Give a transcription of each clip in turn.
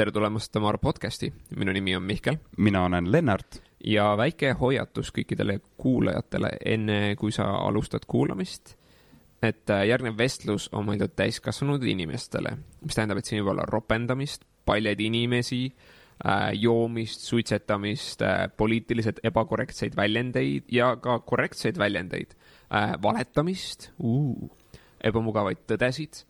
tere tulemast Tamar podcasti, minu nimi on Mihkel. mina olen Lennart. ja väike hoiatus kõikidele kuulajatele, enne kui sa alustad kuulamist. et äh, järgnev vestlus on mõeldud täiskasvanud inimestele, mis tähendab, et siin võib olla ropendamist, paljaid inimesi äh,, joomist, suitsetamist äh,, poliitiliselt ebakorrektseid väljendeid ja ka korrektseid väljendeid valetamist ebamugavaid tõdesid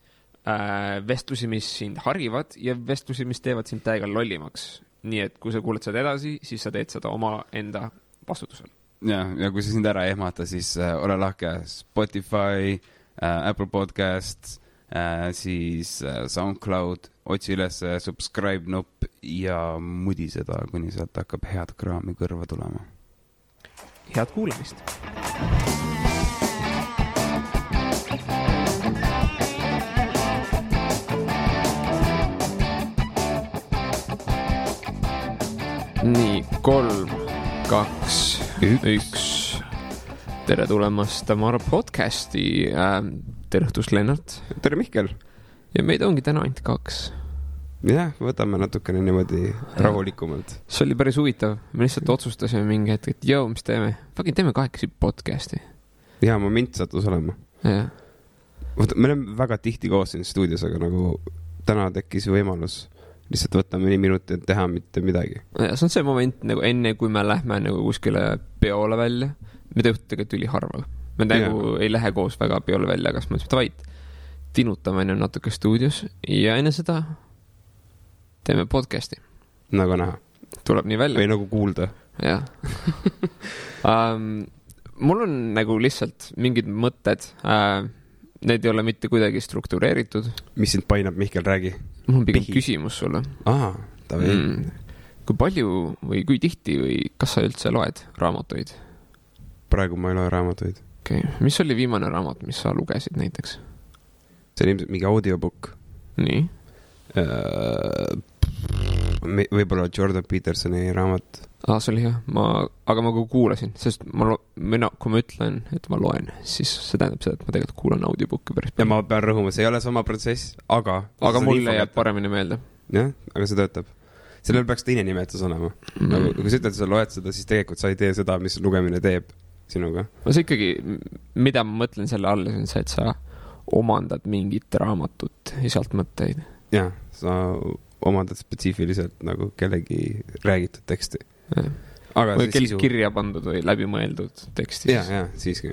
äh, vestlusi, mis sind harivad ja vestlusi, mis teevad sind täiega lollimaks. nii et kui sa kuulad seda edasi, siis sa teed seda omaenda vastutusel. ja, ja kui see sind ära ei ehmata, siis äh, ole lahke Spotify äh,, Apple Podcast äh,, siis äh, SoundCloud, otsi üles subscribe nupp ja mudi seda, kuni sealt hakkab head kraami kõrva tulema. head kuulamist nii, kolm, kaks, üks. tere tulemast Tamara podcasti äh,. tere õhtust, Lennart. tere, Mihkel. ja meid ongi täna ainult kaks. jah, võtame natukene niimoodi rahulikumalt. see oli päris huvitav, me lihtsalt otsustasime mingi hetk, et jõu, mis teeme, fucking teeme kahekesi podcast'i. ja moment sattus olema. jah. vaata, me oleme väga tihti koos siin stuudios, aga nagu täna tekkis võimalus lihtsalt võtta mõni minut ja teha mitte midagi. see on see moment nagu enne, kui me lähme nagu kuskile peole välja, me tegelikult tegelikult üliharva. me nagu ei lähe koos väga peole välja, siis mõtlesime, davai, tinutame enne natuke stuudios ja enne seda teeme podcast'i. nagu näha. tuleb nii välja. või nagu kuulda. jah um, mul on nagu lihtsalt mingid mõtted uh, need ei ole mitte kuidagi struktureeritud. mis sind painab, Mihkel, räägi. mul on pigem Pihi. küsimus sulle. aa, davai mm.. kui palju või kui tihti või kas sa üldse loed raamatuid? praegu ma ei loe raamatuid. okei okay., mis oli viimane raamat, mis sa lugesid näiteks? see on ilmselt mingi audiobook. nii uh,? võib-olla Jordan Petersoni raamat aa, see oli hea, ma, aga ma kuulasin, sest ma, mina, kui ma ütlen, et ma loen, siis see tähendab seda, et ma tegelikult kuulan audiobook'i päris palju. ja ma pean rõhuma, see ei ole sama protsess, aga. aga mulle jääb paremini meelde. jah, aga see töötab. sellel peaks teine nimetus olema mm. -hmm. nagu, kui sa ütled, sa loed seda, siis tegelikult sa ei tee seda, mis lugemine teeb sinuga. no see ikkagi, mida ma mõtlen selle all, on see, et sa omandad mingit raamatut ja sealt mõtteid. jah, sa omandad spetsiifiliselt nagu kellegi räägitud teksti aga või kell sisu... kirja pandud või läbimõeldud tekstis. ja, ja siiski.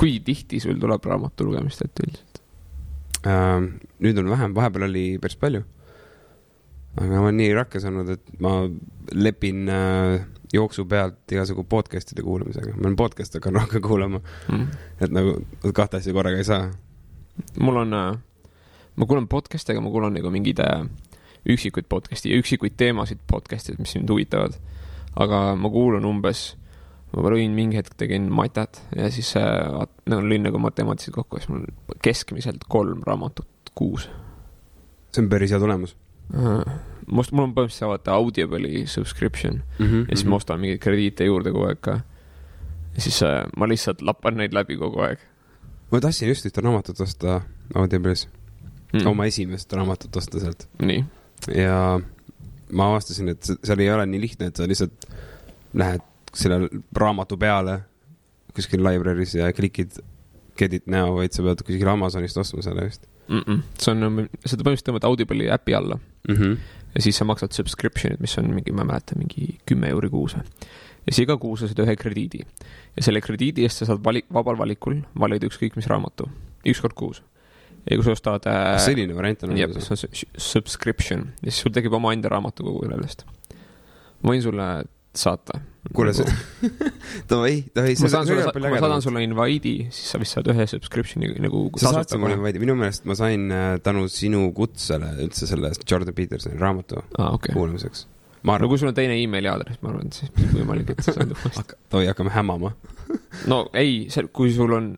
kui tihti sul tuleb raamatu lugemist ette üldiselt uh,? nüüd on vähem, vahepeal oli päris palju. aga ma olen nii rakkes olnud, et ma lepin uh, jooksu pealt igasugu podcast'ide kuulamisega, ma olen podcast'e hakanud rohkem kuulama mm.. et nagu kahte asja korraga ei saa. mul on uh,, ma kuulan podcast'e, aga ma kuulan nagu mingeid uh, üksikuid podcast'i ja üksikuid teemasid podcast'id, mis mind huvitavad aga ma kuulan umbes, ma lõin mingi hetk tegin matat ja siis äh, no, lõin nagu matemaatiliselt kokku siis mul keskmiselt kolm raamatut kuus. see on päris hea tulemus must, mul on põhimõtteliselt vaata Audible'i subscription mm -hmm, ja siis ma ostan mingeid krediite juurde kogu aeg ka. ja siis äh, ma lihtsalt lappan neid läbi kogu aeg. ma tahtsin just ühte raamatut osta Audible'is mm., oma esimest raamatut osta sealt. ja ma avastasin, et seal ei ole nii lihtne, et sa lihtsalt lähed selle raamatu peale kuskil library's ja klikid get it now, vaid sa pead kuskil Amazonist ostma selle vist mm. -mm. see on, seda põhimõtteliselt tõmbad Audible'i äpi alla mm. -hmm. ja siis sa maksad subscription'it, mis on mingi, ma ei mäleta, mingi kümme euri kuus. ja siis iga kuu sa saad ühe krediidi. ja selle krediidi eest sa saad vali-, vabal valikul valida ükskõik mis raamatu, üks kord kuus ja kui sa ostad äh,. selline variant on olemas? see on subscription ja siis sul tekib omaenda raamatukogu sellest. ma võin sulle saata. kuule, see, davai, davai. ma saan sulle, kui ma saadan sulle invite'i, siis sa vist saad ühe subscription'i nagu. sa saatsid mulle invite'i, minu meelest ma sain äh, tänu sinu kutsele üldse selle Jordan Petersoni raamatu ah, okay. kuulamiseks. Arvan... no kui sul on teine emaili aadress, ma arvan, et siis võimalik, et sa saad uuesti. davai, hakkame hämama no ei, see, kui sul on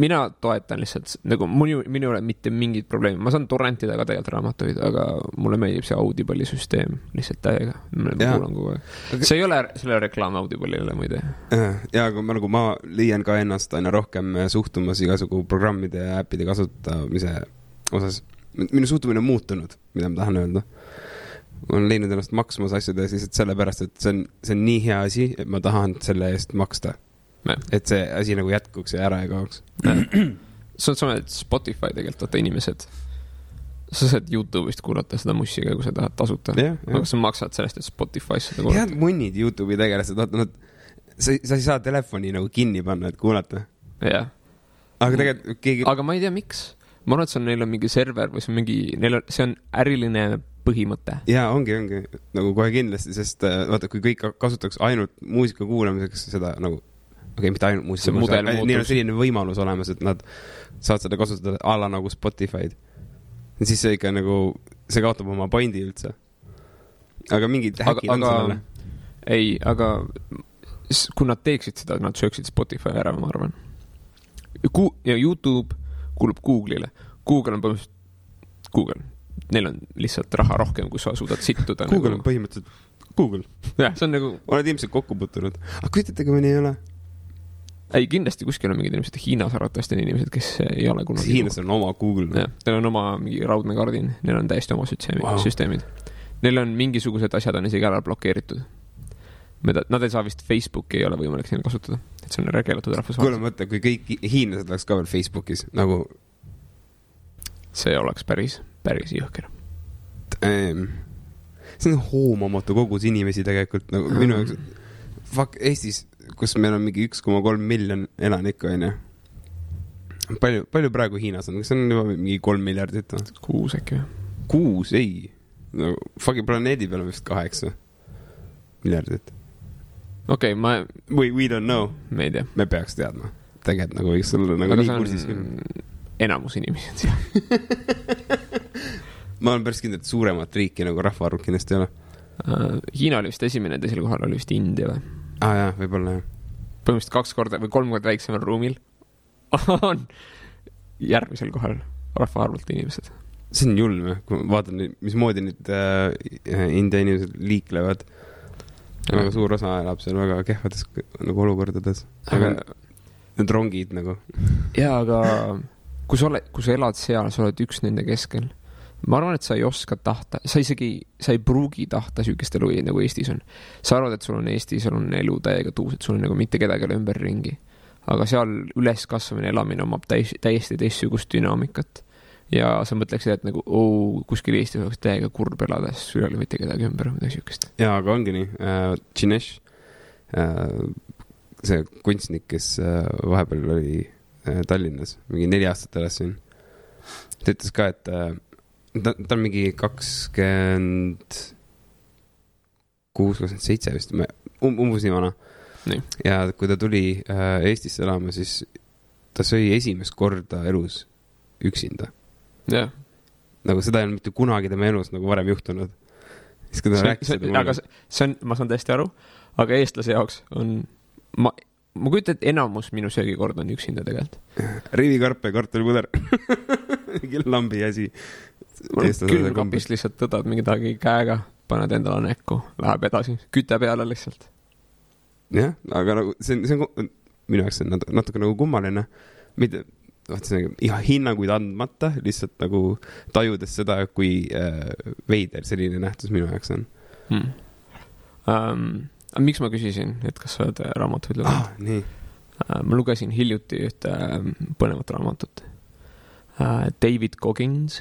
mina toetan lihtsalt nagu minu, minul ei ole mitte mingit probleemi, ma saan torrentida ka tegelikult raamatuid, aga mulle meeldib see Audible'i süsteem lihtsalt täiega. ma kuulan kogu aeg see ei ole, see ei ole reklaam Audible'ile muide. ja, aga ma nagu, ma leian ka ennast aina rohkem suhtumas igasugu programmide ja äppide kasutamise osas. minu suhtumine on muutunud, mida ma tahan öelda. ma olen leidnud ennast maksmas asjades lihtsalt sellepärast, et see on, see on nii hea asi, et ma tahan selle eest maksta. Et see asi nagu jätkuks ja ära ei kaoks. see on sama, et Spotify tegelikult, vaata inimesed, sa saad Youtube'ist kuulata seda mussi ka, kui sa tahad tasuta. jah, aga jah. sa maksad sellest, et Spotify's seda head kuulata. munnid Youtube'i tegelased, vaata nad, sa, sa ei saa telefoni nagu kinni panna, et kuulata. jah, aga tegelikult keegi, aga ma ei tea, miks. ma arvan, et see on, neil on mingi server või see on mingi, neil on, see on äriline põhimõte. jaa, ongi, ongi nagu kohe kindlasti, sest äh, vaata, kui kõik kasutaks ainult muusika kuulamiseks seda nagu, okei okay,, mitte ainult muusika neil on selline võimalus olemas, et nad saavad seda kasutada a la nagu Spotify'd. siis see ikka nagu, see kaotab oma pointi üldse. aga mingid häkid on sellele. ei, aga kui nad teeksid seda, nad sööksid Spotify ära, ma arvan. Ku-, ja Youtube kuulub Google'ile. Google on põhimõtteliselt Google. Neil on lihtsalt raha rohkem, kui sa suudad sittuda. Google on põhimõtteliselt Google. jah, see on nagu, oled ilmselt kokku puutunud. aga kujutate, kui nii ei ole? Ei kindlasti kuskil on mingid inimesed, Hiinas arvatavasti on inimesed, kes ei ole kunagi. Hiinas on oma Google. jah, neil on oma mingi raudne kardin, neil on täiesti oma süsteemi Wow. süsteemid. Neil on mingisugused asjad on isegi ära blokeeritud. Nad ei saa vist Facebooki ei ole võimalik neil kasutada, et see on ära keelatud kuule, rahvusvaheliselt. mõtle, kui kõik hiinlased oleks ka veel Facebookis nagu see oleks päris, päris jõhker. see on hoomamatu kogus inimesi tegelikult nagu minu jaoks, fuck, Eestis, kus meil on mingi üks koma kolm miljon elanikku, onju. palju, palju praegu Hiinas on, kas on juba mingi kolm miljardit või? kuus äkki või? kuus, ei. no fucking planeedi peal on vist kaheksa miljardit. okei okay,, ma, või we don't know, me ei tea. me peaks teadma. tegelikult nagu võiks olla nagu aga nii kursis küll. enamus inimesi on seal. ma olen päris kindel, et suuremat riiki nagu rahvaarvult kindlasti ei ole. Äh, Hiina oli vist esimene, teisel kohal oli vist India või? Aa ah, jaa, võib-olla jah. põhimõtteliselt kaks korda või kolm korda väiksemal ruumil on järgmisel kohal rahvaarvult inimesed. see on julm jah, kui ma vaatan, mismoodi nüüd äh, India inimesed liiklevad. väga suur osa elab seal väga kehvades nagu olukordades. aga need rongid nagu. jaa, aga kui sa oled, kui sa elad seal, sa oled üks nende keskel. Ma arvan, et sa ei oska tahta, sa isegi, sa ei pruugi tahta sihukest elu nagu Eestis on. sa arvad, et sul on Eesti, sul on elu täiega tuus, et sul on nagu mitte kedagi ei ole ümberringi. aga seal üleskasvamine, elamine omab täis, täiesti teistsugust dünaamikat. ja sa mõtleksid, et nagu oo, kuskil Eestis oleks täiega kurb elada, sest sul ei ole mitte kedagi ümber või midagi sihukest. jaa, aga ongi nii äh,. Dinesh äh,, see kunstnik, kes äh, vahepeal oli äh, Tallinnas, mingi neli aastat elas siin. ta ütles ka, et äh, ta, ta on mingi kakskümmend kuus, kakskümmend seitse vist um,, umbes nii vana ja kui ta tuli äh, Eestisse elama, siis ta sõi esimest korda elus üksinda. jah, nagu seda ei olnud mitte kunagi tema elus nagu varem juhtunud. siis kui ta rääkis seda aga see, see on, ma saan täiesti aru, aga eestlase jaoks on, ma, ma kujutan ette, enamus minu söögikord on üksinda tegelikult. rivikarp ja kartulipuder. lambi asi. Külmkapist lihtsalt tõdad midagi käega, paned endale näkku, läheb edasi, küte peale lihtsalt. jah, aga nagu see on, see on, minu jaoks on nat- natuke nagu kummaline. mitte, vaata see on iga hinnanguid andmata, lihtsalt nagu tajudes seda, kui äh, veider selline nähtus minu jaoks on hmm.. Um, miks ma küsisin, et kas sa oled raamatuid lugenud ah,? nii, uh,? ma lugesin hiljuti ühte um, põnevat raamatut uh,. David Goggins,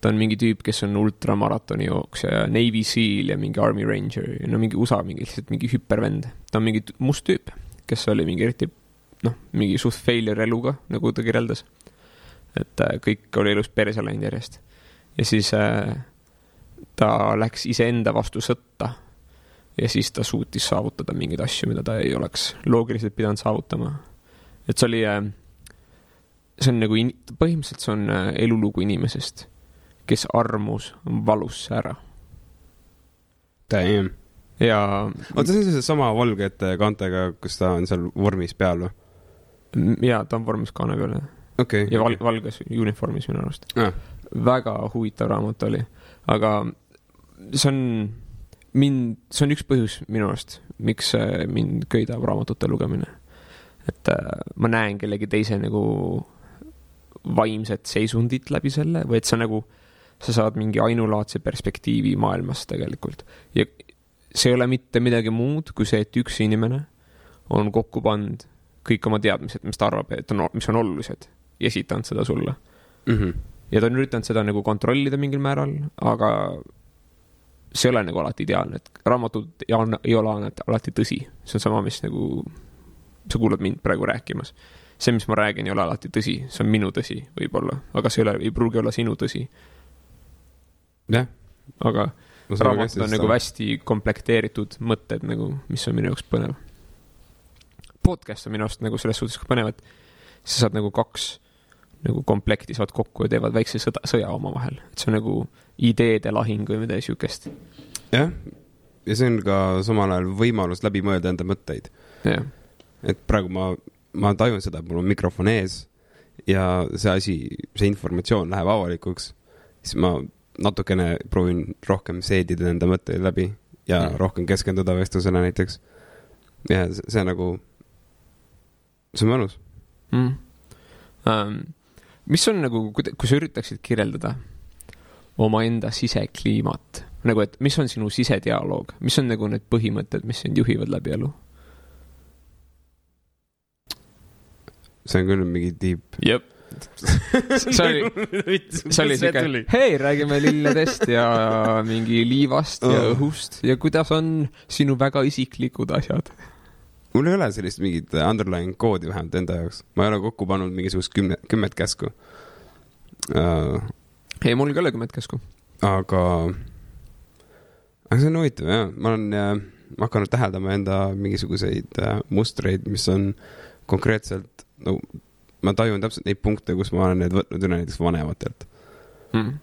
ta on mingi tüüp, kes on ultramaratoni jooksja ja Navy Seal ja mingi Army Ranger, no mingi USA mingi lihtsalt mingi hüpervend. ta on mingi must tüüp, kes oli mingi eriti noh, mingi suht failure eluga, nagu ta kirjeldas. et äh, kõik oli elus perse läinud järjest. ja siis äh, ta läks iseenda vastu sõtta ja siis ta suutis saavutada mingeid asju, mida ta ei oleks loogiliselt pidanud saavutama. et see oli äh,, see on nagu in,, põhimõtteliselt see on äh, elulugu inimesest, kes armus valusse ära damn. ja oota, see on see sama valgete kaantega, kus ta on seal vormis peal või? m- ja ta on vormis kaane peal jah. okay, ja val-, valges uniformis minu arust. Ah. väga huvitav raamat oli, aga see on mind, see on üks põhjus minu arust, miks äh, mind köidab raamatute lugemine. et äh, ma näen kellegi teise nagu vaimset seisundit läbi selle või et see on nagu, sa saad mingi ainulaadse perspektiivi maailmast tegelikult. ja see ei ole mitte midagi muud kui see, et üks inimene on kokku pannud kõik oma teadmised, mis ta arvab, et on, mis on olulised ja esitanud seda sulle mm. -hmm. ja ta on üritanud seda nagu kontrollida mingil määral, aga see ei ole nagu alati ideaalne, et raamatud ei, ei ole alati tõsi, see on sama, mis nagu sa kuulad mind praegu rääkimas. see, mis ma räägin, ei ole alati tõsi, see on minu tõsi võib-olla, aga see ei ole, ei pruugi olla sinu tõsi. Jah. aga raamatud on nagu hästi komplekteeritud mõtted nagu, mis on minu jaoks põnev. podcast on minu arust nagu selles suhtes põnev, et sa saad nagu kaks nagu komplekti saavad kokku ja teevad väikse sõda, sõja omavahel, et see on nagu ideede lahing või midagi siukest. jah, ja see on ka samal ajal võimalus läbi mõelda enda mõtteid. et praegu ma, ma tajun seda, et mul on mikrofon ees ja see asi, see informatsioon läheb avalikuks, siis ma natukene proovin rohkem seedida enda mõtteid läbi ja mm. rohkem keskenduda vestlusele näiteks. ja see, see nagu, see on mõnus mm.. Um, mis on nagu, kui sa üritaksid kirjeldada omaenda sisekliimat, nagu et mis on sinu sisedialoog, mis on nagu need põhimõtted, mis sind juhivad läbi elu? see on küll mingi tiip. jep see oli, see oli siuke, hei, räägime lilledest ja mingi liivast ja õhust. Ja kuidas on sinu väga isiklikud asjad? Mul ei ole sellist mingit underlying koodi vähemalt enda jaoks, ma ei ole kokku pannud mingisugust kümne, kümmet käsku. Uh,. ei, mul ka ei ole kümmet käsku. aga, aga see on huvitav jah, ma olen äh, hakanud täheldama enda mingisuguseid äh, mustreid, mis on konkreetselt, no ma tajun täpselt neid punkte, kus ma olen need võtnud üle näiteks vanematelt mm..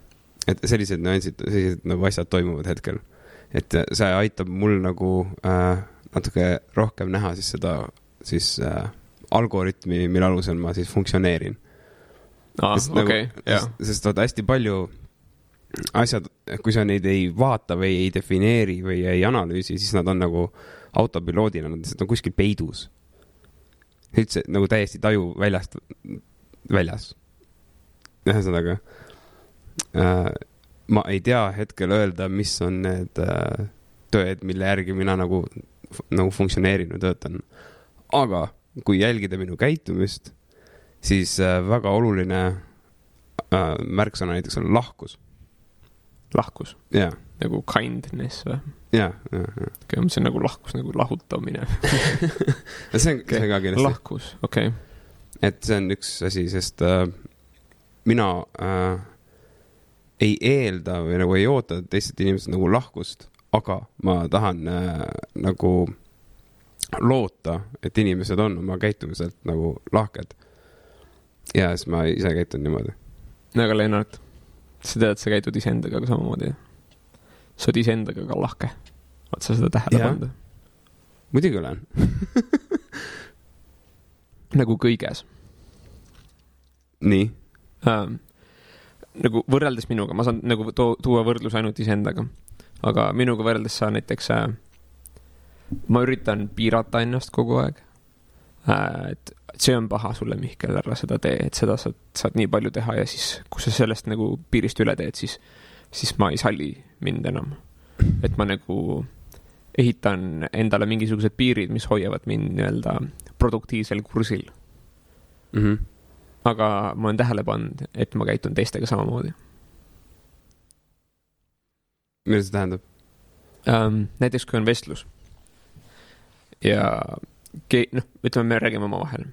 et sellised nüansid, sellised nagu asjad toimuvad hetkel. et see aitab mul nagu äh, natuke rohkem näha siis seda siis äh, algoritmi, mille alusel ma siis funktsioneerin ah,. okei okay,, jah. sest vaata hästi palju asjad, kui sa neid ei vaata või ei defineeri või ei analüüsi, siis nad on nagu autopiloodina, nad lihtsalt on kuskil peidus. Üldse nagu täiesti taju väljast, väljas. ühesõnaga äh, ma ei tea hetkel öelda, mis on need äh, tõed, mille järgi mina nagu nagu funktsioneerin või töötan. aga kui jälgida minu käitumist, siis äh, väga oluline äh, märksõna näiteks on lahkus. Lahkus? jaa. nagu kindness või? jaa, jaa, jaa. okei, see on nagu lahkus, nagu lahutamine see on okay., see on ka kindlasti. lahkus, okei okay.. et see on üks asi, sest äh, mina äh, ei eelda või nagu ei oota teistelt inimestelt nagu lahkust aga ma tahan äh, nagu loota, et inimesed on oma käitumiselt nagu lahked. ja siis ma ise käitun niimoodi. no aga Lennart, sa tead, sa käitud iseendaga ka samamoodi. sa oled iseendaga ka lahke. oled sa seda tähele pannud? muidugi olen nagu kõiges. nii ähm,? nagu võrreldes minuga, ma saan nagu too, tuua võrdluse ainult iseendaga aga minuga võrreldes sa näiteks äh,, ma üritan piirata ennast kogu aeg. Et see on paha sulle, Mihkel, ära seda tee, et seda saad, saad nii palju teha ja siis, kui sa sellest nagu piirist üle teed, siis, siis ma ei salli mind enam. et ma nagu ehitan endale mingisugused piirid, mis hoiavad mind nii-öelda produktiivsel kursil mm. -hmm. aga ma olen tähele pannud, et ma käitun teistega samamoodi mida see tähendab um,? näiteks kui on vestlus ja noh, ütleme, me räägime omavahel,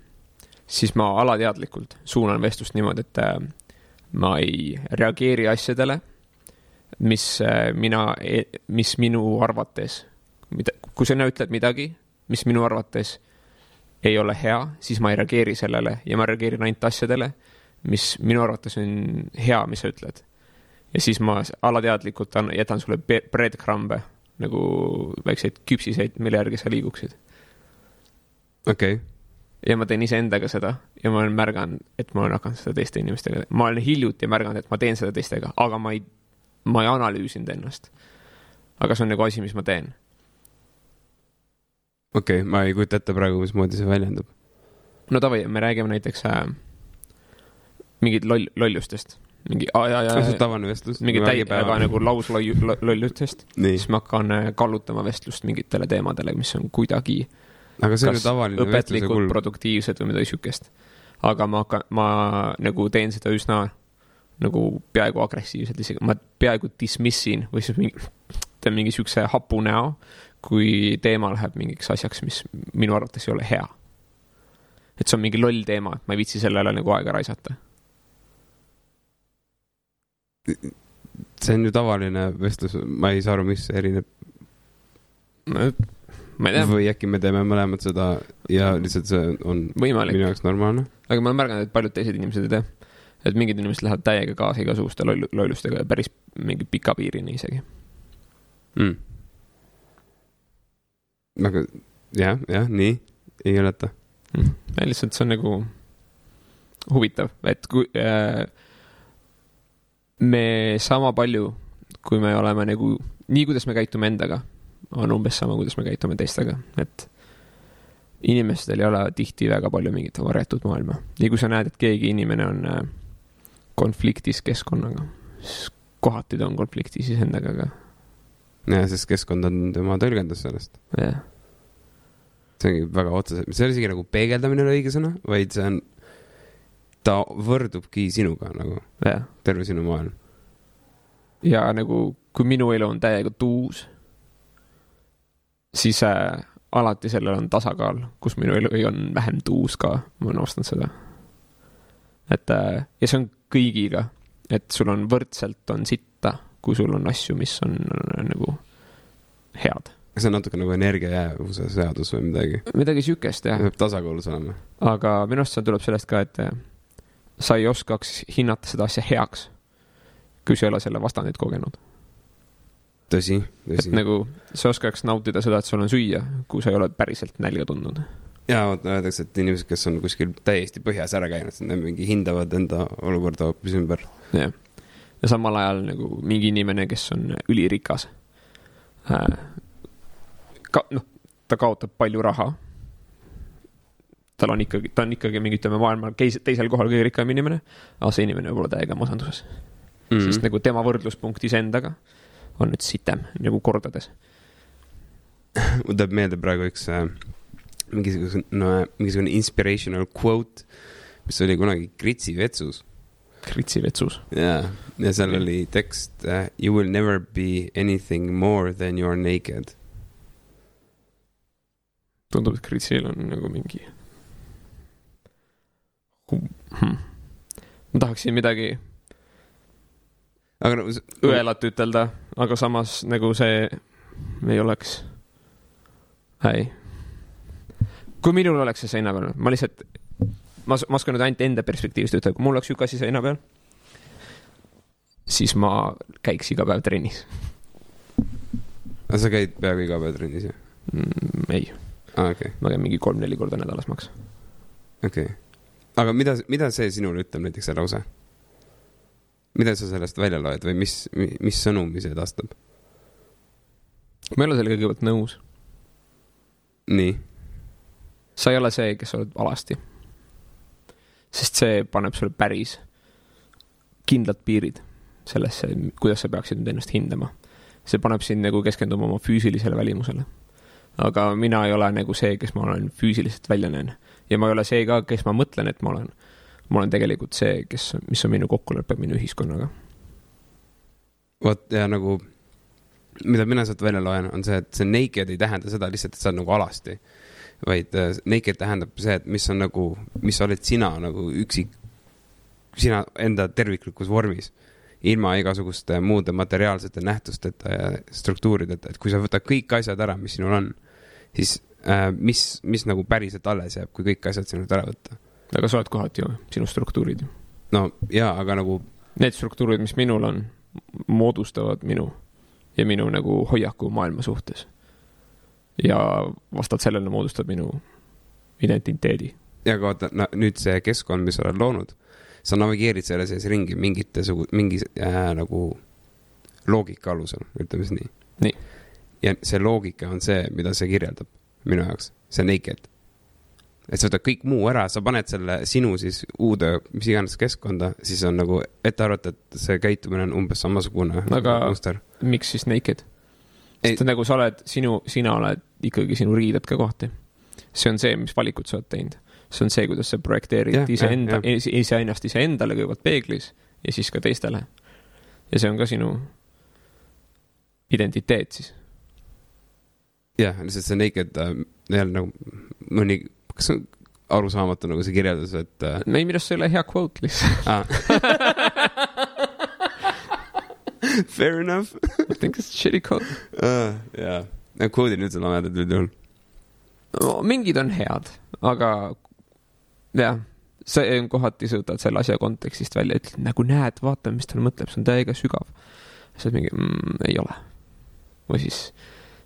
siis ma alateadlikult suunan vestlust niimoodi, et äh, ma ei reageeri asjadele, mis äh, mina, e-, mis minu arvates, mida, kui sina ütled midagi, mis minu arvates ei ole hea, siis ma ei reageeri sellele ja ma reageerin ainult asjadele, mis minu arvates on hea, mis sa ütled ja siis ma alateadlikult jätan sulle breadcrumb'e nagu väikseid küpsiseid, mille järgi sa liiguksid. Okei okay. ja ma teen iseendaga seda ja ma olen märganud, et ma olen hakanud seda teiste inimestega, ma olen hiljuti märganud, et ma teen seda teistega, aga ma ei, ma ei analüüsinud ennast. aga see on nagu asi, mis ma teen. okei okay,, ma ei kujuta ette praegu, mismoodi see väljendub. no davai, me räägime näiteks äh, mingid loll, lollustest mingi, aa jaa, see on jaa, tavaline vestlus. mingi täiega nagu lauslollutest, siis ma hakkan äh, kallutama vestlust mingitele teemadele, mis on kuidagi aga see on ju tavaline õpetlikult kulg. produktiivsed või midagi siukest. aga ma hakkan, ma nagu teen seda üsna nagu peaaegu agressiivselt isegi, ma peaaegu dismiss in või siis mingi, teen mingi siukse hapu näo, kui teema läheb mingiks asjaks, mis minu arvates ei ole hea. et see on mingi loll teema, et ma ei viitsi sellele nagu aega raisata. see on ju tavaline vestlus, ma ei saa aru, mis erineb. tea, või äkki me teeme mõlemad seda ja lihtsalt see on võimalik, minu jaoks normaalne. aga ma olen märganud, et paljud teised inimesed ei tee. et mingid inimesed lähevad täiega kaasa igasuguste loll-, lollustega ja päris mingi pika piirini isegi. mm.. aga jah, jah, nii, ei oleta. ja lihtsalt see on nagu huvitav, et kui äh, me sama palju, kui me oleme nagu, nii kuidas me käitume endaga, on umbes sama, kuidas me käitume teistega, et inimestel ei ole tihti väga palju mingit varjatud maailma ja kui sa näed, et keegi inimene on äh, konfliktis keskkonnaga, siis kohati ta on konfliktis iseendaga ka, jah, sest keskkond on tema tõlgendus sellest. jah. see ongi väga otseselt, see ei ole isegi nagu peegeldamine ei ole õige sõna, vaid see on, ta võrdubki sinuga nagu, terve sinu maailm. ja nagu, kui minu elu on täiega tuus, siis äh, alati sellel on tasakaal, kus minu elu on vähem tuus ka, ma olen avastanud seda. et äh, ja see on kõigiga, et sul on võrdselt on sitta, kui sul on asju, mis on, on nagu head. see on natuke nagu energiajäävuse seadus või midagi. midagi siukest jah, peab tasakaalus olema. aga minu arust see tuleb sellest ka, et äh, sa ei oskaks hinnata seda asja heaks, kui sa ei ole selle vastandeid kogenud. tõsi, et tõsi. nagu sa oskaks nautida seda, et sul on süüa, kui sa ei ole päriselt nälga tundnud. ja vot öeldakse, et inimesed, kes on kuskil täiesti põhjas ära käinud, nad mingi hindavad enda olukorda hoopis ümber. jah, ja samal ajal nagu mingi inimene, kes on ülirikas äh,. ka noh, ta kaotab palju raha. tal on ikkagi, ta on ikkagi mingi, ütleme maailma teisel kohal kõige rikkam inimene, aga see inimene olla täiega masenduses mm. -hmm. sest nagu tema võrdluspunkt iseendaga on nüüd sitem nagu kordades. mul tuleb meelde praegu üks äh, mingisugune no,, mingisugune inspirational quote, mis oli kunagi Kritsi vetsus. kritsi vetsus. jaa, ja seal oli tekst uh, You will never be anything more than you are naked. tundub, et kritsil on nagu mingi hm.. ma tahaksin midagi aga no, s- õelat ütelda, aga samas nagu see ei oleks, ei. kui minul oleks see seina peal, ma lihtsalt, ma, ma oskan nüüd ainult enda perspektiivist ütelda, kui mul oleks sihuke asi seina peal, siis ma käiks iga päev trennis aga sa käid peaaegu iga päev trennis ju? mm,. ei, aa, okei, ma käin mingi kolm-neli korda nädalas maks. okei. aga mida, mida see sinule ütleb, näiteks see lause? Mida sa sellest välja loed või mis, mis sõnumi see edastab? ma ei ole sellega kõigepealt nõus, nii, sa ei ole see, kes oled alasti. sest see paneb sulle päris kindlad piirid sellesse, kuidas sa peaksid nüüd ennast hindama. see paneb sind nagu keskenduma oma füüsilisele välimusele. aga mina ei ole nagu see, kes ma olen füüsiliselt välja näen. ja ma ei ole see ka, kes ma mõtlen, et ma olen. Ma olen tegelikult see, kes, mis on minu kokkulepe minu ühiskonnaga. vot ja nagu, mida mina sealt välja loen, on see, et see naked ei tähenda seda lihtsalt, et sa oled nagu alasti. vaid äh, naked tähendab see, et mis on nagu, mis oled sina nagu üksik, sina enda terviklikus vormis. ilma igasuguste muude materiaalsete nähtusteta ja struktuurideta, et kui sa võtad kõik asjad ära, mis sinul on, siis äh, mis, mis nagu päriselt alles jääb, kui kõik asjad sinult ära võtta. Aga sa oled kohati ju sinu struktuurid. no jaa, aga nagu Need struktuurid, mis minul on, moodustavad minu ja minu nagu hoiaku maailma suhtes. ja vastavalt sellele moodustab minu identiteedi. ja aga vaata no,, nüüd see keskkond, mis sa oled loonud, sa navigeerid selle sees ringi mingite sugu-, mingi äh, nagu loogika alusel, ütleme siis nii. Nii. ja see loogika on see, mida see kirjeldab minu jaoks, see naked. Et sa võtad kõik muu ära, sa paned selle sinu siis uude, mis iganes keskkonda, siis on nagu ette arvata, et see käitumine on umbes samasugune Aga- muster. miks siis naked? Sest nagu sa oled, sinu, sina oled ikkagi sinu riided ka kohti. see on see, mis valikud sa oled teinud. see on see, kuidas sa projekteerid iseenda iseennast iseendale kõigepealt peeglis ja siis ka teistele. ja see on ka sinu identiteet siis. jah, lihtsalt see naked äh, jälle nagu mõni, kas on arusaamatu nagu see kirjeldus, et äh, ei, minu arust see ei ole hea quote lihtsalt. ah. Fair enough I think it's shitty quote. uh,. jaa, need quote'id üldse lamedad üldjuhul. no,. mingid on head, aga jah, see on kohati, sa võtad selle asja kontekstist välja, ütled nagu näed, vaata, mis ta mõtleb, see on täiega sügav. siis oled mingi mm,, ei ole. või siis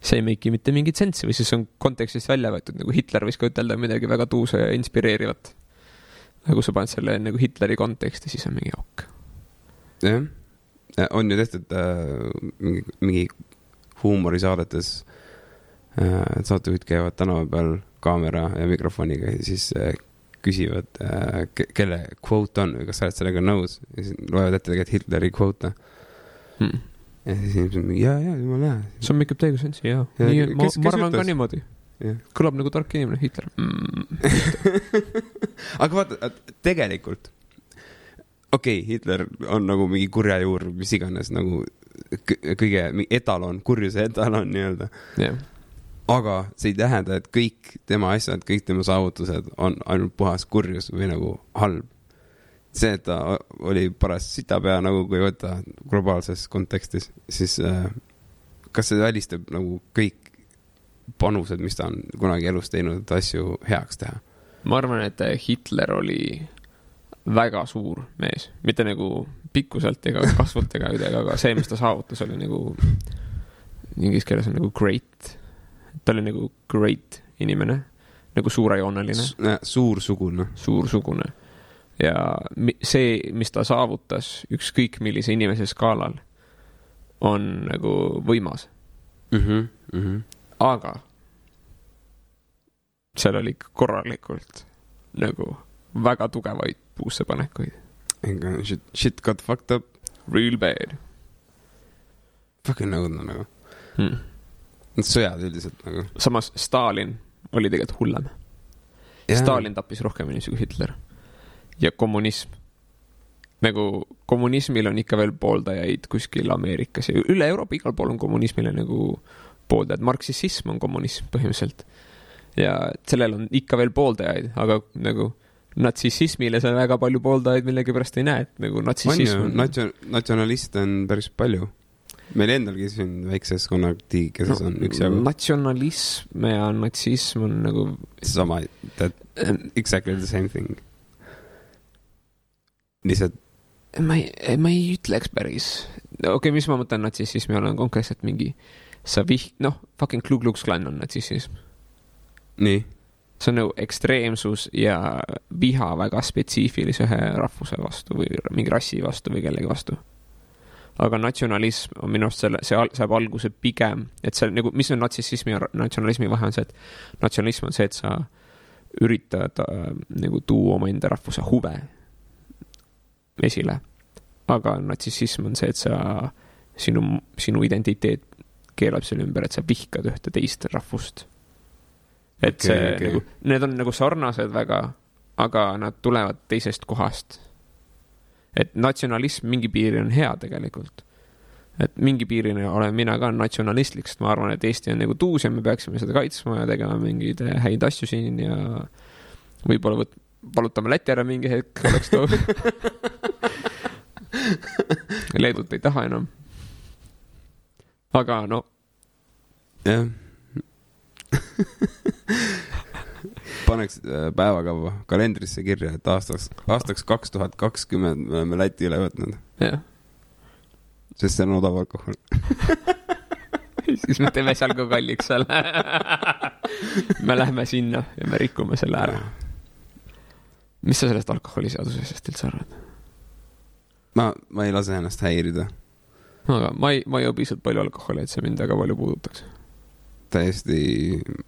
see ei make'i mitte mingit sensi või siis on kontekstist välja võetud, nagu Hitler võis ka ütelda midagi väga tuusa ja inspireerivat. nagu sa paned selle nagu Hitleri konteksti, siis on mingi ok. jah, on ju tehtud äh, mingi, mingi huumorisaadetes äh,, saatejuhid käivad tänava peal kaamera ja mikrofoniga ja siis äh, küsivad äh,, kelle quote on või kas sa oled sellega nõus ja siis loevad ette tegelikult Hitleri quote'e Hmm. ja siis inimesed mingi ja, ja jumala hea. see on make up täiega sensi, jaa. Ja nii, ma ma arvan ka niimoodi. kõlab nagu tark inimene, Hitler mm. aga vaata, tegelikult okei okay,, Hitler on nagu mingi kurja juur, mis iganes nagu kõ- kõige etalon, kurjuse etalon nii-öelda. jah, aga see ei tähenda, et kõik tema asjad, kõik tema saavutused on ainult puhas kurjus või nagu halb. see, et ta oli paras sitapea nagu, kui võtta globaalses kontekstis, siis äh, kas see välistab nagu kõik panused, mis ta on kunagi elus teinud, et asju heaks teha? ma arvan, et Hitler oli väga suur mees, mitte nagu pikkuselt ega kasvult ega midagi, aga see, mis ta saavutas, oli nagu, inglise keeles on nagu great. ta oli nagu great inimene, nagu suurejooneline, suursugune. suursugune. Ja see, mis ta saavutas ükskõik millise inimese skaalal, on nagu võimas, Mm -hmm. aga seal oli ikka korralikult nagu väga tugevaid puussepanekuid. shit, shit got fucked up. Real bad Fucking õudne nagu. hmm.. Need sõjad üldiselt nagu. samas Stalin oli tegelikult hullem. Stalin tappis rohkem inimesi kui Hitler. Ja kommunism. nagu kommunismil on ikka veel pooldajaid kuskil Ameerikas ja üle Euroopa igal pool on kommunismile nagu pooldajad, marksism on kommunism põhimõtteliselt. ja sellel on ikka veel pooldajaid, aga nagu natsissismile sa väga palju pooldajaid millegipärast ei näe, et nagu on natsissism ju, natsion-, natsionaliste on päris palju. meil endalgi siin väikses konnaktiikeses on üksjagu natsionalism ja natsism on nagu sama, that exactly the same thing. Lihtsalt ma ei, ma ei ütleks päris. okei okay,, mis ma mõtlen natsissismi all on konkreetselt mingi, sa vih-, noh, fucking Ku Klux Klan on natsissism. nii, see on nagu ekstreemsus ja viha väga spetsiifilise ühe rahvuse vastu või mingi rassi vastu või kellegi vastu. aga natsionalism on minu arust selle, see al- saab alguse pigem, et see nagu, mis on natsissismi ja natsionalismi vahe, on see, et natsionalism on see, et sa üritad äh, nagu tuua omaenda rahvuse huve esile. aga natsissism on see, et sa, sinu, sinu identiteet keelab selle ümber, et sa vihkad ühte teist rahvust. et okay, see okay. nagu, need on nagu sarnased väga, aga nad tulevad teisest kohast. et natsionalism mingi piiri on hea tegelikult. et mingi piirini olen mina ka natsionalistlik, sest ma arvan, et Eesti on nagu tuus ja me peaksime seda kaitsma ja tegema mingeid häid asju siin ja võib-olla võt-, valutame Läti ära mingi hetk, oleks too. Leedut ei taha enam. aga no jah. paneks äh, päevakava kalendrisse kirja, et aastaks, aastaks kaks tuhat kakskümmend me oleme Läti üle võtnud, jah, sest see on odav alkohol. siis me teeme seal ka kalliks selle. me läheme sinna ja me rikume selle ära. Mis sa sellest alkoholiseadusest üldse arvad? ma, ma ei lase ennast häirida. aga ma ei, ma ei joo piisavalt palju alkoholi, et see mind väga palju puudutaks. täiesti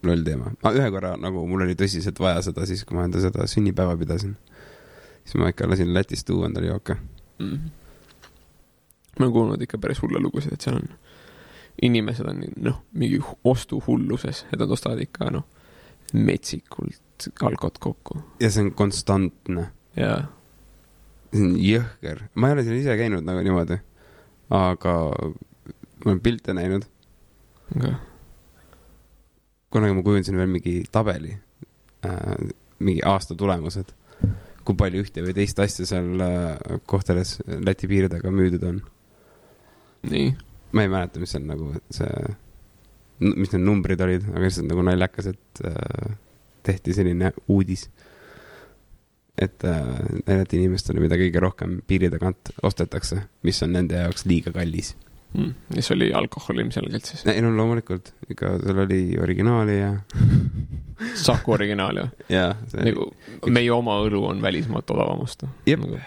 loll teema ühe korra nagu mul oli tõsiselt vaja seda siis, kui ma enda seda sünnipäeva pidasin. siis ma ikka lasin Lätist tuua endale jooke. mm.. ma olen kuulnud ikka päris hulle lugusid, et seal on, inimesed on noh, mingi hu- ostuhulluses, et nad ostavad ikka noh, metsikult alkot kokku. Ja see on konstantne, ja see on jõhker, ma ei ole seal ise käinud nagu niimoodi. aga ma olen pilte näinud, aga kunagi ma kujundasin veel mingi tabeli äh,, mingi aasta tulemused, kui palju ühte või teist asja seal äh, kohtades Läti piiri taga müüdud on. nii, ma ei mäleta, mis seal nagu see, mis need numbrid olid, aga lihtsalt nagu naljakas, et äh, tehti selline uudis. et äh, näidati inimestele, mida kõige rohkem piiri tagant ostetakse, mis on nende jaoks liiga kallis. mm. mis oli alkohol ilmselgelt siis. ei no loomulikult, ikka seal oli originaali ja, Saku originaal ju, ja see nagu meie oma õlu on välismaalt odavam osta. Jep. nagu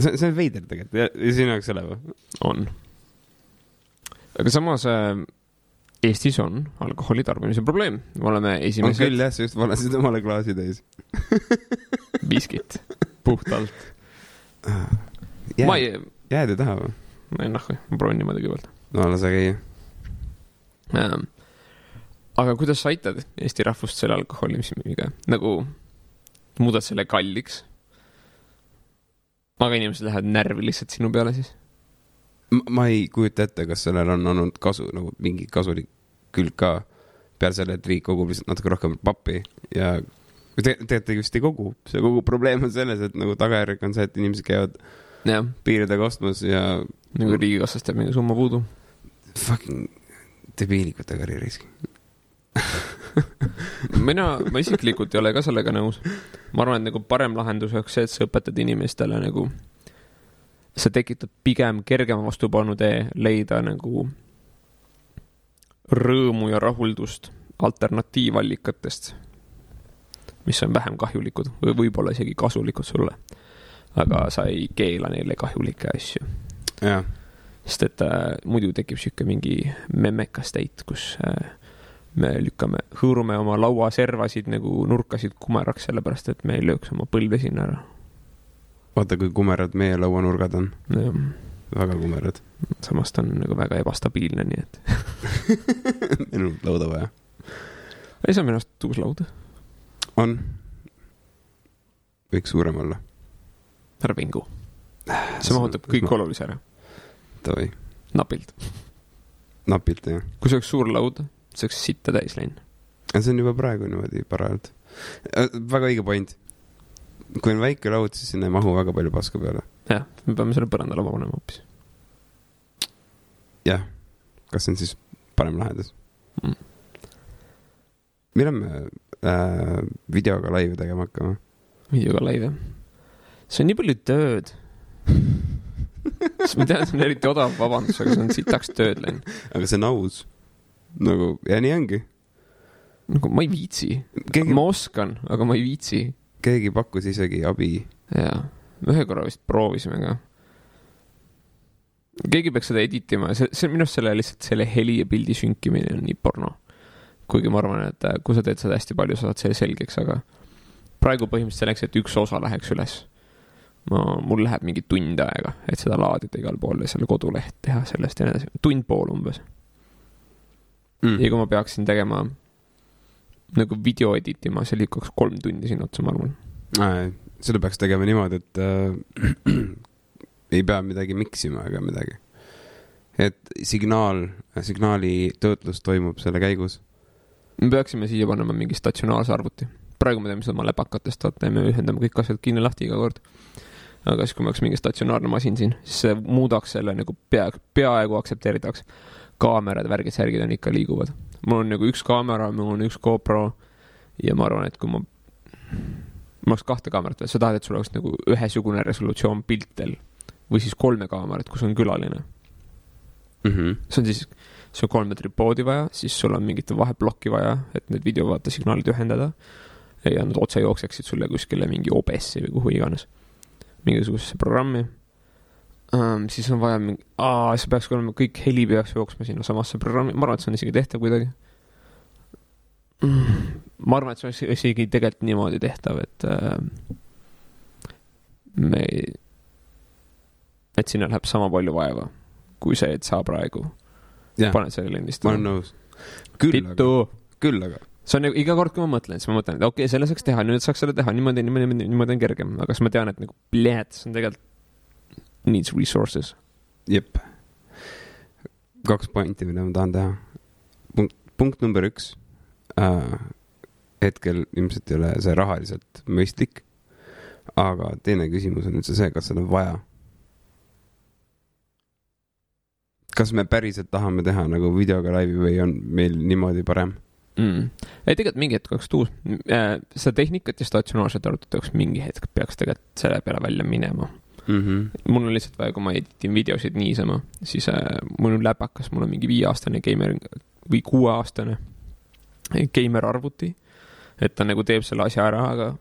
see, see on veider tegelikult ja, ja sinu jaoks elab. on. aga samas äh, Eestis on alkoholi tarbimise probleem, me oleme on küll esimesed jah, sa just valasid omale klaasi täis. viskit puhtalt. ma ei, jääd ei taha või? ma ei nahku, ma proovin niimoodi kõigepealt no lase käia. ähm,. aga kuidas sa aitad Eesti rahvust selle alkoholismiga, nagu muudad selle kalliks? aga inimesed lähevad närvi lihtsalt sinu peale siis? Ma ei kujuta ette, kas sellel on olnud kasu, nagu mingi kasulik külg ka. peale selle, et riik kogub lihtsalt natuke rohkem pappi ja te- tegelikult vist ei kogu, see kogu probleem on selles, et nagu tagajärg on see, et inimesed käivad jah, piiri taga ostmas ja nagu riigikassast jääb mingi summa puudu. fucking debiilikute karjääris. mina, ma isiklikult ei ole ka sellega nõus. ma arvan, et nagu parem lahendus oleks see, et sa õpetad inimestele nagu, sa tekitad pigem kergema vastupanu tee leida nagu rõõmu ja rahuldust alternatiivallikatest, mis on vähem kahjulikud või võib-olla isegi kasulikud sulle. aga sa ei keela neile kahjulikke asju, sest et äh, muidu tekib sihuke mingi memmekas teit, kus äh, me lükkame, hõõrume oma lauaservasid nagu nurkasid kumeraks, sellepärast et me ei lööks oma põlve sinna ära. Vaata kui kumerad meie lauanurgad on, väga kumerad. samas ta on nagu väga ebastabiilne, nii et meil on lauda vaja. ei, see on minu arust uus laud, on, võiks suurem olla. ära vingu. see mahutab kõik olulise ära, davai, napilt. napilt jah. kui see oleks suur laud, see oleks sitta täis läinud. see on juba praegu niimoodi parajalt. väga õige point. Kui on väike laud, siis sinna ei mahu väga palju paska peale. jah, me peame selle põrandale panema hoopis jah, kas see on siis parem lahendus Mm. millal me äh, videoga laivi tegema hakkame? videoga jah. see on nii palju tööd. sest ma tean, see on eriti odav vabandus, aga see on sitaks tööd läinud. aga see on aus. nagu, ja nii ongi. nagu ma ei viitsi, keegi, ma oskan, aga ma ei viitsi. Keegi pakkus isegi abi. jaa, ühe korra vist proovisime ka. keegi peaks seda edit ima, see, see minu arust selle lihtsalt selle heli ja pildi sünkimine on nii porno. kuigi ma arvan, et äh, kui sa teed seda hästi palju, sa saad selle selgeks, aga praegu põhimõtteliselt selleks, et üks osa läheks üles, ma, mul läheb mingi tund aega, et seda laadida igal pool ja selle koduleht teha sellest ja nii edasi, tund pool umbes. Mm. ja kui ma peaksin tegema nagu video edit ima, see lükkaks kolm tundi sinna otsa, ma arvan. seda peaks tegema niimoodi, et äh, ei pea midagi miksima ega midagi. et signaal, signaali töötlus toimub selle käigus. me peaksime siia panema mingi statsionaarse arvuti. praegu me teeme seda oma läpakatest, vaata, me ühendame kõik asjad kinni lahti iga kord. aga siis, kui meil oleks mingi statsionaarne masin siin, siis see muudaks selle nagu pea, peaaegu aktsepteeritavaks. kaamerad, värgid, särgid on ikka liiguvad. Mul on nagu üks kaamera, mul on üks GoPro ja ma arvan, et kui ma, mul oleks kahte kaamerat veel, sa tahad, et sul oleks nagu ühesugune resolutsioon piltidel või siis kolme kaamerat, kus on külaline Mm -hmm. see on siis, sul on kolme tripoodi vaja, siis sul on mingit vaheplokki vaja, et need videovaatesignaalid ühendada. ja nad otse jookseksid sulle kuskile mingi OBS-i või kuhu iganes, mingisugusesse programmi. um,. siis on vaja mingi, aa, see peaks olema, kõik heli peaks jooksma sinnasamasse programmi, ma arvan, et see on isegi tehtav kuidagi mm.. ma arvan, et see oleks isegi tegelikult niimoodi tehtav, et äh, me ei, et sinna läheb sama palju vaeva, kui see, et sa praegu jah, paned selle ma olen lindistama. nõus. küll aga, Vittu, küll aga, see on nagu iga kord, kui ma mõtlen, siis ma mõtlen, et okei okay,, selle saaks teha, nüüd saaks selle teha niimoodi, niimoodi, niimoodi, on kergem, aga siis ma tean, et nagu, see on tegelikult needs resources. jep. kaks pointi, mida ma tahan teha. punkt, punkt number üks äh,. hetkel ilmselt ei ole see rahaliselt mõistlik. aga teine küsimus on üldse see, kas seda on vaja. kas me päriselt tahame teha nagu videoga laivi või on meil niimoodi parem? mm.. ei, tegelikult mingi hetk oleks uus, seda tehnikat ja statsionaarset arvutit mingi hetk peaks tegelikult selle peale välja minema. Mm -hmm. mul on lihtsalt vaja, kui ma editin videosid niisama, siis äh, mul on läpakas, mul on mingi viieaastane geimer või kuueaastane geimer arvuti. et ta nagu teeb selle asja ära, aga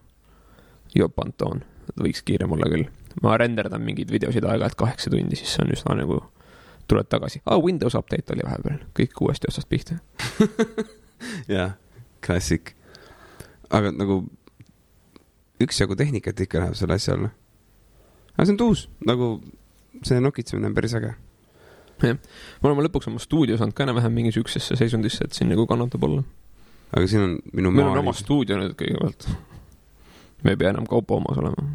job Anton, võiks kiirem olla küll. ma renderdan mingeid videosid aeg-ajalt kaheksa tundi, siis see on üsna nagu, tuled tagasi ah,, Windows update oli vahepeal, kõik uuesti otsast pihta. jah, klassik. aga nagu üksjagu tehnikat ikka läheb selle asja alla. Aga see on tuus, nagu see nokitsemine on päris äge. me oleme lõpuks oma stuudio saanud ka enam-vähem mingi siuksesse seisundisse, et siin nagu kannatab olla. aga siin on minu meil on oma stuudio nüüd kõigepealt. me ei pea enam kaupa omas olema.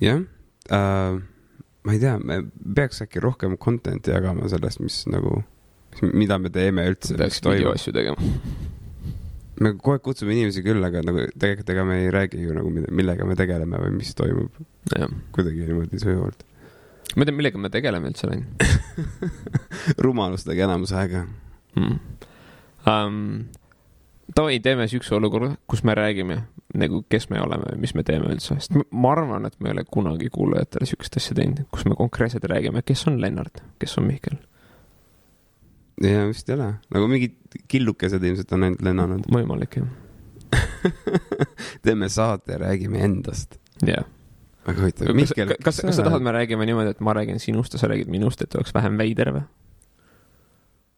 jah äh,, ma ei tea, me peaks äkki rohkem content'i jagama sellest, mis nagu, mida me teeme üldse. peaks videoasju tegema. Me kogu aeg kutsume inimesi küll, aga nagu tegelikult ega me ei räägi ju nagu, millega me tegeleme või mis toimub kuidagi niimoodi sujuvalt. ma ei tea, millega me tegeleme üldse läinud rumalustega enamus aega. mm.. Um, davai, teeme siukse olukorra, kus me räägime nagu, kes me oleme või mis me teeme üldse, sest ma arvan, et me ei ole kunagi kuulajatele siukest asja teinud, kus me konkreetselt räägime, kes on Lennart, kes on Mihkel. Ja vist ei ole, nagu mingid killukesed ilmselt on ainult lennanud. võimalik jah, teeme saate räägime endast. jah. väga huvitav. kas, kas, kas, kas sa tahad, me räägime niimoodi, et ma räägin sinust ja sa räägid minust, et oleks vähem veider või?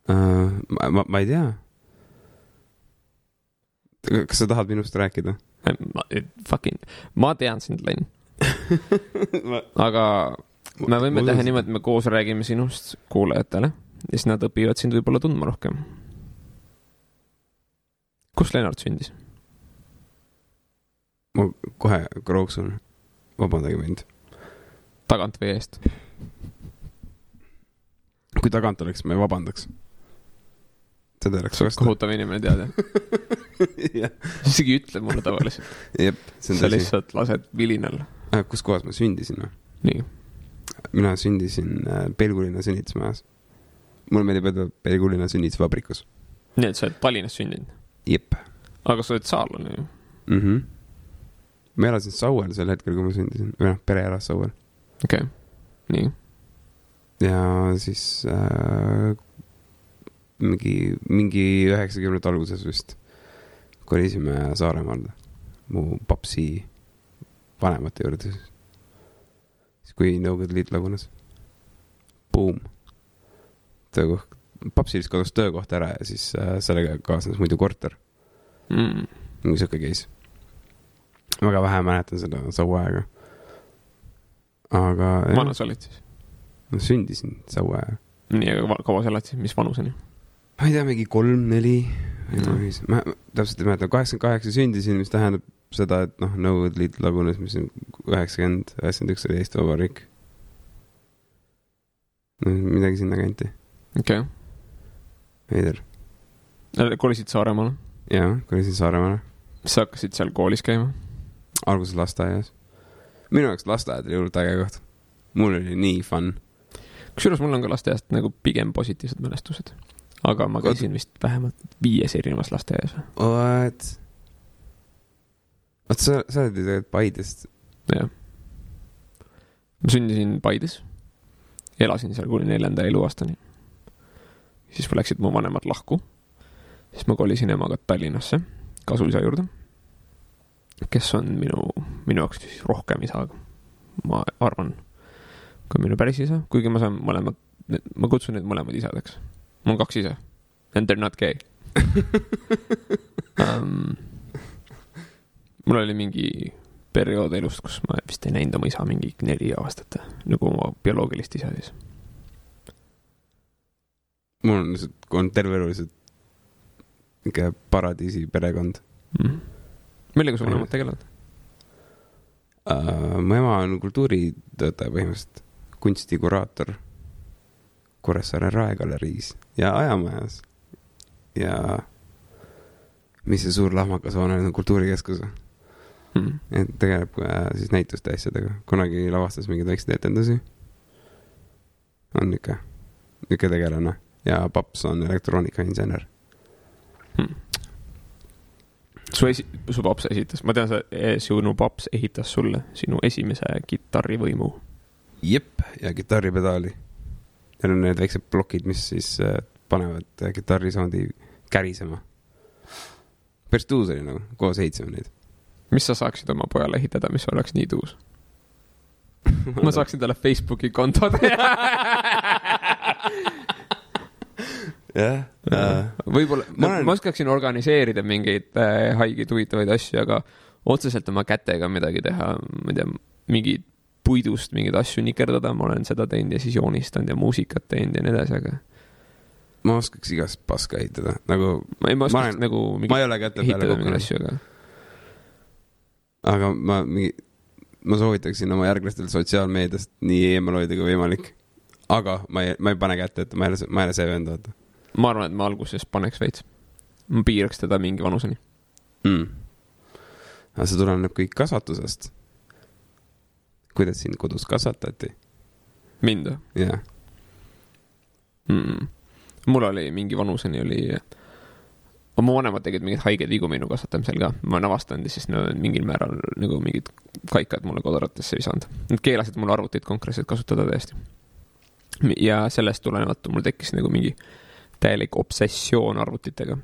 uh,? ma, ma, ma ei tea. kas sa tahad minust rääkida? Fucking, ma tean sind, Len, aga me võime teha niimoodi, et me koos räägime sinust kuulajatele ja siis nad õpivad sind võib-olla tundma rohkem. kus Lennart sündis? ma kohe krooksun. vabandage mind. tagant või eest? kui tagant oleks, ma ei vabandaks. seda oleks vastu. kohutav inimene tead jah? jah, isegi ei ütle mulle tavaliselt. jep, see on sa tõsi. lihtsalt lased vilinal. kus kohas ma sündisin või? nii, mina sündisin äh, Pelgulinna sünnitusmajas. Mulle meeldib öelda Pelgulinna sünnitusvabrikus. nii et sa oled Tallinnas sündinud, jep aga sa oled saarlane ju. mm. -hmm. ma elasin Sauel sel hetkel, kui ma sündisin, või noh, pere elas Sauel. okei okay., nii, ja siis äh, mingi, mingi üheksakümnendate alguses vist kolisime Saaremaale mu papsi vanemate juurde siis. siis kui Nõukogude Liit lagunes. Buum. töökoht, papsil siis kadus töökoht ära ja siis äh, sellega kaasnes muidu korter, mm.. mingi sihuke case. väga vähe mäletan seda Saue aega. aga vana sa olid siis? ma sündisin Saue ajal. nii, aga kaua sa elad siis, mis vanuseni? ma ei tea, mingi kolm-neli mm., ma täpselt ei mäleta, kaheksakümmend kaheksa sündisin, mis tähendab seda, et noh, Nõukogude Liit lagunes, mis on üheksakümmend, üheksakümmend üks oli Eesti Vabariik. no midagi sinnakanti, okei veider. okay.. kolisid Saaremaale, jaa, kolisin Saaremaale, sa hakkasid seal koolis käima? alguses lasteaias. minu jaoks lasteaed oli hullult äge koht. mul oli nii fun. kusjuures mul on ka lasteaiast nagu pigem positiivsed mälestused. aga ma käisin vist vähemalt viies erinevas lasteaias. What? oot, sa, sa oled ju tegelikult Paidest. jah. ma sündisin Paides, elasin seal kuni neljanda eluaastani. Siis läksid mu vanemad lahku, siis ma kolisin emaga Tallinnasse kasuisa juurde, kes on minu, minu jaoks siis rohkem isa, ma arvan. kui minu päris isa, kuigi ma saan mõlemad, ma kutsun neid mõlemad isadeks. mul on kaks isa and they are not gay um,. mul oli mingi periood elust, kus ma vist ei näinud oma isa mingi neli aastat, nagu oma bioloogilist isa siis. Mul on lihtsalt, on terve elu lihtsalt niisugune paradiisi perekond mm.. millega su vanemad tegelevad? uh,. mu ema on kultuuritöötaja põhimõtteliselt, kunstikuraator Kuressaare Raegaleriis ja Ajamajas. ja mis see suur lahmakas hoone on, kultuurikeskus, Mm. et tegeleb äh, siis näituste asjadega, kunagi lavastas mingeid väikseid etendusi. on ikka, niisugune tegelane ja paps on elektroonikainsener. su esi-, su paps esitas, ma tean, sa, sinu paps ehitas sulle sinu esimese kitarrivõimu. jep, ja kitarripedaali. Need on need väiksed plokid, mis siis äh, panevad äh, kitarrisoundi kärisema. päris tuus oli nagu, koos ehitasime neid. mis sa saaksid oma pojale ehitada, mis oleks nii tuus? ma saaksin talle Facebooki konto teha. jah, võib-olla, Ma ma, olen- ma oskaksin organiseerida mingeid äh, haigeid huvitavaid asju, aga otseselt oma kätega midagi teha, ma ei tea, mingi puidust mingeid asju nikerdada, ma olen seda teinud ja siis joonistanud ja muusikat teinud ja nii edasi, aga ma oskaks igast paska ehitada, nagu ma ei, ma Ma oskaks olen- nagu ma mingi, ei ole käte peale kukkunud, aga aga ma mingi, ma soovitaksin oma järglastele sotsiaalmeediast nii eemal hoida kui võimalik. aga ma ei, ma ei pane kätt ette, ma ei ole, ma ei ole see vend, vaata ma arvan, et ma alguses paneks veits. ma piiraks teda mingi vanuseni. mm.. aga see tuleneb kõik kasvatusest. kuidas sind kodus kasvatati, mind või jah. mm.? mul oli mingi vanuseni oli, mu vanemad tegid mingeid haigeid vigu minu kasvatamisel ka, ma olen avastanud ja siis nad on mingil määral nagu mingid kaikad mulle kodaratesse visanud. Nad keelasid mul arvutit konkreetselt kasutada täiesti. ja sellest tulenevalt mul tekkis nagu mingi täielik obsessioon arvutitega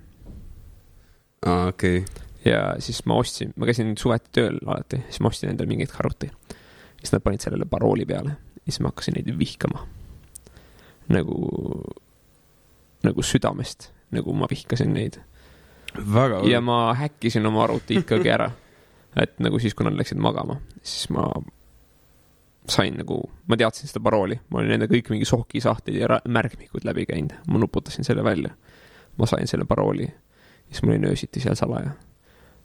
aa, okei okay.. ja siis ma ostsin, ma käisin suveti tööl alati, siis ma ostsin endale mingeid arvuti. siis nad panid sellele parooli peale ja siis ma hakkasin neid vihkama. nagu, nagu südamest, nagu ma vihkasin neid. ja ma häkkisin oma arvuti ikkagi ära. et nagu siis, kui nad läksid magama, siis ma sain nagu, ma teadsin seda parooli, ma olin nende kõik mingi sokisahtlid ja märkmikud läbi käinud, ma nuputasin selle välja. ma sain selle parooli, siis ma olin öösiti seal salaja.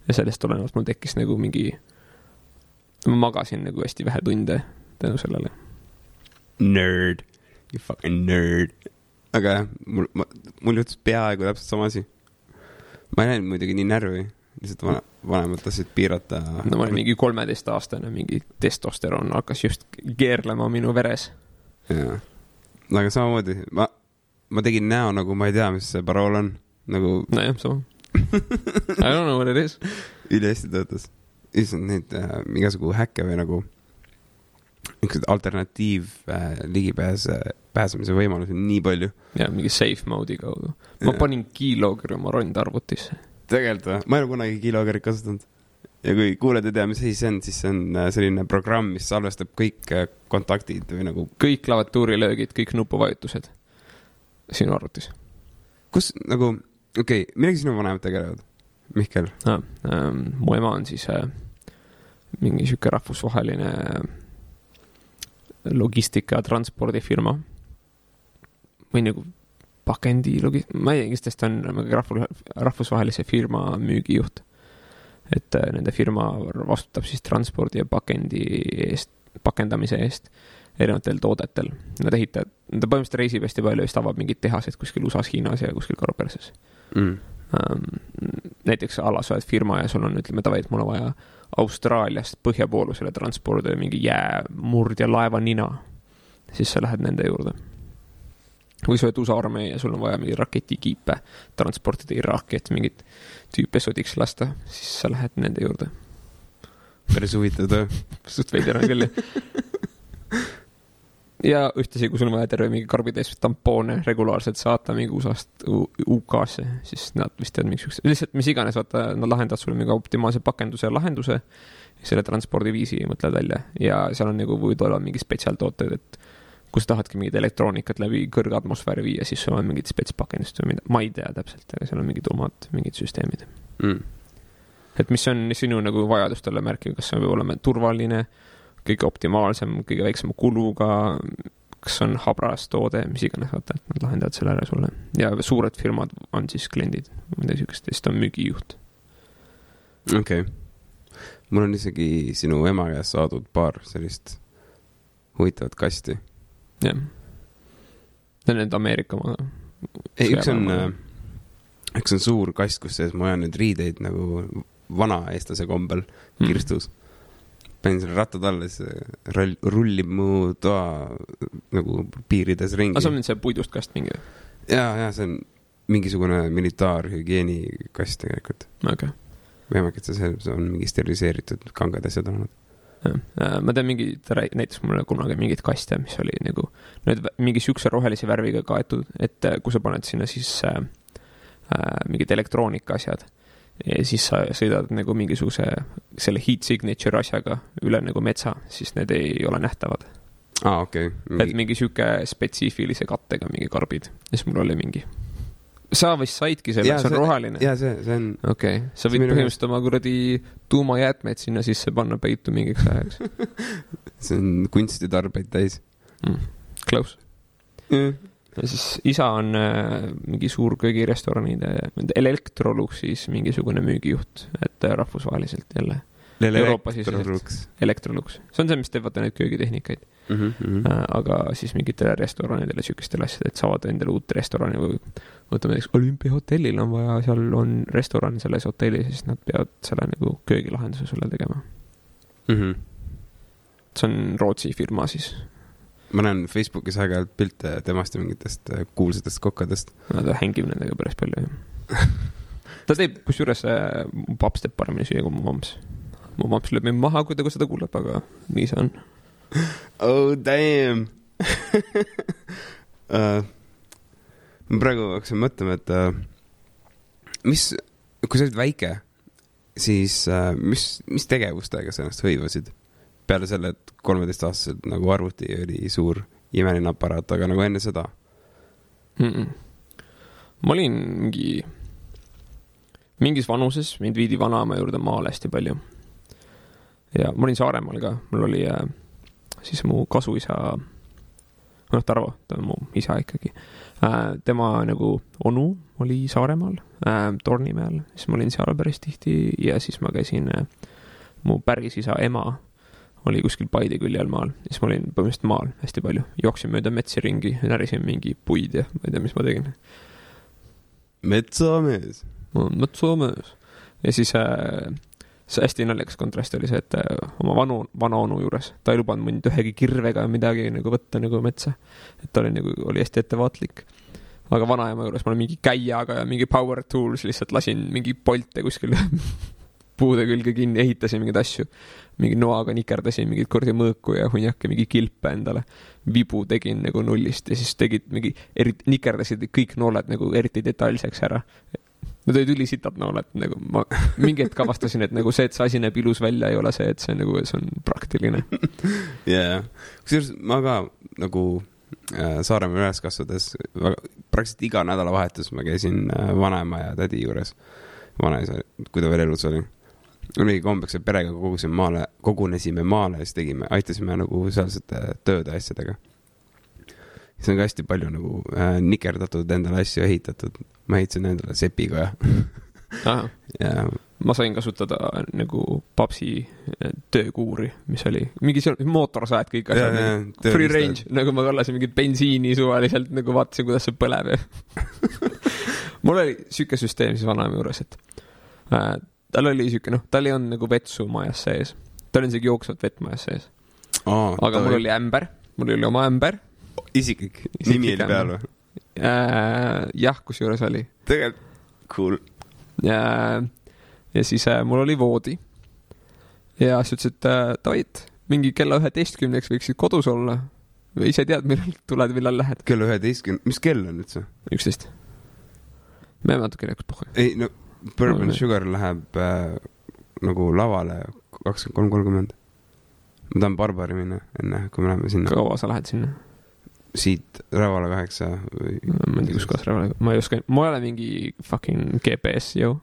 ja sellest tulenevalt mul tekkis nagu mingi, ma magasin nagu hästi vähe tunde tänu sellele. nerd, you fucking nerd. aga jah, mul, mul juhtus peaaegu täpselt sama asi. ma läinud muidugi nii närvi, lihtsalt vana, vanemad tahtsid piirata. no ma olin mingi kolmeteistaastane, mingi testosteroon hakkas just keerlema minu veres. jaa, aga samamoodi, ma, ma tegin näo nagu ma ei tea, mis see parool on, nagu nojah, sama. I don't know what it is. ülihästi töötas. issand, neid äh, igasugu häkke või nagu niisuguseid alternatiiv äh, ligipääs äh,, pääsemise võimalusi on nii palju. ja mingi safe mode'i kaudu. ma panin kiilogrammi oma rondarvutisse. Tegelikult või? ma ei ole kunagi kilokerit kasutanud. ja kui kuulajad ei tea, mis asi see on, siis see on äh, selline programm, mis salvestab kõik äh, kontaktid või nagu, kõik klaviatuurilöögid, kõik nupuvajutused sinu arvutis kus nagu, okei okay,, millega sinu vanemad tegelevad? Mihkel, ah,. Ähm, mu ema on siis äh, mingi sihuke rahvusvaheline logistika ja transpordifirma. või nagu pakendi logi-, ma ei tea, kes tast on rahvusvahelise firma müügijuht. et äh, nende firma vastutab siis transpordi ja pakendi eest, pakendamise eest erinevatel toodetel. Nad ehitavad, ta põhimõtteliselt reisib hästi palju ja siis avab mingid tehased kuskil USA-s, Hiinas ja kuskil Karu-Perses mm. ähm,. näiteks a la sa oled firma ja sul on, ütleme davai, et mul on vaja Austraaliast põhjapoolusele transpordida mingi jäämurdja laeva nina, siis sa lähed nende juurde. Või sa oled USA armee ja sul on vaja mingeid raketikiipe transportida Iraaki, et mingit tüüpe sodiks lasta, siis sa lähed nende juurde. päris huvitav töö. suht veider on küll jah. ja ühtlasi, kui sul on vaja terve mingi karbitäis tampoone regulaarselt saata mingi USA-st UK-sse, siis nad vist teevad mingisuguse, lihtsalt mis iganes, vaata, nad lahendavad sulle mingi optimaalse pakenduse ja lahenduse, selle transpordiviisi mõtlevad välja ja seal on nagu võivad olla mingi spetsiaaltooted, et kui sa tahadki mingit elektroonikat läbi kõrgatmosfääri viia, siis sul on mingid spetspakendust või mida, ma ei tea täpselt, aga seal on mingid omad mingid süsteemid. mm.. et mis on sinu nagu vajadustele märkiv, kas see peab olema turvaline, kõige optimaalsem, kõige väiksema kuluga, kas on habras toode, mis iganes, vaata, nad lahendavad selle ära sulle. ja suured firmad on siis kliendid, midagi siukest, ja siis ta on müügijuht. okei okay.. mul on isegi sinu ema käest saadud paar sellist huvitavat kasti. jah. see on nüüd Ameerika oma. ei, üks on, üks on suur kast, kus sees ma hoian neid riideid nagu vana eestlase kombel kirstus. panin selle rattad alla, siis roll, rullib mu toa nagu piirides ringi aga see on nüüd see puidust kast mingi või? ja, ja see on mingisugune militaarhügieenikast tegelikult. okei võimalik, et see on mingi steriliseeritud kangad asjad olnud. jah, ma tean mingi, ta näitas mulle kunagi mingeid kaste, mis oli nagu need mingi siukse rohelise värviga kaetud, et äh, kui sa paned sinna siis äh, äh, mingid elektroonika asjad ja siis sa sõidad nagu mingisuguse selle heat signature asjaga üle nagu metsa, siis need ei ole nähtavad. aa, okei et okay.. mingi sihuke spetsiifilise kattega mingi karbid ja siis mul oli mingi. Sa vist saidki selle, see on roheline? ja see, see on, okei okay., sa See võid põhimõtteliselt oma kuradi tuumajäätmeid sinna sisse panna peitu mingiks ajaks see on kunstitarbeid täis mm.. Close. mm.. ja siis isa on äh, mingi suur köögirestoranide, Electroluxis mingisugune müügijuht, et äh, rahvusvaheliselt jälle, siseselt. Electrolux, see on see, mis teeb vaata neid köögitehnikaid Mm mm, -hmm. aga siis mingitele restoranidele, sihukestele asjadele, et saavad endale uut restorani või võtame näiteks olümpiahotellil on vaja, seal on restoran selles hotellis ja siis nad peavad selle nagu köögilahenduse sulle tegema. Mm -hmm. see on Rootsi firma siis, ma näen Facebookis aeg-ajalt pilte temast ja mingitest äh, kuulsatest kokkadest. ta hängib nendega päris palju jah. ta teeb, kusjuures äh, mu paps teeb paremini süüa kui mu mamps. mu mamps lööb mind maha, kui ta seda kuuleb, aga nii see on. Oh damn uh. ma praegu hakkasin mõtlema, et uh, mis, kui sa olid väike, siis uh, mis, mis tegevustega sa ennast hõivasid? peale selle, et kolmeteistaastaselt nagu arvuti oli suur imeline aparaat, aga nagu enne seda mm. -mm. ma olin mingi, mingis vanuses, mind viidi vanaema juurde maale hästi palju. ja ma olin Saaremaal ka, mul oli äh, siis mu kasuisa, noh, Tarvo, ta on mu isa ikkagi äh,. Tema nagu onu oli Saaremaal äh,, Tornimäel, siis ma olin seal päris tihti ja siis ma käisin äh,, mu pärisisa ema oli kuskil Paide külje all maal, siis ma olin põhimõtteliselt maal hästi palju, jooksin mööda metsi ringi, närisin mingi puid ja ma ei tea, mis ma tegin. metsamees. metsamees. ja siis äh, see hästi naljakas kontrast oli see, et äh, oma vanu, vanaonu juures ta ei lubanud mind ühegi kirvega midagi nagu võtta nagu metsa. et ta oli nagu, oli hästi ettevaatlik. aga vanaema juures ma mingi käiaga ja mingi power tools lihtsalt lasin mingi polte kuskil puude külge kinni, ehitasin mingeid asju. mingi noaga nikerdasin mingit kuradi mõõku ja hunniake mingi kilpe endale. vibu tegin nagu nullist ja siis tegid mingi, eriti nikerdasid kõik nooled nagu eriti detailseks ära. Need olid ülisitad nooled, nagu ma mingi hetk avastasin, et nagu see, et see asi näeb ilus välja, ei ole see, et see nagu, see on praktiline. jaa, kusjuures ma ka nagu äh, Saaremaal üles kasvades praktiliselt iga nädalavahetus ma käisin äh, vanaema ja tädi juures, vanaisa, kui ta veel elus oli. oligi kombeks, et perega kogusime maale, kogunesime maale ja siis tegime, aitasime nagu sealsete tööde asjadega. Siis on ka hästi palju nagu äh, nikerdatud endale asju ehitatud, ma ehitasin endale sepikoja ja ma sain kasutada nagu papsi eh, töökuuri, mis oli mingi seal mootorsajad kõik Ja, asjad ja,, free range, nagu ma kallasin mingit bensiini suvaliselt nagu vaatasin, kuidas see põleb. Ja mul oli sihuke süsteem siis vanaema juures, et äh, tal oli sihuke noh, tal ei olnud nagu vetsu majas sees, tal oli isegi jooksvat vett majas sees, oh, aga mul oli ämber, mul oli oma ämber isiklik, nimi oli peal või? äh,, jah, kusjuures oli tegelikult cool. ja, ja siis äh, mul oli voodi. ja siis ütles, et äh, Tait, mingi kella üheteistkümneks võiksid kodus olla. ise tead, millal tuled, millal lähed. kella üheteistkümne, mis kell on üldse? üksteist. me jääme natuke rääkis pohhu. ei no Bourbon No, Sugar läheb äh, nagu lavale kakskümmend kolm, kolmkümmend. ma tahan Barbari minna enne, kui me läheme sinna. kaua sa lähed sinna? Siit Rävala kaheksa või ma ei tea, kus kohas Rävala, ma ei oska, ma ei ole mingi fucking GPS jõu.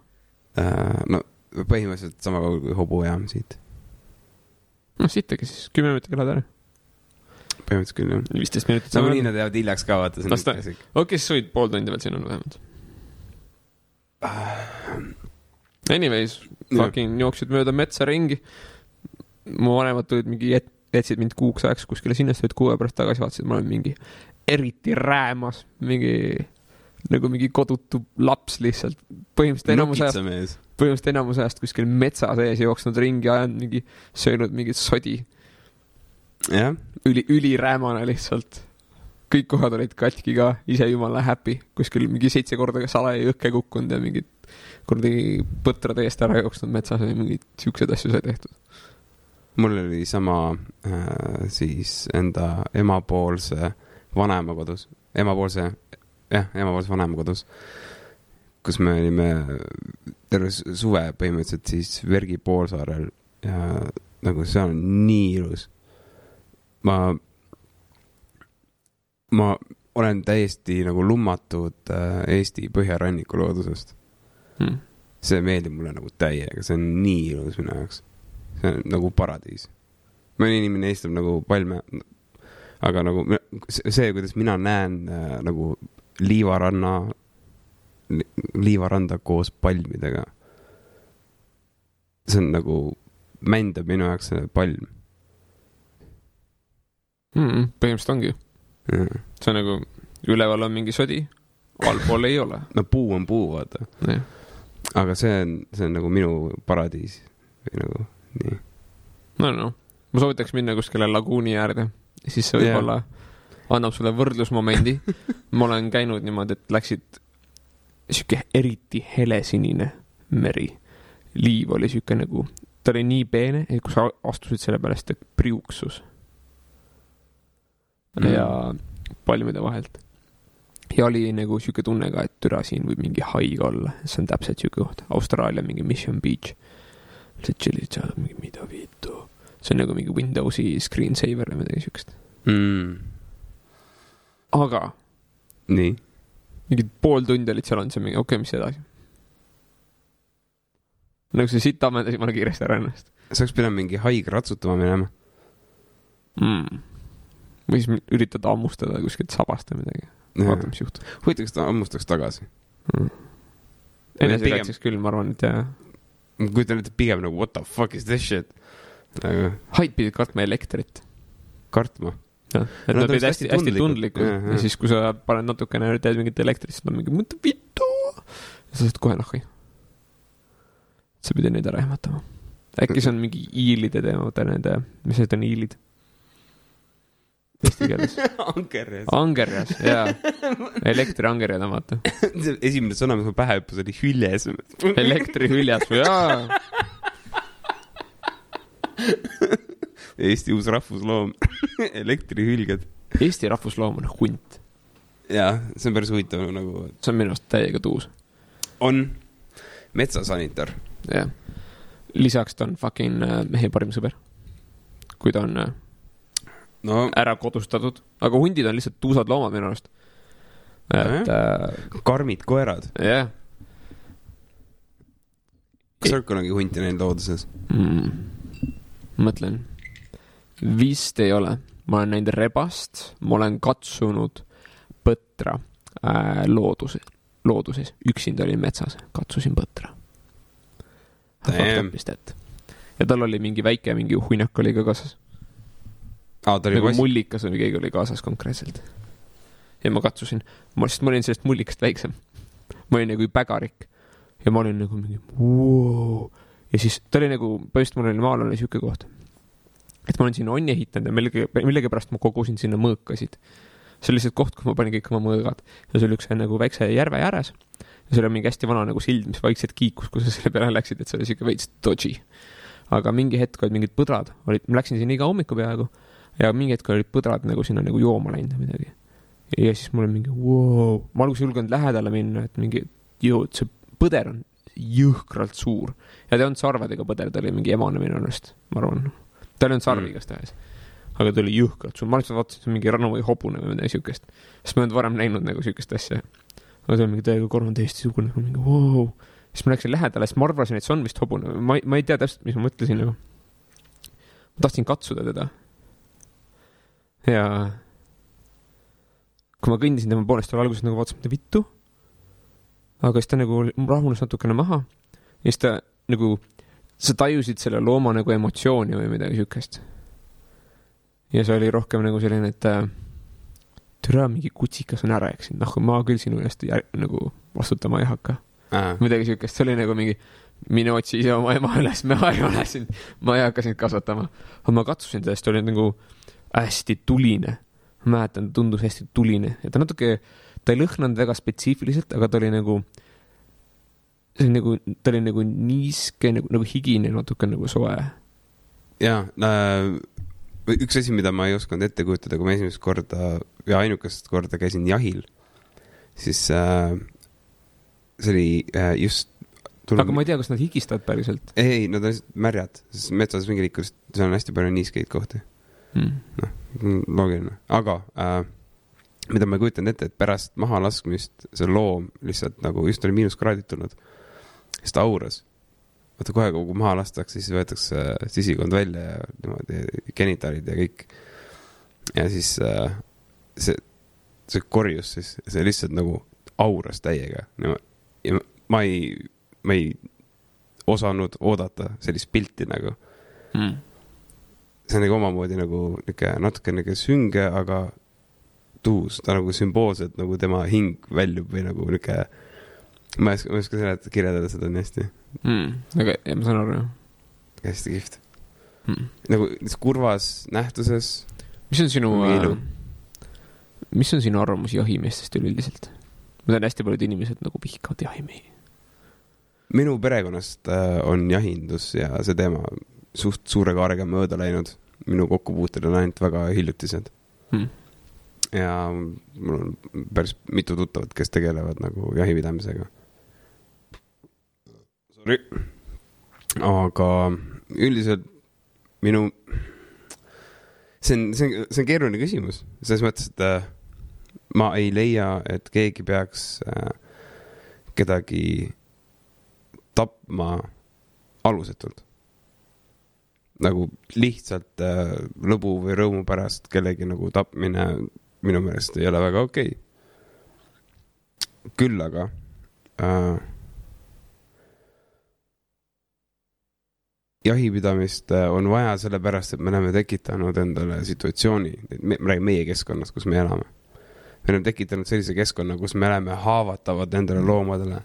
äh,. no põhimõtteliselt sama kaugel kui hobujaam siit. noh, siit äkki siis kümme minutit elad ära. põhimõtteliselt küll jah. viisteist minutit nagunii saame. nad jäävad hiljaks ka vaata. Las ta- okei, siis võid pool tundi veel siin olla vähemalt. Anyways, fucking jooksid mööda metsa ringi. mu vanemad tulid mingi, jätsid mind kuuks ajaks kuskile sinna, siis tulid kuu aja pärast tagasi, vaatasid, ma olen mingi eriti räämas, mingi nagu mingi kodutu laps lihtsalt. põhimõtteliselt enamus ajast, põhimõtteliselt enamus ajast kuskil metsa sees jooksnud ringi, ajanud mingi, söönud mingit sodi, üli, üliräämane lihtsalt. kõik kohad olid katki ka, ise jumala happy, kuskil mingi seitse korda ka salaja jõkke kukkunud ja mingid kuradi põtrad eest ära jooksnud metsas ja mingeid siukseid asju sai tehtud. Mul oli sama äh, siis enda emapoolse vanaema kodus, emapoolse, jah, emapoolse vanaema kodus, kus me olime terve suve põhimõtteliselt siis Vergi poolsaarel ja nagu see on nii ilus. ma, ma olen täiesti nagu lummatud äh, Eesti põhjaranniku loodusest. Hmm. see meeldib mulle nagu täiega, see on nii ilus minu jaoks. Nagu paradiis. mõni inimene istub nagu palme, aga nagu see, kuidas mina näen äh, nagu liivaranna, liivaranda koos palmidega. see on nagu, mändab minu jaoks see palm. Mm, põhimõtteliselt ongi, see on nagu üleval on mingi sodi, allpool ei ole. no puu on puu, vaata, aga see on, see on nagu minu paradiis või nagu nii. no no, ma soovitaks minna kuskile laguuni äärde, siis see võib-olla annab sulle võrdlusmomendi. ma olen käinud niimoodi, et läksid sihuke eriti helesinine meri. liiv oli sihuke nagu, ta oli nii peene, et kui sa astusid selle siis ta priuksus Mm. ja palmide vahelt. ja oli nagu sihuke tunne ka, et türa siin võib mingi haig olla, see on täpselt sihuke koht, Austraalia mingi Mission Beach. Lihtsalt chill'id seal, mingi mida vittu. see on nagu mingi Windowsi screensaver või midagi siukest. mm.. aga nii, mingi pool tundi olid seal olnud, see on mingi okei okay,, mis edasi. nagu see sitt ammendas jumala kiiresti ära ennast sa oleks pidanud mingi haige ratsutama minema. mm.. või siis üritad hammustada kuskilt sabast või midagi, vaata, mis juhtub huvitav, kas ta hammustaks tagasi? mm.. Enesekaitseks küll, ma arvan, et jah. Ma kujutan ette pigem nagu what the fuck is this shit. nagu haid pidid kartma elektrit. kartma. jah, et Nad olid hästi hästi, tundlikud. ja jah. siis, kui sa paned natukene, teed mingit elektrit, siis nad on mingi, mõtle vittu. ja sa saad kohe nahhi. sa pidid neid ära ehmatama. äkki see on mingi iilide teema, vaata nende, mis need on iilid? Eesti keeles. angerjas. angerjas, jaa. elektriangerjad on vaata. esimene sõna, mis mul pähe hüppas, oli hüljes. elektrihüljas, jaa. Eesti uus rahvusloom, elektrihülged. Eesti rahvusloom on hunt. jaa, see on päris huvitav nagu. see on minu arust täiega tuus. on metsasanitar. jah. lisaks ta on fucking äh, mehe parim sõber. kui ta on äh, no. ära kodustatud, aga hundid on lihtsalt tuusad loomad minu arust. et äh, karmid koerad. jah. Kas sa oled kunagi hunti näinud looduses? mm,, mõtlen, vist ei ole, ma olen näinud rebast, ma olen katsunud põtra äh, looduse, looduses, üksinda olin metsas, katsusin põtra. Ja tal oli mingi väike, mingi hunnak oli ka kaasas. Oli nagu poiss. mullikas või keegi oli kaasas konkreetselt. ja ma katsusin, ma, sest ma olin sellest mullikast väiksem. ma olin nagu pägarik ja ma olin nagu mingi wow. ja siis ta oli nagu, põhimõtteliselt mul oli maal oli sihuke koht, et ma olen sinna onni ehitanud ja millegi, millegipärast ma kogusin sinna mõõkasid. see oli lihtsalt koht, kus ma panin kõik oma mõõgad ja see oli üks nagu väikse järve ääres ja seal oli mingi hästi vana nagu sild, mis vaikselt kiikus, kui sa selle peale läksid, et see oli siuke veits dodgy. aga mingi hetk olid mingid põdrad, olid, ma läksin sinna iga hommiku peaaegu ja mingi hetk olid põdrad nagu sinna nagu jooma läinud või midagi. ja siis mul oli mingi wow., ma alguses ei julgenud lähedale minna, et mingi, jõu, see põder on jõhkralt suur. ja ta ei olnud sarvedega põder, ta oli mingi emane minu arust, ma arvan. ta ei olnud sarvi Mm. igastahes. aga ta oli jõhkralt suur, ma lihtsalt vaatasin, et see on mingi rannu või hobune või midagi siukest. sest ma ei olnud varem näinud nagu siukest asja. aga see on mingi täiega korv on täiesti sugune, mingi vau wow.. siis ma läksin lähedale, sest ma arvasin, et see on vist hobune, ma ei, ma ei tea täpselt, mis ma mõtlesin nagu. ma tahtsin katsuda teda. Ja kui ma kõndisin tema poolest, ta alguses nagu vaatas, mida vittu. aga siis ta nagu rahunes natukene maha ja siis ta nagu, sa tajusid selle looma nagu emotsiooni või midagi siukest. ja see oli rohkem nagu selline, et äh, türa mingi kutsikas on ära eksinud, noh, ma küll sinu eest nagu vastutama ei hakka. midagi siukest, see oli nagu mingi mine otsi ise oma ema üles, ma ei ole sind, ma ei hakka sind kasvatama. aga ma katsusin teda, siis ta oli nagu hästi tuline. ma mäletan, ta tundus hästi tuline ja ta natuke, ta ei lõhnanud väga spetsiifiliselt, aga ta oli nagu, see oli nagu, ta oli nagu niiske nagu, nagu higine, natuke nagu soe. jaa äh,, üks asi, mida ma ei osanud ette kujutada, kui ma esimest korda ja ainukest korda käisin jahil, siis äh, see oli äh, just aga ma ei tea, kas nad higistavad päriselt ei, ei, nad on lihtsalt märjad, sest metsas mingi liiklus, seal on hästi palju niiskeid kohti, mm.. loogiline, aga äh, mida ma ei kujutanud ette, et pärast mahalaskmist see loom lihtsalt nagu just oli miinuskraadid tulnud, siis ta auras. vaata kohe, kui maha lastakse, siis võetakse sisikond välja ja niimoodi genitaalid ja kõik. ja siis äh, see, see korjus siis, see lihtsalt nagu auras täiega ja ma ei, ma ei osanud oodata sellist pilti nagu Mm. See on nagu omamoodi nagu niuke natuke niuke sünge, aga tuus, ta nagu sümboolselt nagu tema hing väljub või nagu niuke. ma ei oska, ma ei oska seletada, kirjeldada seda nii hästi, Mm. aga ja, ma saan aru jah hästi kihvt. mm.. nagu kurvas nähtuses, mis on sinu ilu. äh,, mis on sinu arvamus jahimeestest üleüldiselt? ma tean, hästi paljud inimesed nagu vihkavad jahimehi minu perekonnast äh, on jahindus ja see teema suht suure kaarega mööda läinud. minu kokkupuuted on ainult väga hiljutised mm.. ja mul on päris mitu tuttavat, kes tegelevad nagu jahipidamisega. Sorry. aga üldiselt minu, see on, see on, see on keeruline küsimus, selles mõttes, et äh, ma ei leia, et keegi peaks äh, kedagi tapma alusetult. Nagu lihtsalt äh, lõbu või rõõmu pärast kellegi nagu tapmine minu meelest ei ole väga okei okay.. küll aga äh, jahipidamist äh, on vaja sellepärast, et me oleme tekitanud endale situatsiooni, me me räägime meie keskkonnast, kus me elame. me oleme tekitanud sellise keskkonna, kus me oleme haavatavad nendele loomadele.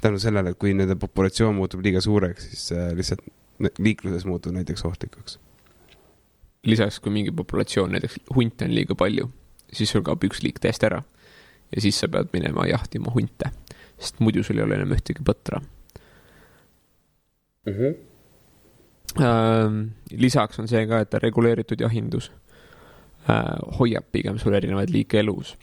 tänu sellele, et kui nende populatsioon muutub liiga suureks, siis äh, lihtsalt liikluses muutub näiteks ohtlikuks. lisaks, kui mingi populatsioon, näiteks hunte on liiga palju, siis sul kaob üks liik täiesti ära. ja siis sa pead minema jahtima hunte, sest muidu sul ei ole enam ühtegi põtra Mm -hmm. lisaks on see ka, et reguleeritud jahindus äh, hoiab pigem sul erinevaid liike elus.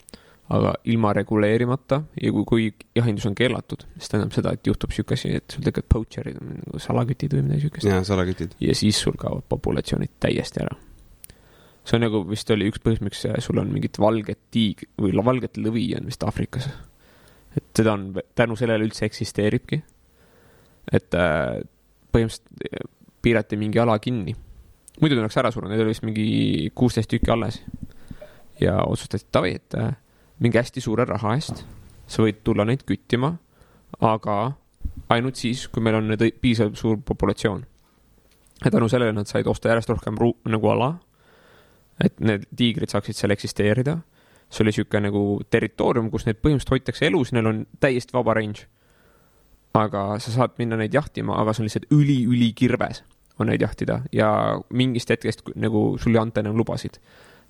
Aga ilma reguleerimata ja kui, kui jahindus on keelatud, siis tähendab seda, et juhtub sihuke asi, et sul tekivad poacher'id, nagu salakütid või midagi siukest. ja salakütid. ja siis sul kaovad populatsioonid täiesti ära. see on nagu vist oli üks põhjus, miks sul on mingit valget tiig- või valget lõvi on vist Aafrikas. et seda on, tänu sellele üldse eksisteeribki. et äh, põhimõtteliselt äh, piirati mingi ala kinni. muidu ta oleks ära surnud, neid oli vist mingi kuusteist tükki alles. ja otsustati, et davai, et äh, mingi hästi suure raha eest sa võid tulla neid küttima, aga ainult siis, kui meil on nüüd piisavalt suur populatsioon ja tänu sellele nad said osta järjest rohkem ru-, nagu ala, et need tiigrid saaksid seal eksisteerida. see oli niisugune nagu territoorium, kus neid põhimõtteliselt hoitakse elus, neil on täiesti vaba range. aga sa saad minna neid jahtima, aga see on lihtsalt üli-ülikirves on neid jahtida ja mingist hetkest nagu sul ei anta enam lubasid.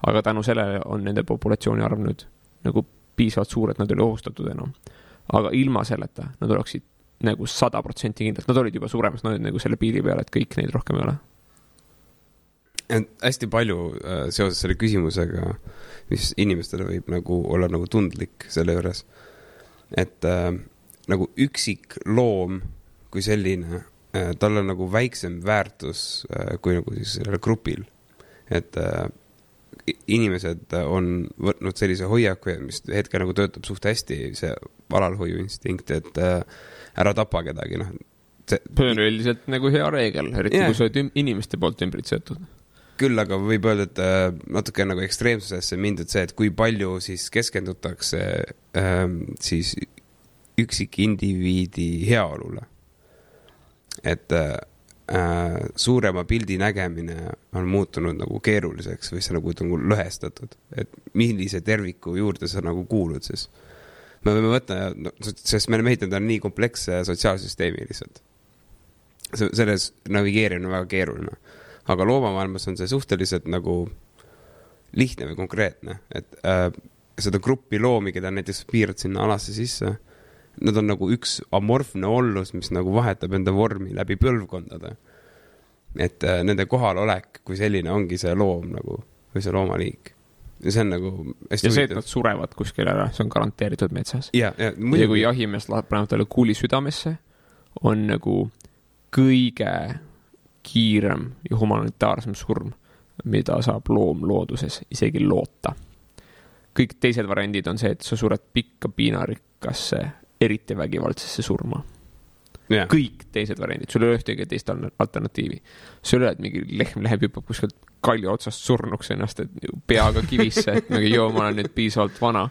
aga tänu sellele on nende populatsiooni arv nüüd nagu piisavalt suur, et nad ei ole ohustatud enam. aga ilma selleta nad oleksid nagu sada protsenti kindlalt, nad olid juba suremas, nad olid nagu selle piiri peal, et kõik neid rohkem ei ole. hästi palju äh, seoses selle küsimusega, mis inimestele võib nagu olla nagu tundlik selle juures. et äh, nagu üksik loom kui selline äh,, tal on nagu väiksem väärtus äh, kui nagu siis sellel grupil. et äh, inimesed on võtnud sellise hoiaku, mis hetkel nagu töötab suht hästi, see alalhoiuinstinkt, et äh, ära tapa kedagi, noh. see on üldiselt nagu hea reegel, eriti yeah. kui sa oled inimeste poolt ümbritsetud küll aga võib öelda, et äh, natuke nagu ekstreemsusesse mindud see, et kui palju siis keskendutakse ähm, siis üksikindiviidi heaolule. et äh, suurema pildi nägemine on muutunud nagu keeruliseks või see nagu, nagu lõhestatud, et millise terviku juurde sa nagu kuulud siis. me võime võtta no,, sest me oleme ehitanud nii kompleksse sotsiaalsüsteemi lihtsalt. selles navigeerimine on väga keeruline aga loomamaailmas on see suhteliselt nagu lihtne või konkreetne, et äh, seda gruppi loomi, keda näiteks piirad sinna alasse sisse, nad on nagu üks amorfne ollus, mis nagu vahetab enda vormi läbi põlvkondade. et äh, nende kohalolek kui selline ongi see loom nagu või see loomaliik. ja see on nagu hästi ja see, et nad surevad kuskil ära, see on garanteeritud metsas. ja, ja muidugi. ja kui jahimees läheb, paneb talle kuuli südamesse, on nagu kõige kiirem ja humanitaarsem surm, mida saab loom looduses isegi loota. kõik teised variandid on see, et sa sured pikka piinarikkasse, eriti vägivaldsesse surma yeah.. kõik teised variandid, sul ei ole ühtegi teist alternatiivi. sul ei ole, et mingi lehm läheb, hüppab kuskilt kalju otsast surnuks ennast, et peaga kivisse, et mingi joo, ma olen nüüd piisavalt vana.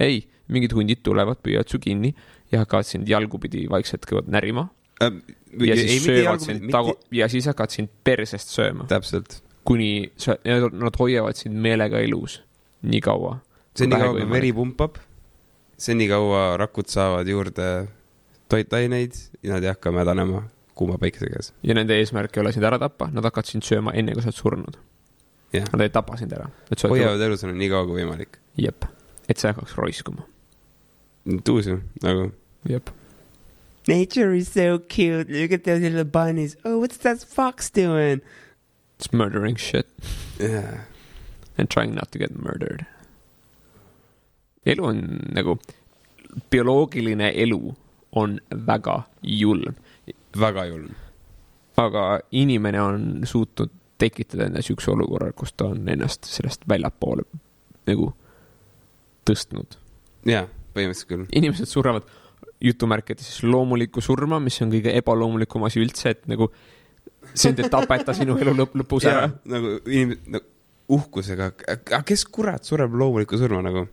ei, mingid hundid tulevad, püüavad su kinni ja hakkavad sind jalgupidi vaikselt kõigepealt närima ähm, ja siis ei, söövad sind mitte... tagu- ja siis hakkavad sind persest sööma. täpselt. kuni sa, nad hoiavad sind meelega elus nii kaua. senikaua kui veri pumpab, senikaua rakud saavad juurde toitaineid ja nad ei hakka mädanema kuuma päikese käes. ja nende eesmärk ei ole sind ära tappa, nad hakkavad sind sööma enne, kui sa oled surnud. Nad ei tapa sind ära. hoiavad elus on nii kaua kui võimalik. jep, et sa ei hakkaks roiskuma. tuus ju, nagu. jep Nature is so cute. Look at those little bunnies. Oh, what's that fox doing? It's murdering shit. Yeah. And trying not to get murdered. Elu on nagu, bioloogiline elu on väga julm. väga julm. aga inimene on suutnud tekitada enda siukse olukorra, kus ta on ennast sellest väljapoole nagu tõstnud. jaa, põhimõtteliselt küll. inimesed surevad jutumärkides siis loomulikku surma, mis on kõige ebaloomulikum asi üldse, et nagu sind ei tapeta sinu elu lõpp, lõpus ära. nagu inimesed nagu, uhkusega, kes kurat sureb loomulikku surma nagu?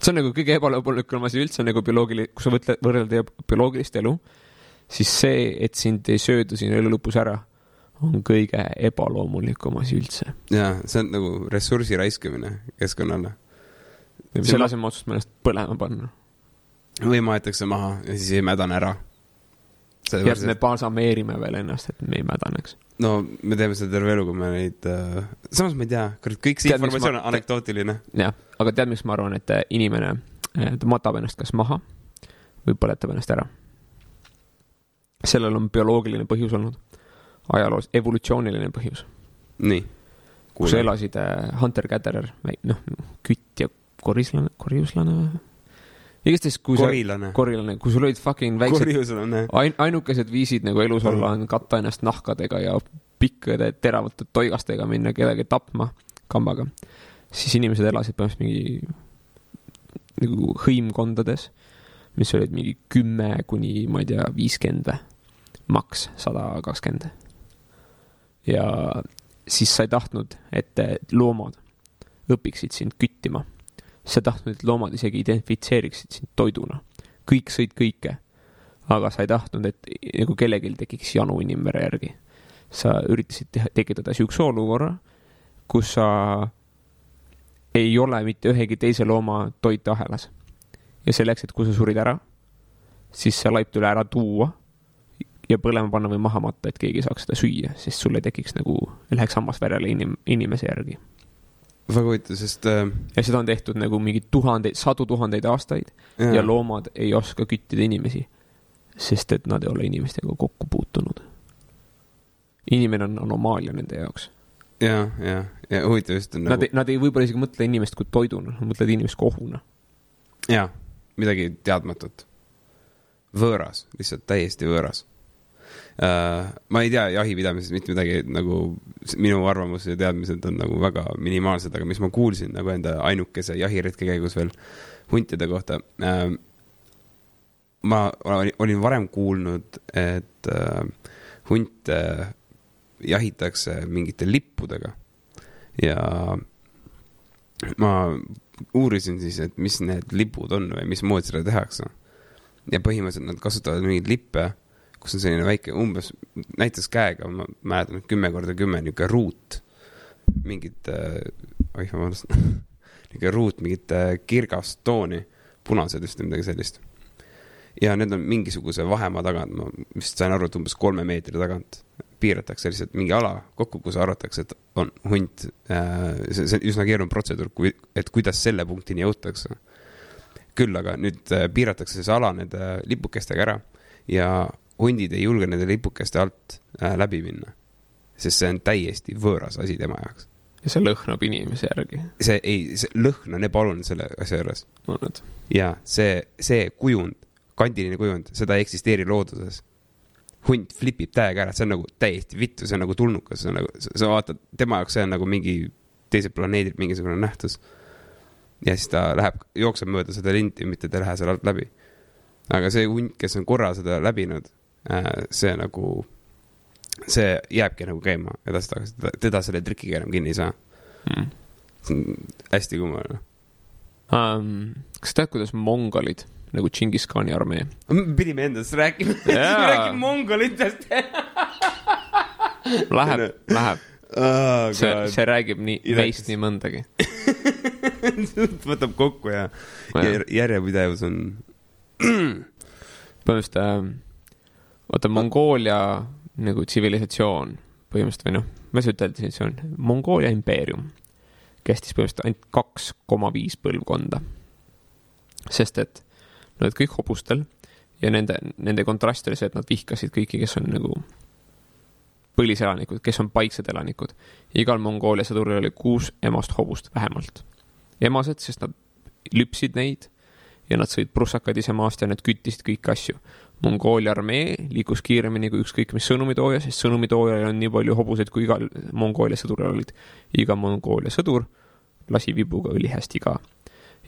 See on nagu kõige ebaloomulikum asi üldse nagu bioloogiline, kui sa mõtled, võrrelda bioloogilist elu, siis see, et sind ei sööda sinu elu lõpus ära, on kõige ebaloomulikum asi üldse. jaa, see on nagu ressursi raiskamine keskkonnale. selle asemel otsustame ennast põlema panna või maetakse maha ja siis ei mädane ära. Ja et me balsameerime veel ennast, et me ei mädaneks. no me teeme seda terve elu, kui me neid äh,, samas ma ei tea, kurat, kõik see tead, informatsioon ma... on anekdootiline. jah, aga tead, miks ma arvan, et äh, inimene, äh, ta matab ennast kas maha või põletab ennast ära. sellel on bioloogiline põhjus olnud, ajaloos evolutsiooniline põhjus. nii. kus elasid äh, hunter-gatherer, noh, kütt ja korislane, korjuslane või? Igastahes, kui korilane. sa, korilane, kui sul olid fucking väiksed, ain-, ainukesed viisid nagu elus olla on katta ennast nahkadega ja pikkade teravate toigastega minna kedagi tapma kambaga, siis inimesed elasid põhimõtteliselt mingi nagu hõimkondades, mis olid mingi kümme kuni, ma ei tea, viiskümmend või, maks sada kakskümmend. ja siis sa ei tahtnud, et loomad õpiksid sind küttima sa tahtnud, et loomad isegi identifitseeriksid sind toiduna. kõik sõid kõike. aga sa ei tahtnud, et nagu kellelgi tekiks janu inimvere järgi. sa üritasid teha, tekitada siukse olukorra, kus sa ei ole mitte ühegi teise looma toitahelas. ja selleks, et kui sa surid ära, siis see laip tuli ära tuua ja põlema panna või maha matta, et keegi saaks seda süüa, sest sul ei tekiks nagu, läheks hammas verele inim-, inimese järgi väga huvitav, sest äh.... ja seda on tehtud nagu mingi tuhandeid, sadu tuhandeid aastaid ja. ja loomad ei oska küttida inimesi, sest et nad ei ole inimestega kokku puutunud. inimene on anomaalia nende jaoks. ja, ja, ja huvitav just on Nad nagu ei, nad ei võib-olla isegi mõtle inimest kui toiduna, nad mõtlevad inimest kui ohuna. jaa, midagi teadmatut. võõras, lihtsalt täiesti võõras. Ma ei tea jahipidamisest mitte midagi nagu, minu arvamus ja teadmised on nagu väga minimaalsed, aga mis ma kuulsin nagu enda ainukese jahiretke käigus veel huntide kohta uh,. ma olin- varem kuulnud, et uh, hunte jahitakse mingite lippudega ja ma uurisin siis, et mis need lipud on või mismoodi seda tehakse. ja põhimõtteliselt nad kasutavad mingeid lippe, kus on selline väike umbes, näiteks käega, ma mäletan, kümme korda kümme niisugune ruut, mingit äh,, oih, vabandust, niisugune ruut mingit äh, kirgast tooni, punased vist või midagi sellist. ja need on mingisuguse vahemaa tagant, ma vist sain aru, et umbes kolme meetri tagant piiratakse lihtsalt mingi ala kokku, kus arvatakse, et on hunt. see, see on üsna keeruline protseduur, kui, et kuidas selle punktini jõutakse. küll aga nüüd äh, piiratakse see ala nende lipukestega ära ja hundid ei julge nende lipukeste alt äh, läbi minna. sest see on täiesti võõras asi tema jaoks. ja see lõhnab inimese järgi, see ei, see lõhn on ebaoluline selle asja juures ja see, see kujund, kandiline kujund, seda ei eksisteeri looduses. hunt flipib täiega ära, see on nagu täiesti vittu, see on nagu tulnukas, see on nagu, sa vaatad, tema jaoks see on nagu mingi teiselt planeedilt mingisugune nähtus. ja siis ta läheb, jookseb mööda seda linti, mitte ta ei lähe seal alt läbi. aga see hunt, kes on korra seda läbinud, see nagu, see jääbki nagu käima edasi-tagasi, teda, selle trikiga enam kinni ei saa. Mm. see on hästi kummaline. Um, kas tead, kuidas mongolid nagu Džingiskhaani armee, me pidime endast rääkima, räägime mongolitest läheb, läheb, oh,. see, see räägib nii, meist nii mõndagi. võtab kokku ja, ja järjepidevus on. põhimõtteliselt äh,, vaata Mongoolia nagu tsivilisatsioon põhimõtteliselt või noh, ma ei saa ütelda tsivilisatsioon, Mongoolia impeerium kestis põhimõtteliselt ainult kaks koma viis põlvkonda. sest et nad olid kõik hobustel ja nende, nende kontrast oli see, et nad vihkasid kõiki, kes on nagu põliselanikud, kes on paiksed elanikud. igal Mongoolia sõduril oli kuus emast hobust vähemalt. emased, sest nad lüpsid neid ja nad sõid prussakaid ise maast ja nad küttisid kõiki asju. Mongoolia armee liikus kiiremini kui ükskõik mis sõnumitooja, sest sõnumitoojal on nii palju hobuseid, kui igal Mongoolia sõduril olid. iga Mongoolia sõdur lasi vibuga õlihästi ka.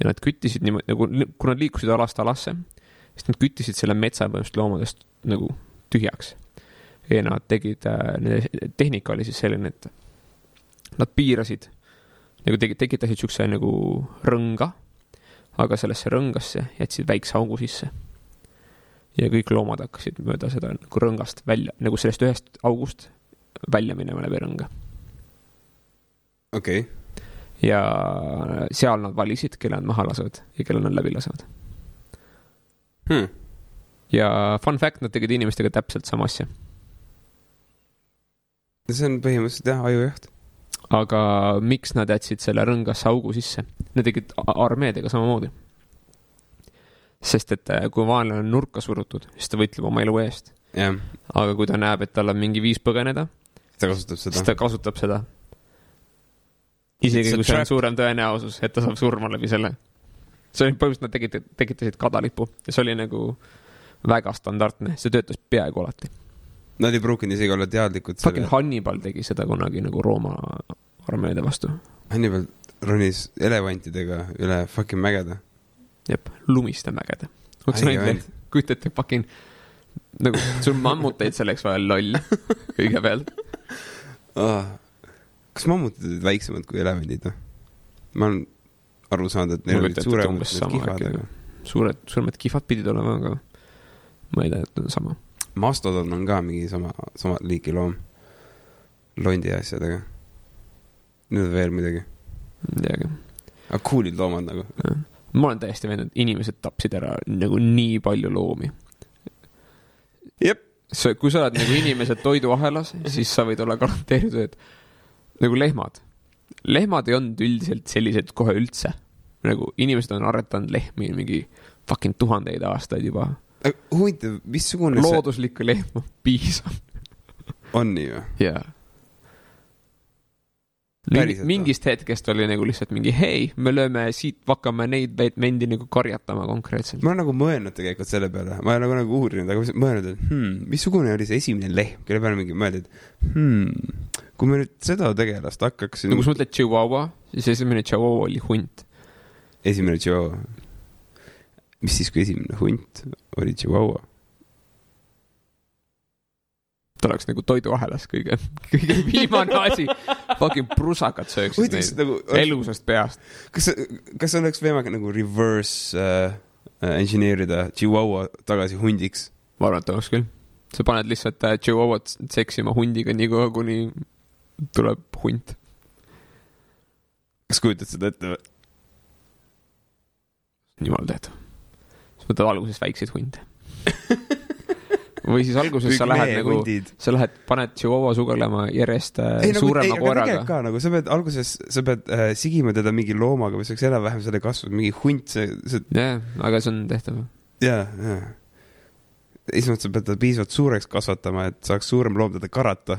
ja nad küttisid niimoodi nagu, kui nad liikusid alast alasse, siis nad küttisid selle metsa põhimõtteliselt loomadest nagu tühjaks. ja nad tegid äh,, nende tehnika oli siis selline, et nad piirasid, nagu tegid, tekitasid siukse nagu rõnga, aga sellesse rõngasse jätsid väikse augu sisse. Ja kõik loomad hakkasid mööda seda nagu rõngast välja, nagu sellest ühest august välja minema läbi rõnga. okei okay., ja seal nad valisid, kelle nad maha lasevad ja kelle nad läbi lasevad. hmm. ja fun fact, nad tegid inimestega täpselt sama asja. see on põhimõtteliselt jah, ajujaht. aga miks nad jätsid selle rõngasse augu sisse? Nad tegid armeedega samamoodi. Sest et äh, kui vaenlane on nurka surutud, siis ta võitleb oma elu eest. jah, aga kui ta näeb, et tal on mingi viis põgeneda, siis ta kasutab seda. isegi kui see on suurem tõenäosus, et ta saab surma läbi selle. see oli põhimõtteliselt, nad tegid, tekitasid kadalipu ja see oli nagu väga standardne, see töötas peaaegu alati. Nad ei pruukinud isegi olla teadlikud Fucking. Hannibal tegi seda kunagi nagu Rooma armeede vastu. Hannibal ronis elevantidega üle fucking mägede. jep, lumiste mägede. Otse näinud, kujutate fucking nagu sul on mammuteid selleks vaja, loll, kõigepealt. Oh. kas mammutid olid väiksemad kui elevandid või? ma olen aru saanud, et neil olid ette, suuremad need kihvad, aga suured, suuremad kihvad pidid olema, aga ma ei tea, et on sama. mastodon on ka mingi sama, sama liiki loom. londi asjadega. nüüd on veel midagi. ei teagi. aga cool'id loomad nagu. Ma olen täiesti veendunud, inimesed tapsid ära nagu nii palju loomi. jep. sa, kui sa oled nagu inimese toiduahelas, siis sa võid olla garanteeritud, et nagu lehmad. lehmad ei olnud üldiselt sellised kohe üldse. nagu inimesed on aretanud lehmi mingi fucking tuhandeid aastaid juba. huvitav, missugune see looduslikku lehma piisab. on nii või? jaa. Mingist hetkest oli nagu lihtsalt mingi hei, me lööme siit, hakkame neid mendi nagu karjatama konkreetselt. ma olen nagu mõelnud tegelikult selle peale, ma olen nagu, nagu uurinud, aga mõelnud, et hmm, missugune oli see esimene lehm, kelle peale mingi mõeldi, et hmm, kui me nüüd seda tegelast hakkaks no kui sa mõtled Chihuahua, siis esimene Chihuahua oli hunt. esimene Chihuahua. mis siis, kui esimene hunt oli Chihuahua? Ta oleks nagu toiduahelas kõige, kõige viimane asi. Fucking prusakad sööksid neid nagu, elusast peast. kas, kas oleks võimalik nagu reverse äh, äh, engineer ida Chihuahua tagasi hundiks? ma arvan, et oleks küll. sa paned lihtsalt äh, Chihuahuat seksima hundiga nii kaua, kuni tuleb hunt. kas kujutad seda ette või? jumal tead. siis võtad alguses väikseid hunde. või siis alguses sa lähed nagu, sa lähed, paned Chihuahua sugelema järjest äh, ei nagu, suurema tegelikult koeraga. ka nagu sa pead alguses, sa pead äh, sigima teda mingi loomaga, mis oleks enam-vähem selle kasvu, mingi hunt, see, see jah, aga see on tehtav. ja, ja. esmalt sa pead ta piisavalt suureks kasvatama, et saaks suurem loom teda karata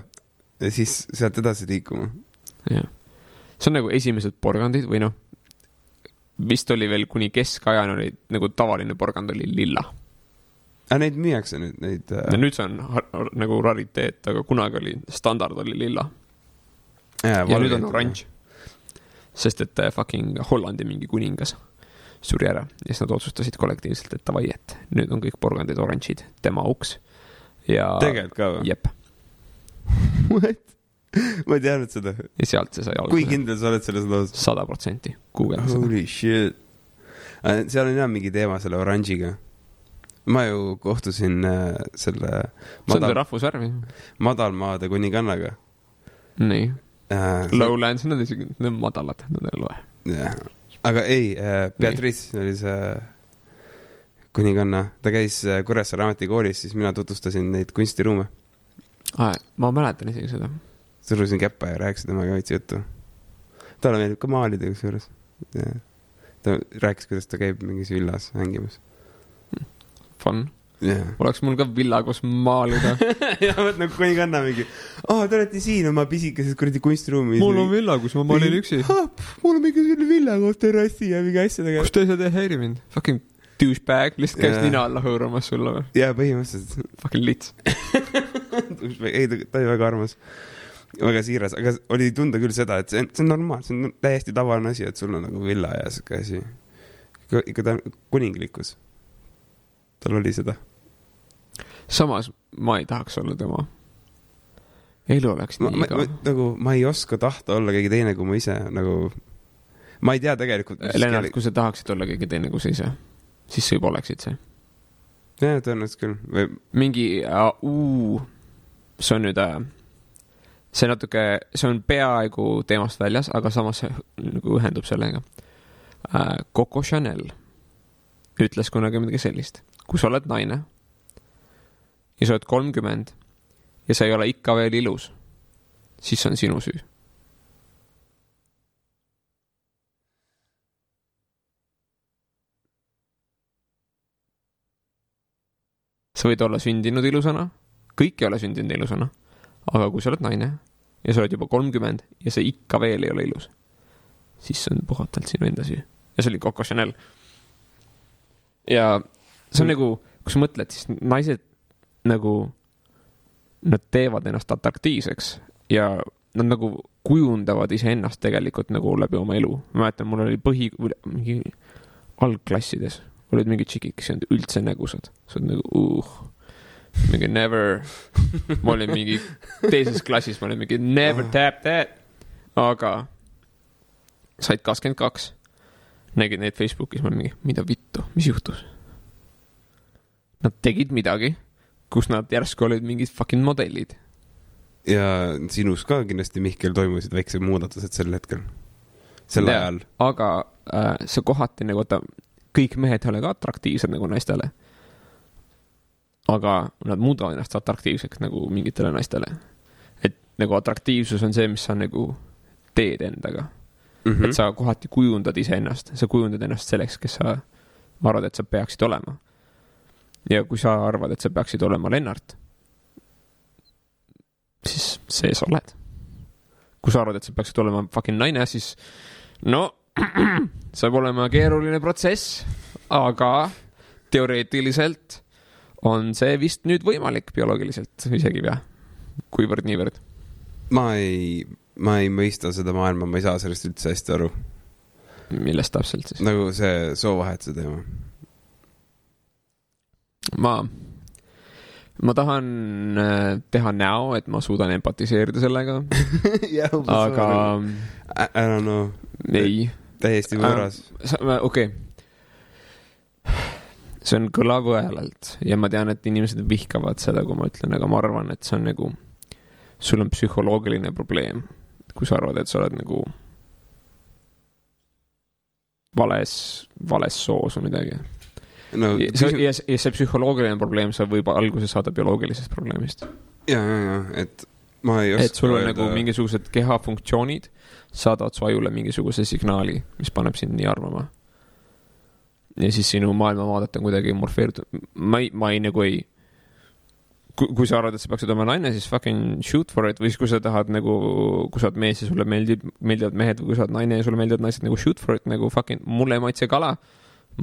ja siis sealt edasi liikuma. jah. see on nagu esimesed porgandid või noh, vist oli veel kuni keskajani oli nagu tavaline porgand oli lilla. Aga neid müüakse nüüd, neid ja äh,. nüüd see on har- nagu rariteet, aga kunagi oli, standard oli lilla. ja ja nüüd on oranž. sest et äh, fucking Hollandi mingi kuningas suri ära ja siis nad otsustasid kollektiivselt, et davai, et nüüd on kõik porgandid oranžid, tema auks. ja, tegelikult ka või? jep, What? ma ei teadnud seda. ja sealt see sai kui alguse. kindel sa oled selles loos? sada protsenti, guugelda seda. Holy shit. seal on jah mingi teema selle oranžiga. Ma ju kohtusin äh, selle see on see madal, rahvusvärv ju. madalmaade kuningannaga nii, äh,. Lowlands, nad isegi, need on madalad, nad ei loe. jah, aga ei äh,, Beatrice oli see kuninganna, ta käis äh, Kuressaare Ametikoolis, siis mina tutvustasin neid kunstiruume. ma mäletan isegi seda. surusin käppa ja rääkisin temaga veits juttu. talle meeldib ka maalida kusjuures. ta rääkis, kuidas ta käib mingis villas mängimas. Fun. jah. oleks mul ka villa, kus maalida. ja vot nagu kuninganna mingi, aa, te olete siin oma pisikeses kuradi kunstiruumis. villa, kus ma mul on mingi selline villa koos terrassi ja mingi asjadega. kus teised ei häiri mind? Fucking douchebag, lihtsalt käis Jaa. nina alla hõõrumas sulle või? jaa, põhimõtteliselt. Fucking lits. ei, ta oli väga armas. väga siiras, aga oli tunda küll seda, et see on, see on normaalne, see on täiesti tavaline asi, et sul on nagu villa ja sihuke asi. ikka ta on kuninglikkus. Tal oli seda. samas ma ei tahaks olla tema. elu oleks nii ma, igav. nagu, ma ei oska tahta olla keegi teine kui ma ise nagu. ma ei tea tegelikult. Lennart, kui sa tahaksid olla keegi teine kui sa ise, siis sa juba oleksid see. jah, tõenäoliselt küll või mingi uh,, see on nüüd äh,, see natuke, see on peaaegu teemast väljas, aga samas see nagu ühendub sellega äh,. Coco Chanel ütles kunagi midagi sellist, kui sa oled naine ja sa oled kolmkümmend ja sa ei ole ikka veel ilus, siis see on sinu süü. sa võid olla sündinud ilusana, kõik ei ole sündinud ilusana, aga kui sa oled naine ja sa oled juba kolmkümmend ja sa ikka veel ei ole ilus, siis see on puhtalt sinu enda süü. ja see oli Coco Chanel. ja see on Mm. nagu, kui sa mõtled, siis naised nagu, nad teevad ennast atraktiivseks ja nad nagu kujundavad iseennast tegelikult nagu läbi oma elu. ma mäletan, mul oli põhi, mingi algklassides olid mingid tšikid, kes ei olnud üldse nägusad. sa oled nagu uh,, mingi never, ma olin mingi teises klassis, ma olin mingi never tap that, aga said kakskümmend kaks, nägid neid Facebookis, ma olin mingi, mida vittu, mis juhtus? Nad tegid midagi, kus nad järsku olid mingid fucking modellid. ja sinus ka kindlasti, Mihkel, toimusid väiksed muudatused sel hetkel, sel Jaa. ajal. aga äh, see kohati nagu, vaata, kõik mehed ei ole ka atraktiivsed nagu naistele. aga nad muudavad ennast atraktiivseks nagu mingitele naistele. et nagu atraktiivsus on see, mis sa nagu teed endaga mm. -hmm. et sa kohati kujundad iseennast, sa kujundad ennast selleks, kes sa arvad, et sa peaksid olema. Ja kui sa arvad, et sa peaksid olema Lennart, siis see sa oled. kui sa arvad, et sa peaksid olema fucking naine, siis no saab olema keeruline protsess, aga teoreetiliselt on see vist nüüd võimalik bioloogiliselt isegi või? kuivõrd-niivõrd. ma ei, ma ei mõista seda maailma, ma ei saa sellest üldse hästi aru. millest täpselt siis? nagu see soovahetuse teema. ma, ma tahan äh, teha näo, et ma suudan empatiseerida sellega, aga I don't know, ei, täiesti võõras. okei. see on kõlav õelalt ja ma tean, et inimesed vihkavad seda, kui ma ütlen, aga ma arvan, et see on nagu, sul on psühholoogiline probleem, kui sa arvad, et sa oled nagu vales, vales soos või midagi. No ja see, ja see, ja see psühholoogiline probleem saab võib alguse saada bioloogilisest probleemist. ja, ja, ja, et ma ei oska et sul on nagu mingisugused kehafunktsioonid saadavad su ajule mingisuguse signaali, mis paneb sind nii arvama. ja siis sinu maailmavaadet on kuidagi morfeeritud, ma ei, ma ei nagu ei kui, kui sa arvad, et sa peaksid olema naine, siis fucking shoot for it või siis kui sa tahad nagu, kui sa oled mees ja sulle meeldib, meeldivad mehed või kui sa oled naine ja sulle meeldivad naised nagu shoot for it nagu fucking mulle ei maitse kala.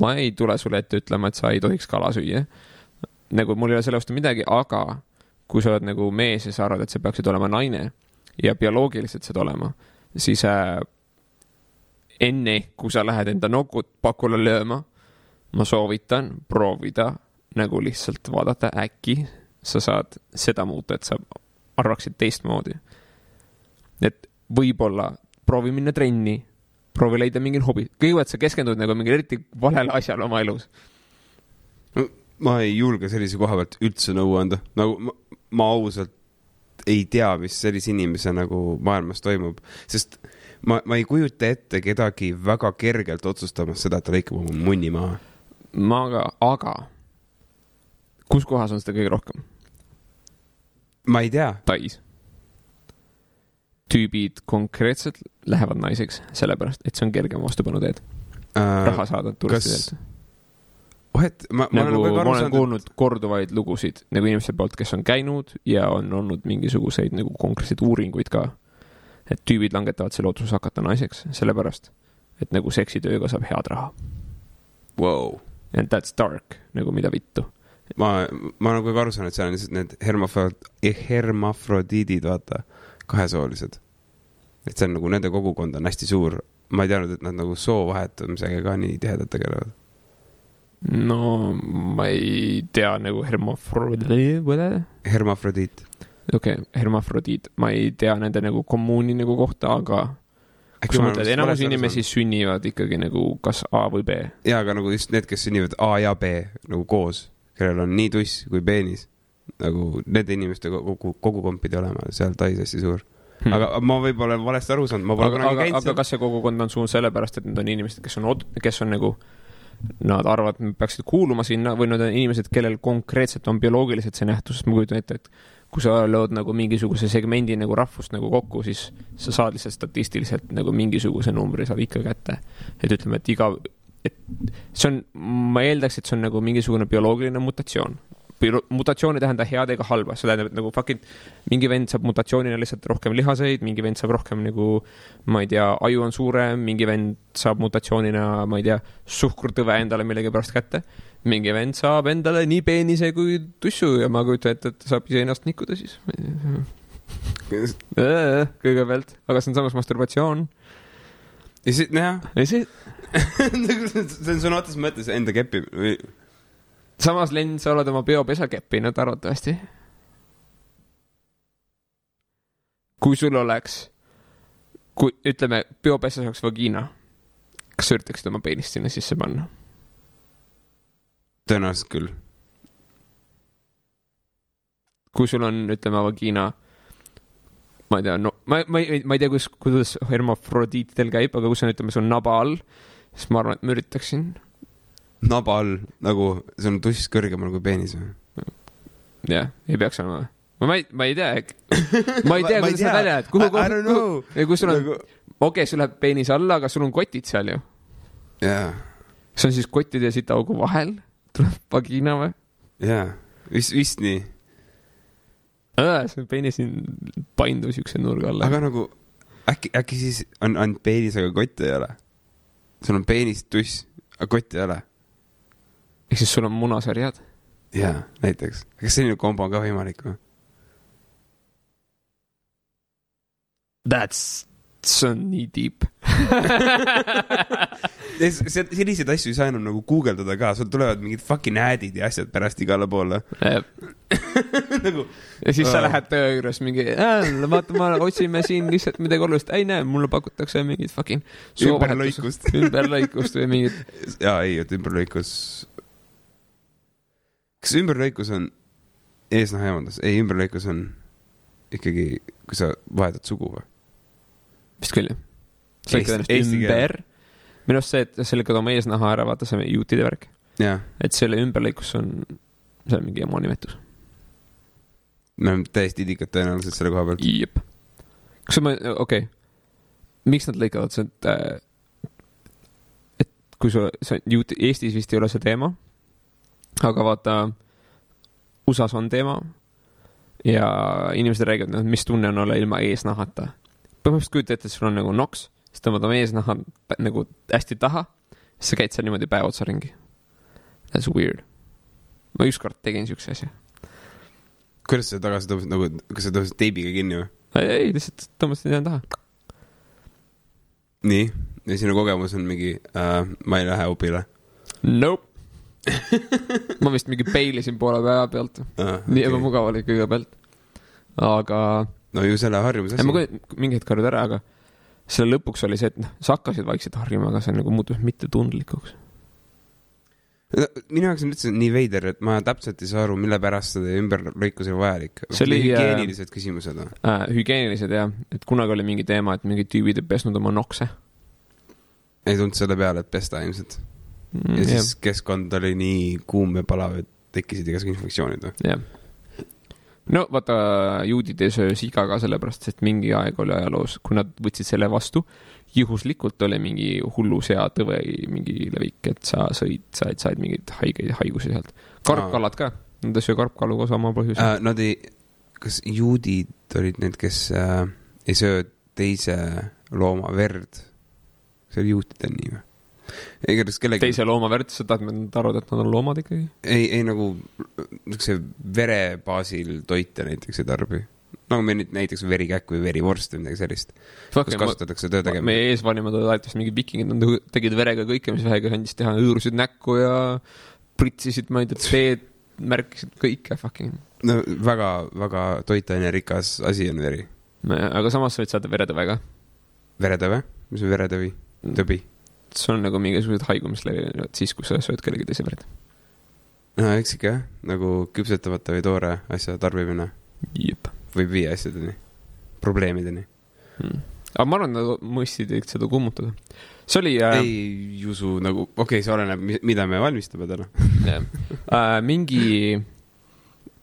Ma ei tule sulle ette ütlema, et sa ei tohiks kala süüa. nagu mul ei ole selle vastu midagi, aga kui sa oled nagu mees ja sa arvad, et sa peaksid olema naine ja bioloogiliselt seda olema, siis äh, enne, kui sa lähed enda nokut pakule lööma, ma soovitan proovida nagu lihtsalt vaadata, äkki sa saad seda muuta, et sa arvaksid teistmoodi. et võib-olla proovi minna trenni, proovi leida mingi hobi, kõigepealt sa keskendud nagu mingile eriti valele asjale oma elus. ma ei julge sellise koha pealt üldse nõu anda, nagu ma, ma ausalt ei tea, mis sellise inimese nagu maailmas toimub, sest ma, ma ei kujuta ette kedagi väga kergelt otsustamas seda, et ta lõikab oma munni maha. ma aga, aga kus kohas on seda kõige rohkem? ma ei tea, Tais. Tüübid konkreetselt lähevad naiseks sellepärast, et see on kergem vastupanuteed, raha saada turistidelt. vahet, ma, ma nagu olen nagu ma olen saanud, kuulnud korduvaid lugusid nagu inimeste poolt, kes on käinud ja on olnud mingisuguseid nagu konkreetseid uuringuid ka. et tüübid langetavad selle otsuse hakata naiseks sellepärast, et nagu seksitööga saab head raha. et wow. And that's dark, nagu mida vittu. ma, ma aeg aru saanud, et seal on lihtsalt need hermafro-, hermafrodiidid, vaata, kahesoolised. et see on nagu nende kogukond on hästi suur. ma ei teadnud, et nad nagu soo vahetamisega ka nii tihedalt tegelevad. no ma ei tea nagu hermafrodiit, hermafrodiit. okei okay,, hermafrodiit, ma ei tea nende nagu kommuuni nagu kohta, aga kui sa mõtled, enamus inimesi. sünnivad ikkagi nagu kas A või B. jaa, aga nagu just need, kes sünnivad A ja B nagu koos, kellel on nii tuss kui peenis. Nagu nende inimeste kogu, kogukond pidi olema seal Tais hästi suur. aga ma võib-olla olen valesti aru saanud, ma pole Hmm. kunagi käinud aga kas see kogukond on suur sellepärast, et need on inimesed, kes on, kes on nagu, nad arvavad, et nad peaksid kuuluma sinna või nad on inimesed, kellel konkreetselt on bioloogiliselt see nähtus, sest ma kujutan ette, et kui sa lood nagu mingisuguse segmendi nagu rahvust nagu kokku, siis sa saad lihtsalt statistiliselt nagu mingisuguse numbri saad ikka kätte. et ütleme, et iga, et see on, ma eeldaks, et see on nagu mingisugune bioloogiline mutatsioon. Mutatsioon ei tähenda head ega halba, see tähendab, et nagu fucking mingi vend saab mutatsioonina lihtsalt rohkem lihaseid, mingi vend saab rohkem nagu ma ei tea, aju on suurem, mingi vend saab mutatsioonina, ma ei tea, suhkrutõve endale millegipärast kätte. mingi vend saab endale nii peenise kui tussu ja ma kujutan ette, et ta saab iseennast nikkuda siis. kõigepealt, aga see on samas masturbatsioon. ja siis, nojah, ei see, see on sõna otseses mõttes enda kepi või samas Len, sa oled oma peopesa keppinud arvatavasti. kui sul oleks, kui ütleme, peopesas oleks vagiina, kas sa üritaksid oma peenist sinna sisse panna? tõenäoliselt küll. kui sul on, ütleme, vagiina, ma ei tea, no ma, ma ei, ma ei tea, kus, kuidas hermafrodiitidel käib, aga kui see on, ütleme, on naba all, siis ma arvan, et ma üritaksin. Naba all nagu, see on tuss kõrgemal kui peenis või? jah, ei peaks olema ma ei, ma ei tea, ma ei tea, kuidas tea. välja näeb, kuhu I- I don't koht, know. ja kui sul on, nagu, okei, sul läheb peenis alla, aga sul on kotid seal ju. jaa, see on siis kottide ja sitaaugu vahel, tuleb vagiina või? jaa, vist, vist nii. see peenis paindub siukse nurga alla. aga nagu, äkki, äkki siis on ainult peenis, aga kotti ei ole? sul on peenis, tuss, aga kotti ei ole? Ehk siis sul on munasarjad. jaa, näiteks. kas selline kombo on ka võimalik või? That's, see on nii deep. selliseid asju ei saa enam nagu guugeldada ka, sul tulevad mingid fucking ad'id ja asjad pärast igale poole. nagu ja siis sa lähed töö juures mingi, vaata, ma otsime siin lihtsalt midagi olulist, ei näe, mulle pakutakse mingit fucking ümberlõikust. ümberlõikust või mingit, jaa, ei, et ümberlõikus. Kas ümberlõikus on eesnaha eemaldus? ei, ümberlõikus on ikkagi, kui sa vahetad sugu või? vist küll jah. sa lõikad ennast ümber. minu arust see, et sa lõikad oma eesnaha ära, vaata see juutide värk, et selle ümberlõikus on, see on mingi ema nimetus. me oleme täiesti idikad tõenäoliselt selle koha pealt. jep. kas sa, okei okay., miks nad lõikavad, see, et äh, et kui sa, see juut-, Eestis vist ei ole see teema, aga vaata, USA-s on teema ja inimesed räägivad, noh, mis tunne on olla ilma eesnahata. põhimõtteliselt kujuta ette, et sul on nagu noks, siis tõmbad oma eesnaha nagu hästi taha, siis sa käid seal niimoodi päev otsa ringi. That's weird. ma ükskord tegin siukse asja. kuidas sa tagasi tõmbasid, nagu, kas sa tõmbasid teibiga kinni või? ei, lihtsalt tõmbasin jään taha. nii, ja sinu kogemus on mingi äh,, ma ei lähe opile Nope. ma vist mingi peilisin poole päeva pealt, äh,. nii ebamugav oli kõigepealt. aga, no ju selle harjumuse ei ma asi. kujutan, mingi hetk harjud ära, aga selle lõpuks oli see, et noh, sa hakkasid vaikselt harjuma, aga see nagu muutus mittetundlikuks. minu jaoks on üldse nii veider, et ma täpselt ei saa aru, mille pärast see ümberlõikus oli vajalik. See oli, äh, hügieenilised küsimused või? Äh, hügieenilised jah, et kunagi oli mingi teema, et mingid tüübid ei pesnud oma nokse ei tulnud selle peale, et pesta ilmselt. Ja siis keskkond oli nii kuum ja palav, et tekkisid igasugused infektsioonid või? jah. no vaata, juudid ei söö siga ka sellepärast, et mingi aeg oli ajaloos, kui nad võtsid selle vastu, juhuslikult oli mingi hullu seatõve mingi levik, et sa sõid, said, said mingeid haigeid haigusi sealt. karpkalad ka, nad ei söö karpkalu ka sama põhjusel äh,. Nad ei, kas juudid olid need, kes äh, ei söö teise looma verd? see oli juutidel nii või? Igatahes kellegi, teise looma verd, sa tahad nüüd arvata, et nad on loomad ikkagi? ei, ei nagu niisuguse vere baasil toite näiteks ei tarbi. nagu meil nüüd näiteks verikäkk või verivorst või midagi sellist, kus kasutatakse töö tegemisel. meie eesvanemad olid alati mingid vikingid, nad tegid verega kõike, mis vähegi andis teha, hõõrusid näkku ja pritsisid, ma ei tea, teed, märkisid kõike fucking. no väga, väga toitainerikas asi on veri. aga samas sa võid saada veretõve ka. veretõve, mis on veretõvi? tõbi? See on nagu mingisugused haigumised levivad siis, kui sa sööd kellegi teise verd. no eks ikka jah, nagu küpsetamata või toore asja tarbimine võib viia asjadeni, probleemideni hmm.. aga ma arvan, nad mõistsid seda kummutada. see oli äh, ei usu nagu, okei okay,, see oleneb, mida me valmistame täna. jah. äh, mingi,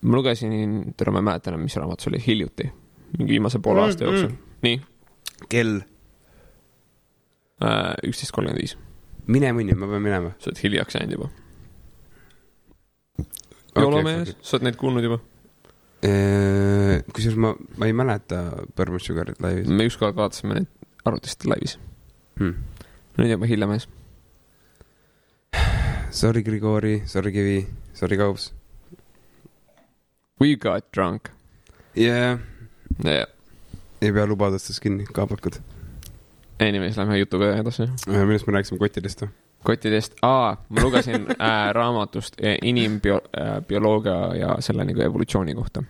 ma lugesin, täna ma ei mäleta enam, mis raamat see oli, hiljuti, mingi viimase poole aasta Mm, jooksul. nii, kell, üksteist kolmkümmend viis, mine munni, ma pean minema. sa oled hiljaks jäänud juba. joolomees, sa oled neid kuulnud juba? Äh, kusjuures ma, ma ei mäleta Burma Sugarit laivis me ükskord vaatasime neid arvutist laivis, hmm.. nüüd juba hilja mees. Sorry, Grigori, sorry, Kivi, sorry, Kaups. We got drunk jaa, yeah.. ei pea lubadustest kinni, kaabakud. Anyways, lähme jutuga edasi. millest me rääkisime kottidest või? kottidest, aa, ma lugesin äh, raamatust äh, inimbio- äh,, ja selle nagu evolutsiooni kohta.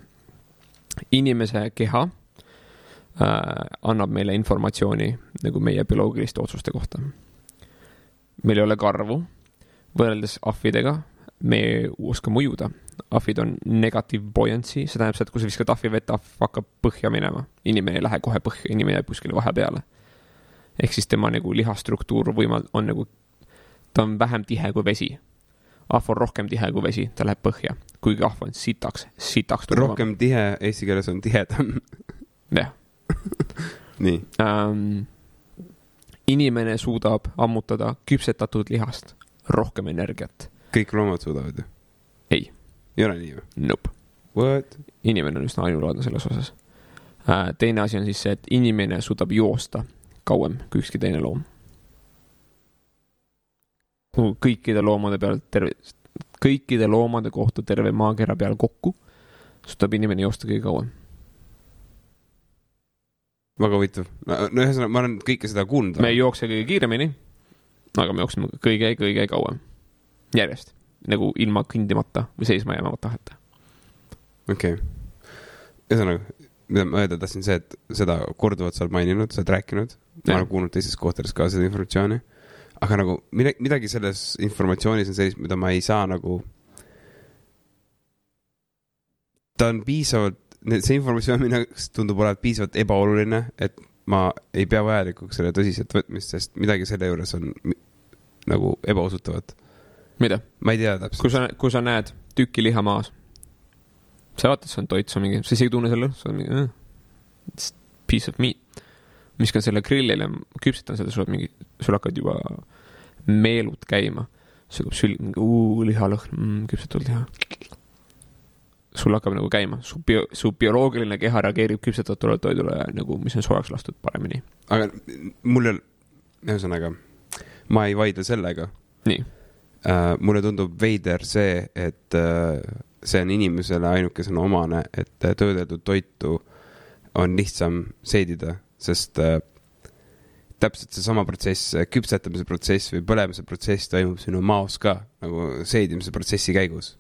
inimese keha äh, annab meile informatsiooni nagu meie bioloogiliste otsuste kohta. meil ei ole karvu, võrreldes ahvidega, me ei oska mõjuda. ahvid on negative buoyancy, see tähendab seda, et kui sa viskad ahvi vette, ahv hakkab põhja minema. inimene ei lähe kohe põhja, inimene jääb kuskile vahepeale. Ehk siis tema nagu lihastruktuur võimal-, on nagu ta on vähem tihe kui vesi. ahv on rohkem tihe kui vesi, ta läheb põhja, kuigi ahv on sitaks, sitaks rohkem tihe, eesti keeles on tihedam. jah nii, ähm,. inimene suudab ammutada küpsetatud lihast rohkem energiat. kõik loomad suudavad ju? Ei. ei ole nii või? Nope, What? inimene on üsna ainulaadne selles osas Äh, teine asi on siis see, et inimene suudab joosta kauem kui ükski teine loom. kõikide loomade peal terve, kõikide loomade kohta terve maakera peal kokku suudab inimene joosta kõige kauem. väga huvitav. no ühesõnaga, ma olen kõike seda kuulnud. me ei jookse kõige kiiremini, aga me jookseme kõige-kõige kauem. järjest, nagu ilma kõndimata või seisma jäämata taheta. okei okay.. ühesõnaga, mida ma öelda tahtsin, see, et seda korduvalt sa oled maininud, sa oled rääkinud, ma olen kuulnud teistes kohtades ka seda informatsiooni. aga nagu midagi, midagi selles informatsioonis on sellist, mida ma ei saa nagu. ta on piisavalt, see informatsioon minu jaoks tundub olevat piisavalt ebaoluline, et ma ei pea vajalikuks selle tõsiselt võtmist, sest midagi selle juures on nagu ebausutavat. mida? ma ei tea kui täpselt. sa, kui sa näed tükki liha maas, sa vaatad, see on toit, see on mingi, sa isegi ei tunne selle, sa oled mingi äh, it's piece of meat. viskan selle grillile, küpsetan seda, sul on mingi, sul hakkavad juba meelud käima. sul hakkab sülg, mingi lihalõhn mm,, küpsetatud liha. sul hakkab nagu käima, su bio, su bioloogiline keha reageerib küpsetatule toidule nagu, mis on soojaks lastud paremini. aga mul ei ole, ühesõnaga, ma ei vaidle sellega nii, uh,. mulle tundub veider see, et uh, see on inimesele ainukesena omane, et äh, töödeldud toitu on lihtsam seedida, sest uh, täpselt seesama protsess, küpsetamise protsess või põlemise protsess toimub sinu maos ka nagu seedimise protsessi käigus.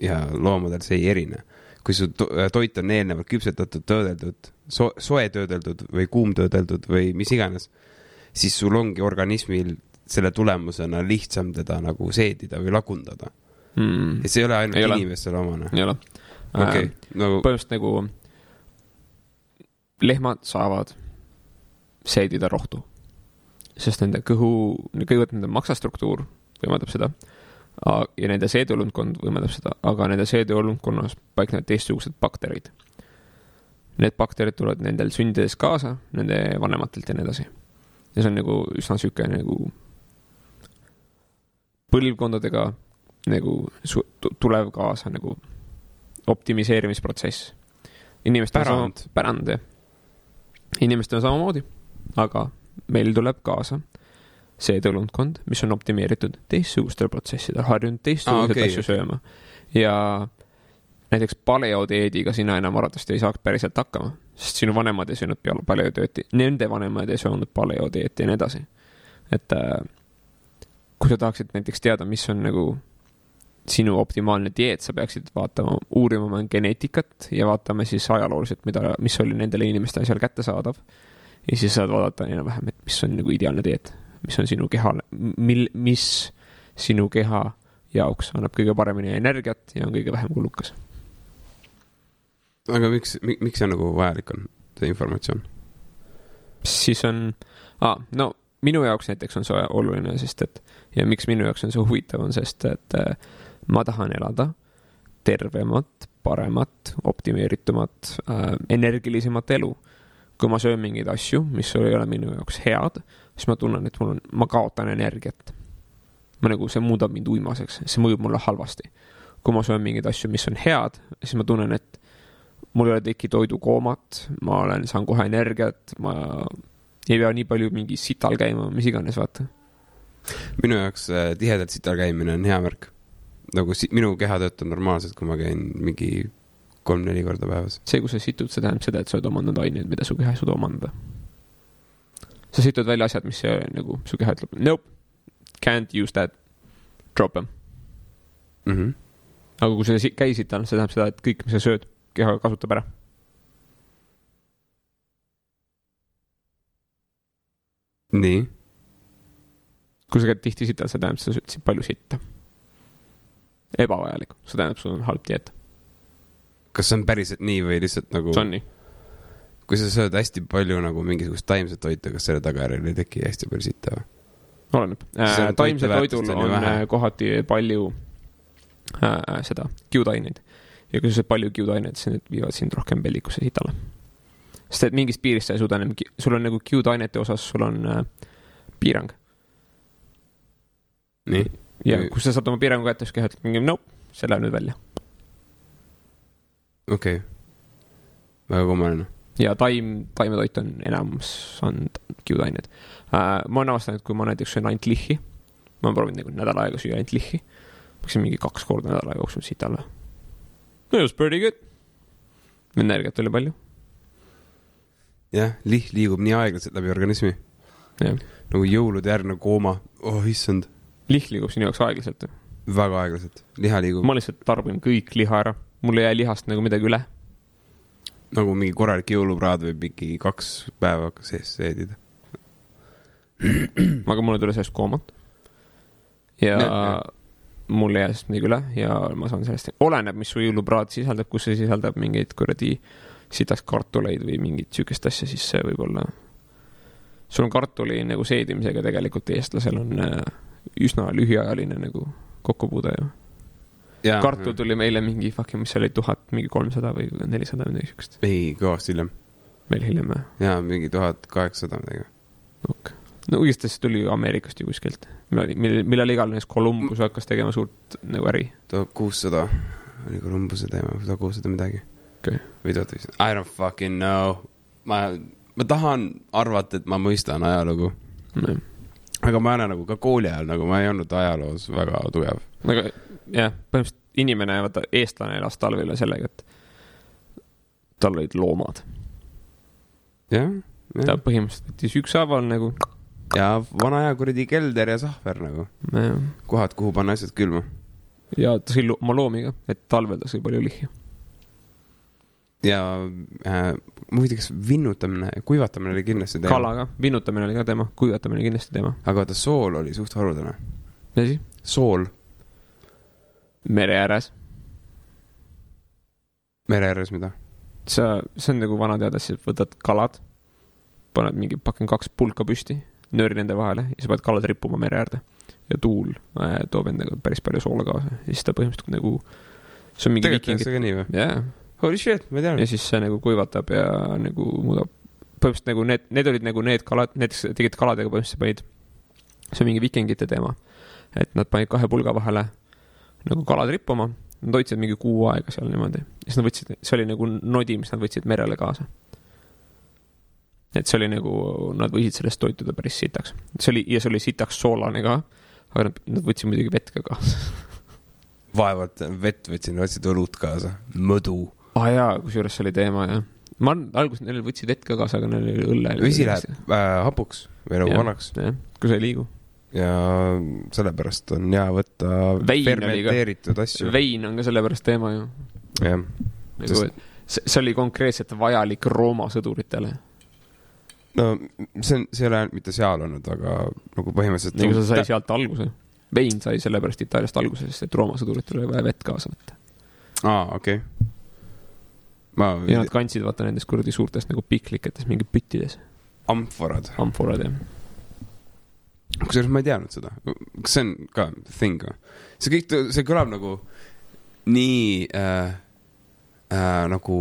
ja loomadel see ei erine. kui su to toit on eelnevalt küpsetatud, töödeldud, so soe töödeldud või kuumtöödeldud või mis iganes, siis sul ongi organismil selle tulemusena lihtsam teda nagu seedida või lagundada. Mm, ja see ei ole ainult Ei ole. inimestele omane. ei ole. okei okay., nagu põhimõtteliselt nagu lehmad saavad seedida rohtu, sest nende kõhu, kõigepealt nende maksastruktuur võimaldab seda ja nende seedeolundkond võimaldab seda, aga nende seedeolundkonnas paiknevad teistsugused bakterid. Need bakterid tulevad nendel sündides kaasa nende vanematelt ja nii edasi. ja see on nagu üsna sihuke nagu põlvkondadega nagu su- tu- tulev kaasa nagu optimiseerimisprotsess. inimestel on sama, pärand jah. inimestel on samamoodi, aga meil tuleb kaasa see tõlundkond, mis on optimeeritud teistsugustel protsessidel, harjunud teistsuguseid okei, okay, asju okei. sööma. ja näiteks paleodieediga sina enam arvatavasti ei saaks päriselt hakkama, sest sinu vanemad ei söönud paleodieeti, nende vanemad ei söönud paleodieeti ja nii edasi. et äh, kui sa tahaksid näiteks teada, mis on nagu sinu optimaalne dieet, sa peaksid vaatama, uurima oma geneetikat ja vaatama siis ajalooliselt, mida, mis oli nendele inimestele seal kättesaadav. ja siis saad vaadata enam-vähem, et mis on nagu ideaalne dieet, mis on sinu kehale, mil, mis sinu keha jaoks annab kõige paremini energiat ja on kõige vähem kulukas. aga miks, miks see nagu vajalik on, see informatsioon? siis on ah,, no minu jaoks näiteks on see oluline, sest et ja miks minu jaoks on see huvitav, on sest, et äh, ma tahan elada tervemat, paremat, optimeeritumat äh,, energilisemat elu. kui ma söön mingeid asju, mis ei ole minu jaoks head, siis ma tunnen, et mul on, ma kaotan energiat. ma nagu, see muudab mind uimaseks, see mõjub mulle halvasti. kui ma söön mingeid asju, mis on head, siis ma tunnen, et mul ei ole teki toidukoomat, ma olen, saan kohe energiat, ma ei pea nii palju mingi sital käima, mis iganes, vaata. minu jaoks äh, tihedalt sital käimine on hea märk. Nagu si minu keha töötab normaalselt, kui ma käin mingi kolm-neli korda päevas. see, kui sa situd, see tähendab seda, et sa oled omandanud aineid, mida su keha ei suuda omandada. sa situd välja asjad, mis ei ole nagu, su keha ütleb nope, can't use that, drop them. Mm -hmm. aga kui sa käi sital, see tähendab seda, et kõik, mis sa sööd, keha kasutab ära. nii, kui sa käid tihti sital, see tähendab, sa sööd palju sitta. ebavajalik, see tähendab, sul on halb dieet, kas see on päriselt nii või lihtsalt nagu, see on nii. kui sa sööd hästi palju nagu mingisugust taimset toitu, kas selle tagajärjel ei teki hästi palju sita või? oleneb äh,. taimsel toidul on vähe. äh, kohati palju äh, seda kiudaineid ja kui sa sööd palju kiudaineid, siis need viivad sind rohkem pellikusse sitale. sest et mingist piirist sa ei suuda enam, sul on nagu kiudainete osas, sul on äh, piirang nii, ja kui sa saad oma piirangu kätte, siis keha ütleb mingi nope, see läheb nüüd välja. okei okay.. väga kummaline. ja taim, taimetoit on enamus on kiudained äh,. ma olen avastanud, et kui ma näiteks söön ainult lihhi, ma olen proovinud nagu nädal aega süüa ainult lihhi, ma hakkasin mingi kaks korda nädala jooksul siit alla. no it was pretty good. energiat oli palju, jah, liht liigub nii aeglaselt läbi organismi, nagu jõulude järgne kooma, oh issand, liht liigub sinu jaoks aeglaselt. väga aeglaselt, liha liigub ma lihtsalt tarbin kõik liha ära, mul ei jää lihast nagu midagi üle. nagu mingi korralik jõulupraad võib mingi kaks päeva sees seedida. aga mul ei tule sellest koomat. ja ja. mul ei jää sellest midagi üle ja ma saan sellest, oleneb, mis su jõulupraad sisaldab, kus see sisaldab mingeid kuradi sitaks kartuleid või mingit siukest asja, siis see võib olla. sul on kartuli nagu seedimisega tegelikult eestlasel on äh, üsna lühiajaline nagu kokkupuude ju. kartul tuli meile mingi fucking, mis see oli, tuhat, mingi kolmsada või nelisada või midagi siukest. ei, kõvasti hiljem. veel hiljem või? jaa, mingi tuhat kaheksasada midagi. ok. no õigesti see tuli ju Ameerikast ju kuskilt. millal, millal, iganes Columbus hakkas tegema suurt nagu äri. tuhat kuussada oli Columbuse teema, tuhat kuussada midagi. Okei. või tuhat viissada, I don't fucking know. ma, ma tahan arvata, et ma mõistan ajalugu, aga ma ole nagu ka kooli ajal nagu ma ei olnud ajaloos väga tugev. aga jah, põhimõtteliselt inimene, vaata, eestlane elas talvel sellega, et tal olid loomad. jah, ta põhimõtteliselt võttis ükshaaval nagu, ja vana hea kuradi kelder ja sahver nagu, kohad, kuhu panna asjad külma. ja ta sõi oma loomi ka, et talvel ta sõi palju lihhi. Ja äh, ma ei tea, kas vinnutamine, kuivatamine oli kindlasti teema. kala ka, vinnutamine oli ka teema, kuivatamine kindlasti teema. aga vaata, sool oli suht haruldane. mis asi? sool mere ääres. mere ääres, mida? sa, see on nagu vana teada, siis võtad kalad, paned mingi pakin kaks pulka püsti, nööri nende vahele ja siis paned kalad rippuma mere äärde. ja tuul äh, toob endaga päris palju soola kaasa ja siis ta põhimõtteliselt nagu, see on mingi tegelikult tehakse ka nii või? jaa, Holy shit, ma ei ja siis see nagu kuivatab ja nagu muudab, põhimõtteliselt nagu need, need olid nagu need kalad, näiteks tegid kaladega põhimõtteliselt panid, see on mingi vikingite teema, et nad panid kahe pulga vahele nagu kalad rippuma, nad hoidsid mingi kuu aega seal niimoodi, siis nad võtsid, see oli nagu nodi, mis nad võtsid merele kaasa. et see oli nagu, nad võisid sellest toituda päris sitaks, see oli, ja see oli sitaks soolane ka, aga nad, nad võtsid muidugi vett ka kaasa. vaevalt vett võtsin, võtsid õlut kaasa, mõdu. Ah, jaa, kusjuures see oli teema jah. ma alguses neil võtsid vett ka kaasa, aga neil oli õlle. vesi läheb äh, hapuks või nagu vanaks kui sa ei liigu. ja sellepärast on hea võtta Vein fermenteeritud asju. vein on ka sellepärast teema ju. jah, nagu Sest-, see, see oli konkreetselt vajalik Rooma sõduritele. no see on, see ei ole ainult mitte seal olnud, aga nagu põhimõtteliselt. nagu see sai sealt alguse. vein sai sellepärast Itaaliast alguse, sest et Rooma sõduritel oli vaja vett kaasa võtta. aa, okei okay.. ma, ja nad kandsid vaata nendest kuradi suurtest nagu pikliketest mingi püttides, amforad, amforad ja. kusjuures ma ei teadnud seda. kas see on ka thing või? see kõik, see kõlab nagu nii äh, äh, nagu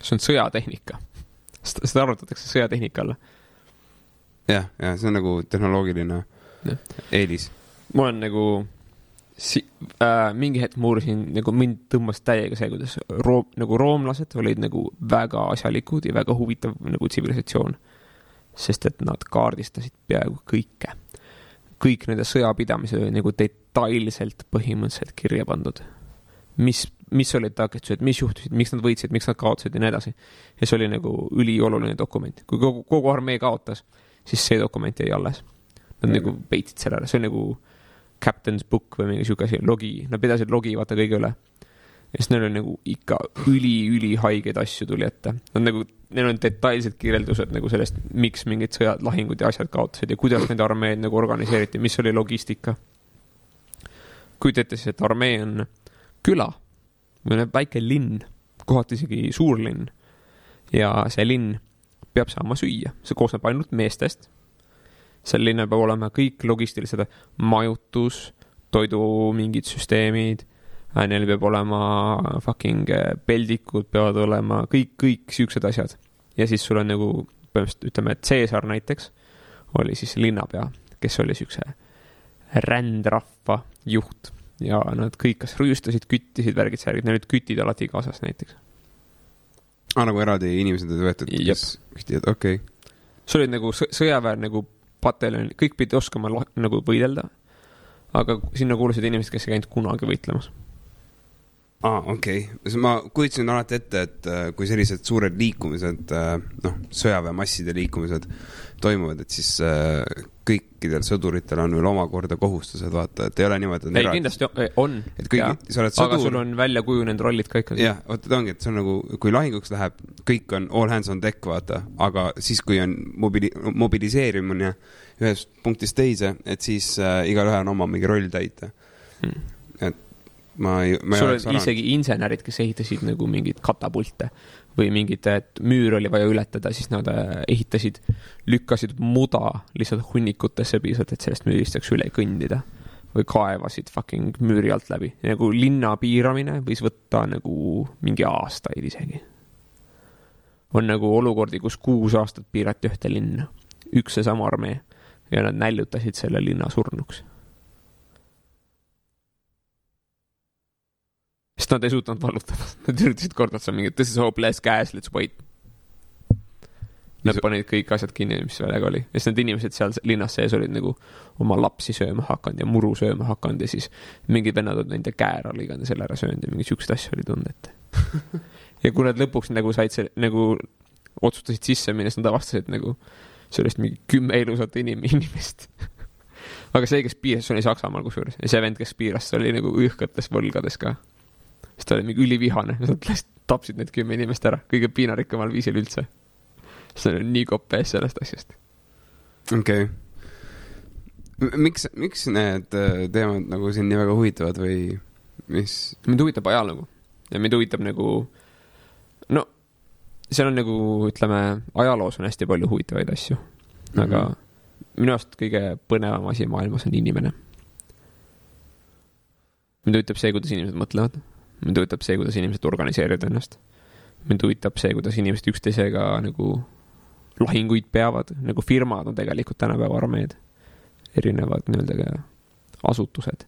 see on sõjatehnika. seda arvutatakse sõjatehnika alla. jah, jah, see on nagu tehnoloogiline Jah. eelis. ma olen nagu si- äh,, mingi hetk ma uurisin, nagu mind tõmbas täiega see, kuidas room, nagu roomlased olid nagu väga asjalikud ja väga huvitav nagu tsivilisatsioon. sest et nad kaardistasid peaaegu kõike. kõik nende sõjapidamised olid nagu detailselt põhimõtteliselt kirja pandud. mis, mis olid takistused, mis juhtusid, miks nad võitsid, miks nad kaotasid ja nii edasi. ja see oli nagu ülioluline dokument. kui kogu, kogu armee kaotas, siis see dokument jäi alles. Nad Mhm. nagu peitsid selle ära, see on nagu Captain's Book või mingi sihuke asi, logi, nad pidasid logi vaata kõige üle. ja siis neil oli nagu ikka üli-ülihaigeid asju tuli ette. Nad nagu, neil on detailsed kirjeldused nagu sellest, miks mingid sõjad, lahingud ja asjad kaotasid ja kuidas nende armeed nagu organiseeriti, mis oli logistika. kujuta ette siis, et armee on küla või väike linn, kohati isegi suurlinn. ja see linn peab saama süüa, see koosneb ainult meestest sel linnal peab olema kõik logistilised majutus, toidu mingid süsteemid, neil peab olema fucking äh, peldikud peavad olema kõik, kõik siuksed asjad. ja siis sul on nagu põhimõtteliselt ütleme, et Caesar näiteks oli siis linnapea, kes oli siukse rändrahva juht ja nad kõik kas rüüstasid, küttisid, värgid, särgid, neil olid kütid alati kaasas näiteks. aa, nagu eraldi inimesed olid võetud, kes ühtivad, okei okay.. see oli nagu sõ- sõjaväe nagu pataljon, kõik pidid oskama nagu võidelda. aga sinna kuulusid inimesed, kes ei käinud kunagi võitlemas. aa, okei okay., ma kujutasin alati ette, et äh, kui sellised suured liikumised, noh, sõjaväemasside liikumised toimuvad, et siis äh, kõikidel sõduritel on veel omakorda kohustused, vaata, et ei ole niimoodi, et ei, kindlasti on. et kõik, sa oled aga sul sõdur, on välja kujunenud rollid ka ikkagi. jah, vot ta ongi, et see on nagu, kui lahinguks läheb, kõik on all hands on deck, vaata, aga siis, kui on mobili-, mobiliseerimine ühest punktist teise, et siis äh, igalühel on oma mingi roll täita. Hmm. Ma ei, ma ei sul oleks olid isegi insenerid, kes ehitasid nagu mingeid katapulte või mingit, et müür oli vaja ületada, siis nad äh, ehitasid, lükkasid muda lihtsalt hunnikutesse piisavalt, et sellest müürist saaks üle kõndida. või kaevasid fucking müüri alt läbi. nagu linna piiramine võis võtta nagu mingi aastaid isegi. on nagu olukordi, kus kuus aastat piirati ühte linna, üks seesama armee ja nad näljutasid selle linna surnuks sest nad ei suutnud vallutada, nad üritasid kord otsa mingi this is hopeless guys, let's wait. Nad panid kõik asjad kinni, mis välega oli, ja siis need inimesed seal linnas sees olid nagu oma lapsi sööma hakanud ja muru sööma hakanud ja siis mingid vennad olid nende käära lõiganud ja selle ära söönud ja mingeid siukseid asju oli tunda ette. ja kui nad lõpuks nagu said selle, nagu otsustasid sisse minna, siis nad avastasid nagu sellest mingi kümme ilusat inim-, inimest. aga see, kes piiras, oli Saksamaal kusjuures ja see vend, kes piiras, see oli nagu õhkates võlgades ka. Siis ta oli mingi ülivihane, nad tapsid need kümme inimest ära, kõige piinarikkamal viisil üldse. see oli nii kopp ees sellest asjast. okei okay.. miks, miks need äh, teemad nagu sind nii väga huvitavad või mis? mind huvitab ajalugu ja mind huvitab nagu, no seal on nagu, ütleme, ajaloos on hästi palju huvitavaid asju, aga mm -hmm. minu arust kõige põnevam asi maailmas on inimene. mind huvitab see, kuidas inimesed mõtlevad, mind huvitab see, kuidas inimesed organiseerivad ennast. mind huvitab see, kuidas inimesed üksteisega nagu lahinguid peavad, nagu firmad on tegelikult tänapäeva armeed, erinevad nii-öelda ka asutused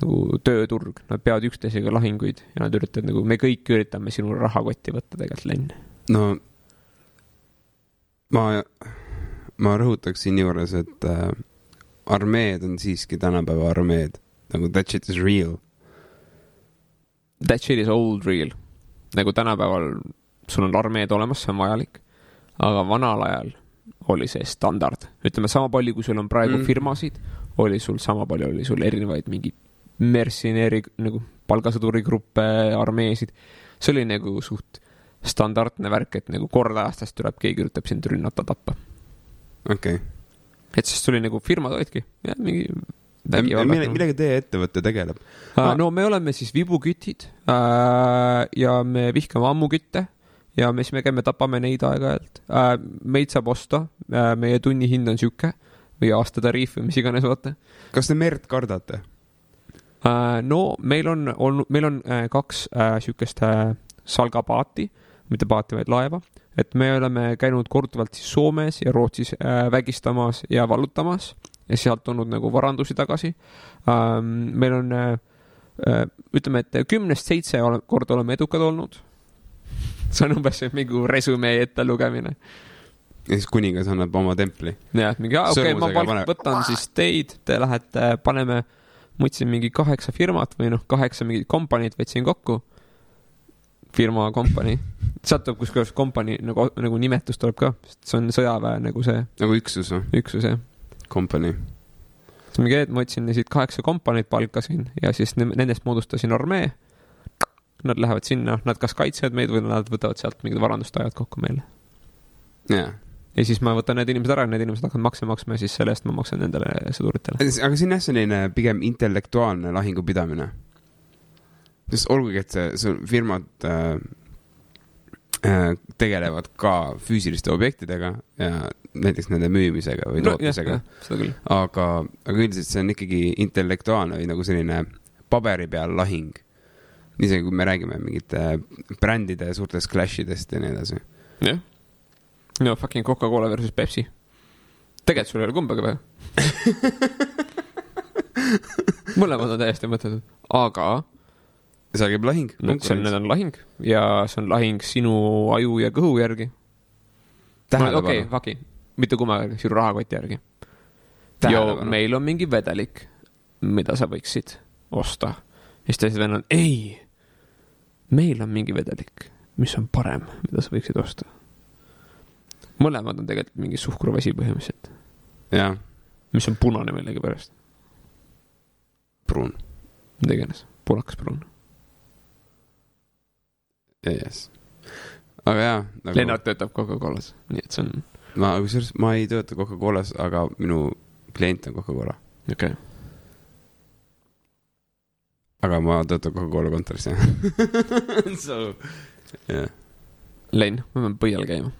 nagu tööturg, nad peavad üksteisega lahinguid ja nad üritavad nagu, me kõik üritame sinu rahakotti võtta tegelikult, Len. no ma, ma rõhutaks siinjuures, et äh, armeed on siiski tänapäeva armeed, nagu that shit is real. That shit is old real. nagu tänapäeval sul on armeed olemas, see on vajalik, aga vanal ajal oli see standard, ütleme sama palju, kui sul on praegu Mm. firmasid, oli sul sama palju, oli sul erinevaid mingeid mercenary nagu palgasõdurigruppe, armeesid. see oli nagu suht standardne värk, et nagu kord aastas tuleb, keegi üritab sind rünnata, tappa. okei et sest oli nagu firmad olidki, mingi okay.. mille, millega teie ettevõte tegeleb? uh,. no me oleme siis vibukütid uh, ja me vihkame ammukütte ja me siis me käime, tapame neid aeg-ajalt uh,. meid saab osta uh,, meie tunnihind on sihuke või aastatariif või mis iganes, vaata kas te merd kardate? no meil on olnud, meil on kaks sihukest salgapaati, mitte paati, vaid laeva, et me oleme käinud korduvalt siis Soomes ja Rootsis vägistamas ja vallutamas ja sealt tulnud nagu varandusi tagasi um,. meil on uh, uh, ütleme, et kümnest seitse ole- korda oleme edukad olnud. see on umbes mingi resümee ettelugemine. ja siis kuningas annab oma templi. jah, mingi, okei okay,, ma palk, võtan siis teid, te lähete, paneme, võtsin mingi kaheksa firmat või noh, kaheksa mingit kompaniid võtsin kokku. firma kompanii, sealt tuleb kusjuures kompanii nagu, nagu nimetus tuleb ka, sest see on sõjaväe nagu see nagu üksus või? üksus jah. Company. siis mingi hetk ma võtsin siit kaheksa kompaniid, palkasin ja siis ne- nendest moodustasin armee. Nad lähevad sinna, nad kas kaitsevad meid või nad võtavad sealt mingid varandust ajavad kokku meile. jaa. ja siis ma võtan need inimesed ära, need inimesed hakkavad makse maksma ja siis selle eest ma maksan nendele sõduritele. aga siin on jah selline pigem intellektuaalne lahingupidamine. sest olgugi, et see, see firmad äh, äh, tegelevad ka füüsiliste objektidega ja näiteks nende müümisega või tootmisega. küll. aga, aga üldiselt see on ikkagi intellektuaalne või nagu selline paberi peal lahing. isegi kui me räägime mingite brändide suurtest clash idest ja nii edasi. jah. no fucking Coca-Cola versus Pepsi. tegelikult sul ei ole kumbagi vaja. mõlemad on täiesti mõttetud, aga seal käib lahing. see on, need on lahing ja see on lahing sinu aju ja kõhu järgi. okei, tähelepanu, fuck'i, mitte kumma järgi, sinu rahakoti järgi. meil on mingi vedelik, mida sa võiksid osta. ja siis teised vennad, ei, meil on mingi vedelik, mis on parem, mida sa võiksid osta. mõlemad on tegelikult mingi suhkruvesi põhimõtteliselt, jah, mis on punane millegipärast, pruun, mida iganes, pulakas pruun. jess. aga jaa nagu..., Lennart töötab Coca-Colas, nii et see on, ma kusjuures, ma ei tööta Coca-Colas, aga minu klient on Coca-Cola. okei okay.. aga ma töötan Coca-Cola kontoris, jah. So, jah. Len, me peame põial käima.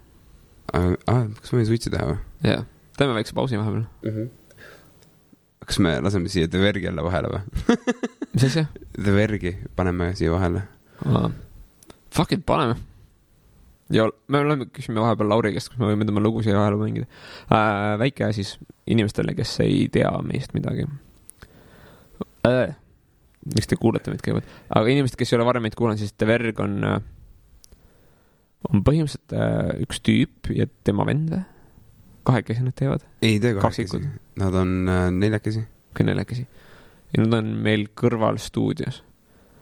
aga, ah, kas me võime suitsu teha või jaa, teeme väikse pausi vahepeal. mm? -hmm. kas me laseme siia The Vergi jälle vahele või? mis asja? The Vergi paneme siia vahele. Fuck it, paneme. Ja me oleme, küsime vahepeal Lauri käest, kas me võime tema lugu siia vahele mängida äh,. väike siis inimestele, kes ei tea meist midagi äh,. miks te kuulate meid kõigepealt, aga inimesed, kes ei ole varem meid kuulanud, siis The Verg on äh,, on põhimõtteliselt äh, üks tüüp ja tema vend või? kahekesi nad teevad, ei tee kahekesi, nad on äh, neljakesi kõik neljakesi. ja nad on meil kõrval stuudios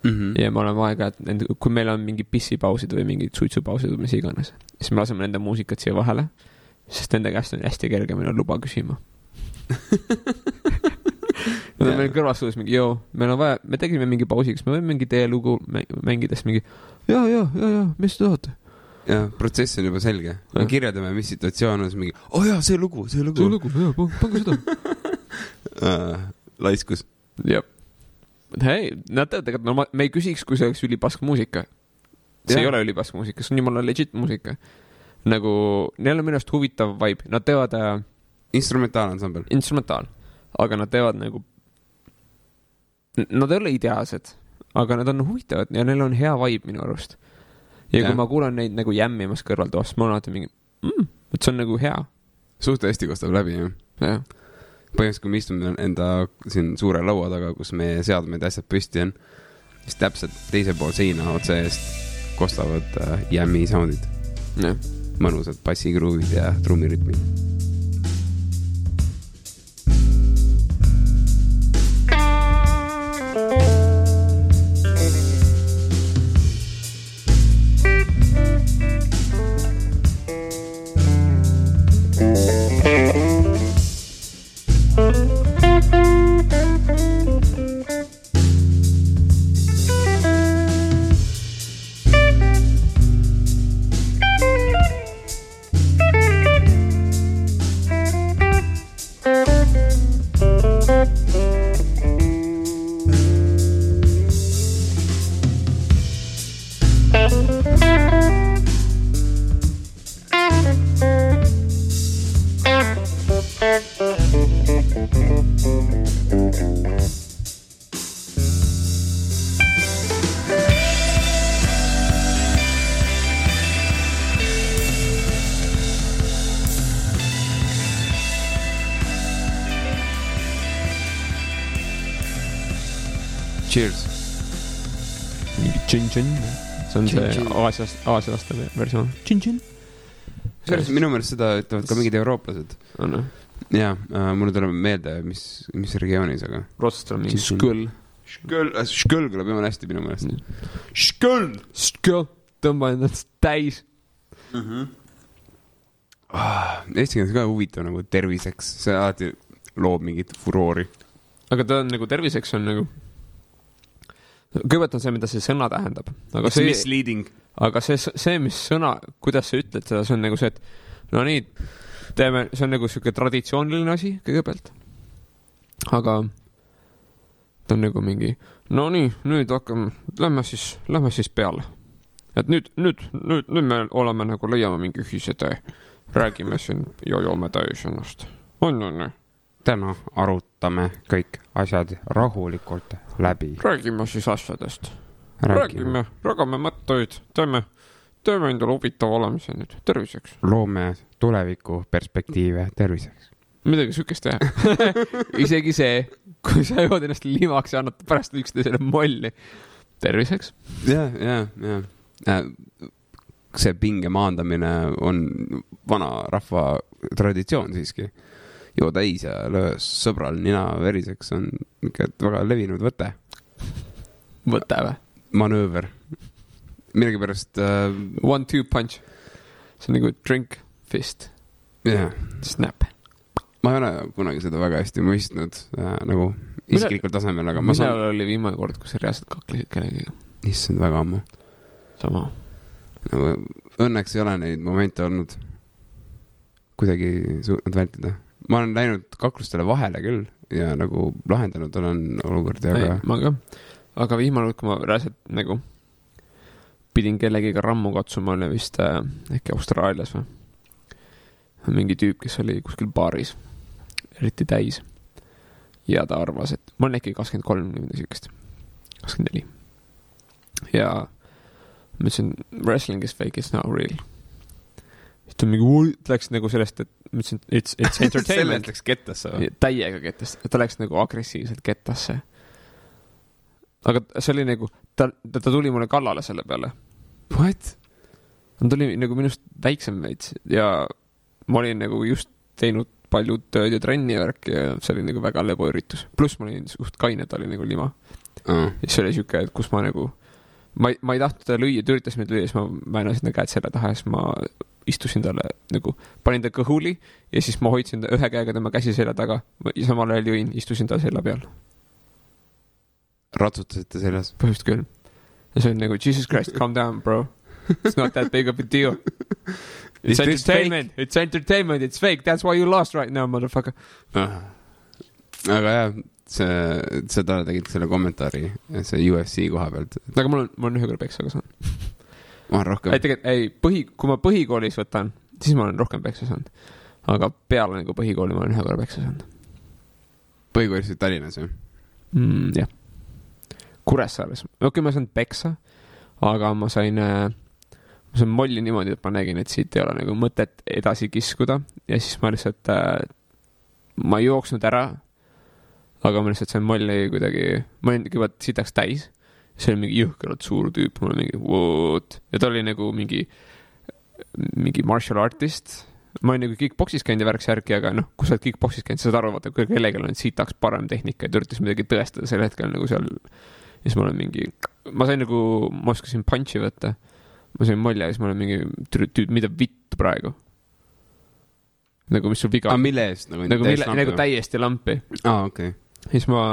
mm. -hmm. ja me oleme aeg-ajalt kui meil on mingid pissipausid või mingid suitsupausid või mis iganes, siis me laseme nende muusikat siia vahele, sest nende käest on hästi kerge minna luba küsima. Nad on meil kõrval stuudios mingi, joo, meil on vaja, me tegime mingi pausi, kas me võime mingi teie lugu mä- mängida, siis mingi ja, ja, ja, ja, mis te tahate? ja protsess on juba selge. me Jah. kirjeldame, mis situatsioon on, siis mingi, oo oh, jaa, see lugu, see lugu see. lugu, jaa, pange seda. Uh, laiskus. jah. hei, nad teevad tegelikult norma-, me ei küsiks, kui see oleks ülipask muusika. see Jah. ei ole ülipask muusika, see on jumala legit muusika. nagu, neil on minu arust huvitav vibe, nad teevad äh, instrumentaalensambel. instrumentaal, aga nad teevad nagu, nad ei ole ideaalsed, aga nad on huvitavad ja neil on hea vibe minu arust. ja Jah. kui ma kuulan neid nagu jämmimas kõrvaltoas, ma olen alati mingi mm,, et see on nagu hea. suht hästi kostab läbi, jah. jah, põhimõtteliselt, kui me istume enda siin suure laua taga, kus meie seadmed ja asjad püsti on, siis täpselt teisel pool seina otse eest kostavad äh, jämmi soundid, mõnusad bassikruuvid ja trummirütmid. tšin-tšin, see on see Tšin-tšin. Aasias, aasialaste versioon. tšin-tšin. kusjuures minu meelest seda ütlevad ka mingid eurooplased. on jah, jaa äh,, mulle tuleb meelde, mis, mis regioonis, aga. Rootsis on mingi Tšin-tšin. skõl. Šköl, šköl kõlab jumala hästi minu meelest. skõl, skõl, tõmba endast täis. Ah, Eesti keeles ka huvitav nagu terviseks, see alati loob mingit furoori. aga ta on nagu terviseks on nagu, kõigepealt on see, mida see sõna tähendab, aga It's see, misleading. aga see, see, mis sõna, kuidas sa ütled seda, see on nagu see, et no nii, teeme, see on nagu sihuke traditsiooniline asi kõigepealt. aga ta on nagu mingi, no nii, nüüd hakkame, lähme siis, lähme siis peale. et nüüd, nüüd, nüüd, nüüd me oleme nagu, leiame mingi ühise tee. räägime siin ja joome täis ennast. on, on, on. Täna arutame kõik asjad rahulikult läbi. räägime siis asjadest. räägime, jagame mõtteid, teeme, teeme endale huvitava olemise nüüd, terviseks. loome tuleviku perspektiive terviseks. midagi siukest teha. isegi see, kui sa jood ennast limaks ja annad pärast üksteisele molli. terviseks. ja, ja, ja. see pinge maandamine on vanarahva traditsioon siiski. Joo täis ja löö sõbral nina veriseks on ikka väga levinud võte, võte või? manööver. millegipärast äh,, One-two punch. see on nagu drink, fist, jah, snap. ma ei ole kunagi seda väga hästi mõistnud äh, nagu isiklikul tasemel, aga ma millal saan, oli viimane kord, kui sa reaalselt kaklesid kellegagi? issand, väga ammu. sama. nagu õnneks ei ole neid momente olnud kuidagi suutnud vältida. Ma olen läinud kaklustele vahele küll ja nagu lahendanud olen olukordi, aga, ma ka. aga viimane kord, kui ma reaalselt nagu pidin kellegiga rammu katsuma, oli vist äh, äkki Austraalias või? mingi tüüp, kes oli kuskil baaris, eriti täis. ja ta arvas, et ma olen äkki kakskümmend kolm või midagi siukest, kakskümmend neli. ja ma ütlesin, wrestling is fake, it's not real. Siis ta mingi, läks nagu sellest, et ma ütlesin, it's, it's entertainment. läks kettasse või? täiega kettasse, ta läks nagu agressiivselt kettasse. aga see oli nagu, ta, ta, ta tuli mulle kallale selle peale. What? ta tuli nagu minust väiksem veits ja ma olin nagu just teinud palju tööd ja trenni ja värki ja see oli nagu väga leboüritus. pluss ma olin suht kaine, ta oli nagu lima. ja siis oli siuke, et kus ma nagu, ma ei, ma ei tahtnud teda lüüa, ta üritas mind lüüa, siis ma väänasin ta käed selja taha ja siis ma istusin talle nagu, panin ta kõhuli ja siis ma hoidsin ühe käega tema käsi selja taga ja samal ajal jõin, istusin ta selja peal, ratsutasite seljas? põhimõtteliselt küll. ja see on nagu Jesus Christ, calm down, bro. It's not that big of a deal. It's entertainment, it's entertainment, it's fake, that's why you lost right now, motherfucker. aga jah, see, seda tegid selle kommentaari, see UFC koha pealt, aga mul on, ma olen ühe korra peksa ka saanud. ma olen rohkem ei, tegelikult ei, põhi, kui ma põhikoolis võtan, siis ma olen rohkem peksa saanud. aga peale nagu põhikooli ma olen ühe korra peksa saanud põhikoolis olid Tallinnas ju. mm,. jah, Kuressaares, okei okay,, ma ei saanud peksa, aga ma sain äh,, ma sain molli niimoodi, et ma nägin, et siit ei ole nagu mõtet edasi kiskuda ja siis ma lihtsalt äh,, ma ei jooksnud ära, aga ma lihtsalt sain molli kuidagi, ma olin juba sitaks täis, see oli mingi jõhkralt suur tüüp, mul oli mingi what ja ta oli nagu mingi, mingi martial artist, ma olen nagu kick-poksis käinud ja värk-särki, aga noh, kui sa oled kick-poksis käinud, sa saad aru, vaata, kui kellelgi on sitaks parem tehnika ja ta üritas midagi tõestada sel hetkel nagu seal. ja siis ma olen mingi, ma sain nagu, ma oskasin punch'i võtta. ma sain molli ja siis ma olen mingi, tüüp, mida vittu praegu. nagu, mis sul viga aga on? mille eest nagu? nagu mille, nagu täiesti lampi. aa, okei. siis ma,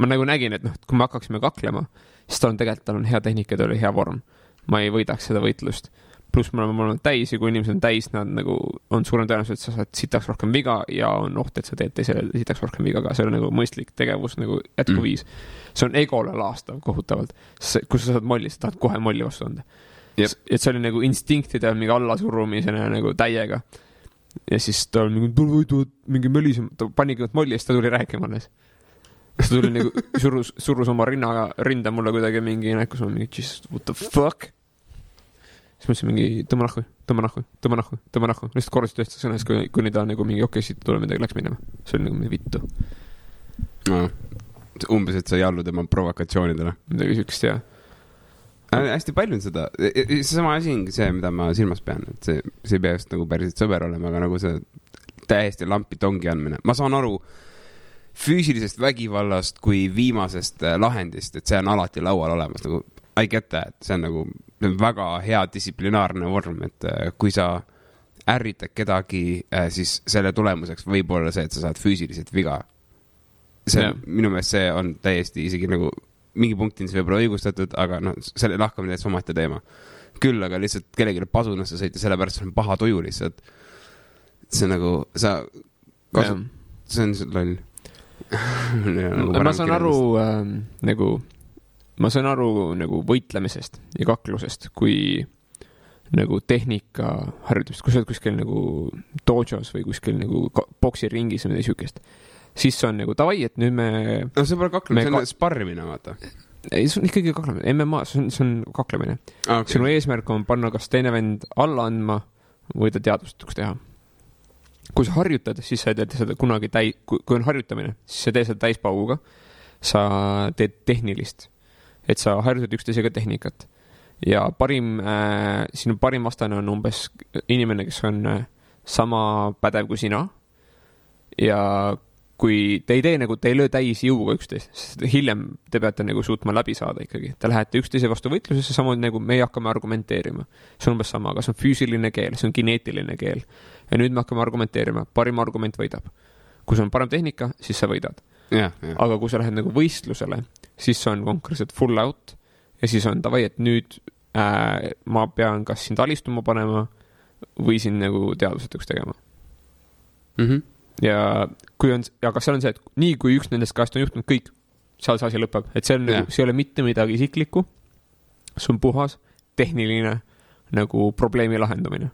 ma nagu nägin, et noh, et kui me hakkaksime kaklema, siis tal on tegelikult, tal on hea tehnika, tal oli hea vorm. ma ei võidaks seda võitlust. pluss me oleme olnud täis ja kui inimesed on täis, nad nagu on suurem tõenäosus, et sa saad sitaks rohkem viga ja on oht, et sa teed teisele sitaks rohkem viga ka, see on nagu mõistlik tegevus nagu jätkuviis mm.. see on egole laastav kohutavalt, kui sa saad molli, sa tahad kohe molli vastu anda. Jep. et see oli nagu instinktide mingi allasurumisena nagu täiega. ja siis ta oli mingi, tule võidu, mingi mölisem, ta pani kõigepealt molli ja siis ta tuli rääkima alles. siis ta tuli nagu, surus, surus oma rinnaga, rinda mulle kuidagi mingi näkku, ma mingi jesus, what the fuck. siis ma ütlesin mingi tõmba nahku, tõmba nahku, tõmba nahku, tõmba nahku, lihtsalt kordasin tõesti sõnas, kui, kuni ta nagu mingi okei okay,, siit tuleb midagi, läks minema. see oli nagu mingi vittu, umbes, et sa ei allu tema provokatsioonidele. midagi siukest ja. hästi palju on seda, seesama asi ongi see, mida ma silmas pean, et see, see ei pea just nagu päriselt sõber olema, aga nagu see täiesti lampi tongi andmine, ma saan aru füüsilisest vägivallast kui viimasest äh, lahendist, et see on alati laual olemas, nagu I get that, see on nagu see on väga hea distsiplinaarne vorm, et äh, kui sa ärritad kedagi, siis selle tulemuseks võib olla see, et sa saad füüsiliselt viga. see on, minu meelest see on täiesti isegi nagu mingi punktini see võib olla õigustatud, aga noh, selle lahkamine täitsa omaette teema. küll aga lihtsalt kellelegi pasunasse sõita, sellepärast sul on paha tuju lihtsalt. see on nagu, sa, see on lihtsalt loll. ma saan aru äh, nagu, ma saan aru nagu võitlemisest ja kaklusest, kui nagu tehnika harjutamist, kui sa oled kuskil nagu dojos või kuskil nagu poksiringis või midagi siukest, siis on nagu davai, et nüüd me, no see pole kaklemine, see on ka- sparrimine, vaata. ei see on ikkagi kaklemine, MMA, see on, see on kaklemine. sinu eesmärk on panna kas teine vend alla andma või ta teadvustuks teha. Kui sa harjutad, siis sa ei tee seda kunagi täi-, kui, on harjutamine, siis sa teed seda täispauguga. sa teed tehnilist et sa harjutad üksteisega tehnikat ja parim äh,, sinu parim vastane on umbes inimene, kes on äh, sama pädev kui sina. ja kui te ei tee nagu, te ei löö täis jõuga üksteist, sest hiljem te peate nagu suutma läbi saada ikkagi. Te lähete üksteise vastu võitlusesse, samamoodi nagu meie hakkame argumenteerima. see on umbes sama, kas on füüsiline keel, see on kineetiline keel. Ja nüüd me hakkame argumenteerima, parim argument võidab. kui sul on parem tehnika, siis sa võidad. aga kui sa lähed nagu võistlusele, siis on konkreetselt full out ja siis on davai, et nüüd äh, ma pean kas sind alistuma panema või sind nagu teadvusetuks tegema mm. -hmm. ja kui on, aga seal on see, et nii kui üks nendest kahest on juhtunud, kõik, seal see asi lõpeb, et see on nagu, see ei ole mitte midagi isiklikku. see on puhas tehniline nagu probleemi lahendamine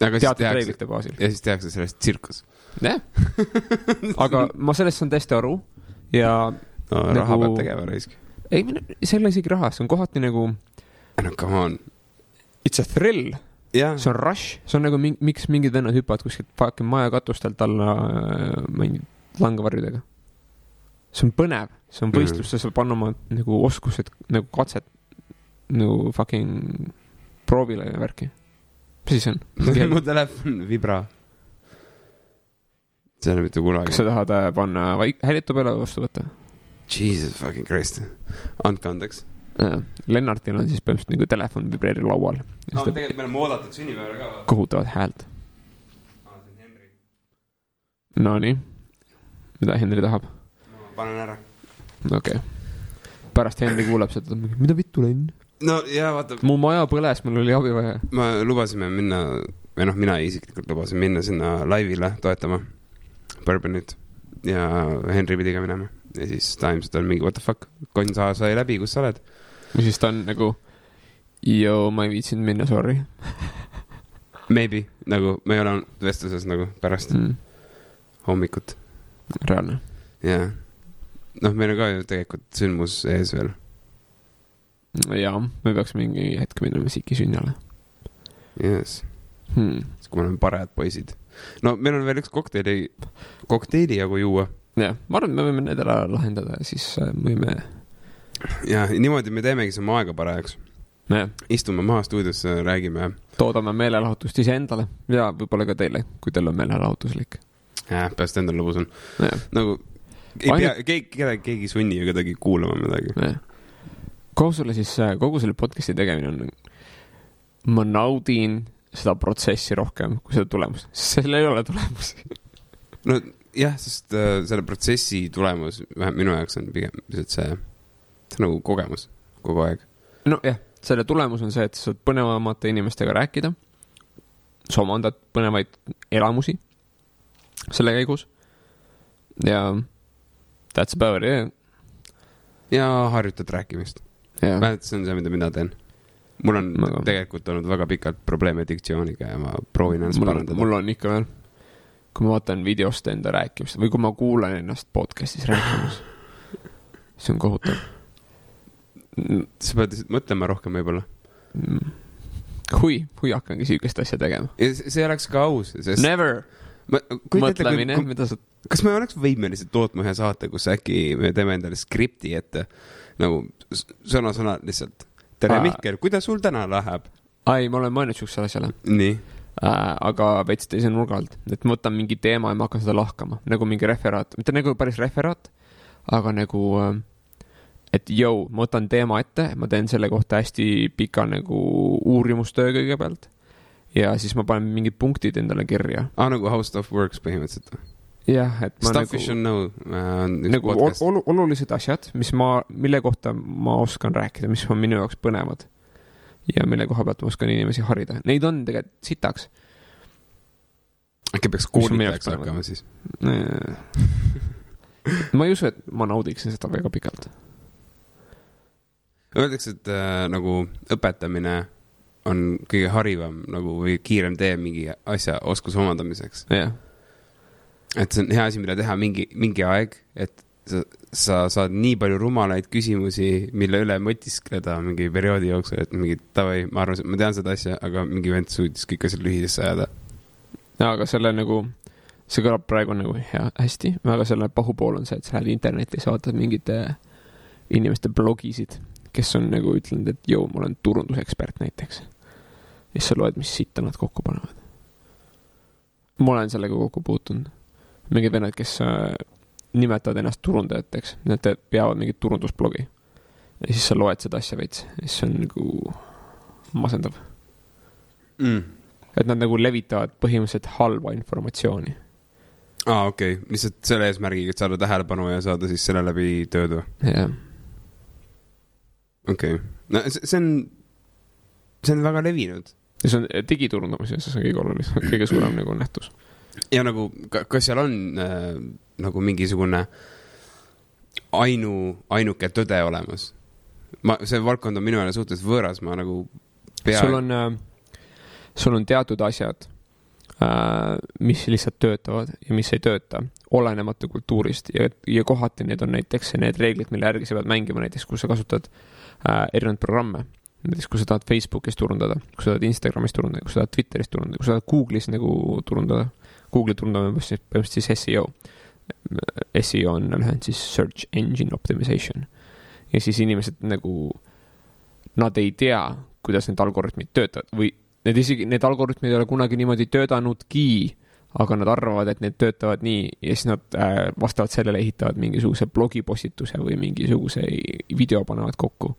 teatud reeglite baasil. ja siis tehakse sellest tsirkus jah, aga ma sellest saan täiesti aru ja no,. Nagu- raha peab tegema raisk. ei, see ei ole isegi raha, see on kohati nagu no come on. it's a thrill jah, see on rush, see on nagu miks mingid vennad hüppavad kuskilt fucking maja katustelt alla äh, mingi langevarjudega. see on põnev, see on võistlus, sa saad panna oma nagu oskused nagu katset nagu fucking proovile ja värki. Mis see on? mu telefon, vibra. see ei ole mitte kunagi kas. sa tahad äh, panna vaik-, häiritu peale vastu võtta? Jesus fucking Christ. andke andeks. Lennartil on siis põhimõtteliselt nagu telefon vibreerib laual. no tegelikult me oleme oodatud sünnipäevale ka. kohutavat häält. Nonii, mida Henri tahab? ma panen ära. okei okay.. pärast Henri kuuleb seda, mida vittu Len? No ja vaata, mu maja põles, mul oli abi vaja. me lubasime minna, või noh, mina isiklikult lubasin minna sinna laivile toetama Bourbonit ja Henry pidi ka minema ja siis ta ilmselt on mingi what the fuck, konn sa sai läbi, kus sa oled? või siis ta on nagu, joo, ma ei viitsinud minna, sorry Maybe, nagu me ei ole olnud vestluses nagu pärast mm,. hommikut reaalne. ja noh, meil on ka ju tegelikult sündmus ees veel. jaa, me peaks mingi hetk minema Siki sünnale Yes. hmm.. kui me oleme parajad poisid. no meil on veel üks kokteili, kokteili jagu juua jah, ma arvan, et me võime need ära lahendada ja siis äh, võime, ja niimoodi me teemegi oma aega parajaks. istume maha stuudiosse, räägime. toodame meelelahutust iseendale ja võib-olla ka teile, kui teil on meelelahutuslik. jah, peaasi, et endal lõbus on. nagu ei Ainult- pea, keegi, kedagi, keegi ei sunni ju kedagi kuulama midagi. Kogu selle siis, kogu selle podcast'i tegemine on, ma naudin seda protsessi rohkem kui seda tulemust, sest sellel ei ole tulemusi. no jah, sest äh, selle protsessi tulemus, vähemalt minu jaoks on pigem lihtsalt see, see nagu kogemus kogu aeg. nojah, selle tulemus on see, et sa saad põnevamate inimestega rääkida. sa omandad põnevaid elamusi selle käigus. ja that's about it. ja harjutad rääkimist. Vähemalt see on see, mida mina teen. mul on Ma tegelikult olnud väga pikalt probleeme diktsiooniga ja ma proovin ennast parandada. mul on ikka veel. kui ma vaatan videost enda rääkimist või kui ma kuulan ennast podcast'is rääkimas, see on kohutav. sa pead mõtlema rohkem võib-olla. hui, hui hakkangi siukest asja tegema. see oleks ka aus, sest Never mõtlemine kui-, mida sa, kas me oleks võimelised tootma ühe saate, kus äkki me teeme endale skripti ette nagu s- sõna-sõnalt lihtsalt. tere Aa., Mihkel, kuidas sul täna läheb? ai, ma olen mõelnud siuksele asjale nii, äh,, aga veits teise nurga alt, et ma võtan mingi teema ja ma hakkan seda lahkama, nagu mingi referaat, mitte nagu päris referaat, aga nagu äh, et jõu, ma võtan teema ette, ma teen selle kohta hästi pika nagu uurimustöö kõigepealt ja siis ma panen mingid punktid endale kirja. aa nagu How stuff works põhimõtteliselt. jah, et ma Stuff you nagu äh, nagu ol, olulised asjad, mis ma, mille kohta ma oskan rääkida, mis on minu jaoks põnevad ja mille koha pealt ma oskan inimesi harida, neid on tegelikult sitaks. äkki peaks koolitajaks hakkama siis? ma ei usu, et ma naudiksin seda väga pikalt. Öeldakse, et äh, nagu õpetamine on kõige harivam nagu või kiirem tee mingi asja oskuse omandamiseks. jah, et see on hea asi, mida teha mingi, mingi aeg, et sa, sa saad nii palju rumalaid küsimusi, mille üle mõtiskleda mingi perioodi jooksul, et mingi davai, ma arvan, ma tean seda asja, aga mingi vend suutis kõik asjad lühidesse ajada. aga selle nagu, see kõlab praegu nagu hea, hästi, aga selle pahupool on see, et sa lähed internetti, sa vaatad mingit äh, inimeste blogisid, kes on nagu ütlenud, et joo, ma olen turundusekspert näiteks. ja siis sa loed, mis sitta nad kokku panevad. ma olen sellega kokku puutunud. Mingid vennad, kes äh, nimetavad ennast turundajateks, nad peavad mingit turundusblogi. ja siis sa loed seda asja veits ja siis see on nagu masendav. mm.. et nad nagu levitavad põhimõtteliselt halba informatsiooni. aa, okei okay., lihtsalt selle eesmärgiga, et saada tähelepanu ja saada siis selle läbi tööd või? jah, okei okay., no see on, see on väga levinud. ja see on digiturundamises, see on kõige olulisem, kõige suurem nagu nähtus. Ja nagu, kas seal on äh, nagu mingisugune ainu, ainuke tõde olemas? ma, see valdkond on minu jaoks suhteliselt võõras, ma nagu pea... sul on äh,, sul on teatud asjad äh,, mis lihtsalt töötavad ja mis ei tööta, olenemata kultuurist ja, ja kohati need on näiteks need reeglid, mille järgi sa pead mängima, näiteks kui sa kasutad äh, erinevaid programme. näiteks kui sa tahad Facebookis turundada, kui sa tahad Instagramis turundada, kui sa tahad Twitteris turundada, kui sa tahad Google'is nagu turundada. Google'i on põhimõtteliselt siis seo. seo on lühend siis search engine optimization. ja siis inimesed nagu, nad ei tea, kuidas need algoritmid töötavad või need isegi, need algoritmid ei ole kunagi niimoodi töötanudki, aga nad arvavad, et need töötavad nii ja siis nad äh, vastavalt sellele ehitavad mingisuguse blogipostituse või mingisuguse video panevad kokku.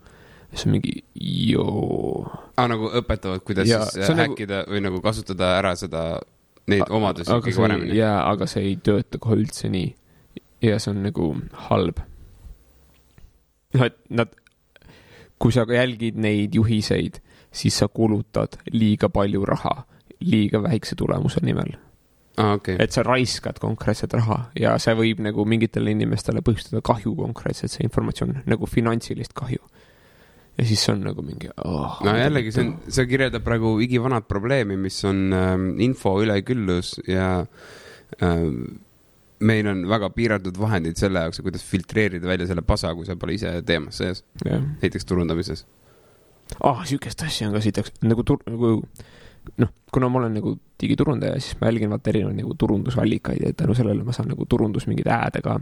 siis on mingi joo. ah,. nagu õpetavad, kuidas Ja siis on nagu- häkkida nagu... või nagu kasutada ära seda, neid omadusi see paremini jaa, aga see ei tööta kohe üldse nii. ja see on nagu halb. noh, et nad, kui sa jälgid neid juhiseid, siis sa kulutad liiga palju raha liiga väikse tulemuse nimel. okei okay.. et sa raiskad konkreetset raha ja see võib nagu mingitele inimestele põhjustada kahju konkreetselt, see informatsioon, nagu finantsilist kahju. Ja siis on nagu mingi oh,. no jällegi, see on, see kirjeldab praegu igivanat probleemi, mis on ähm, info üleküllus ja ähm, meil on väga piiratud vahendid selle jaoks, kuidas filtreerida välja selle pasa, kui sa pole ise teemas sees, jah näiteks turundamises. ah, sihukest asja on ka sitaks, nagu tur-, nagu noh, kuna ma olen nagu digiturundaja, siis ma jälgin vaata erinevaid nagu turundusallikaid ja tänu sellele ma saan nagu turundus mingeid ääde ka.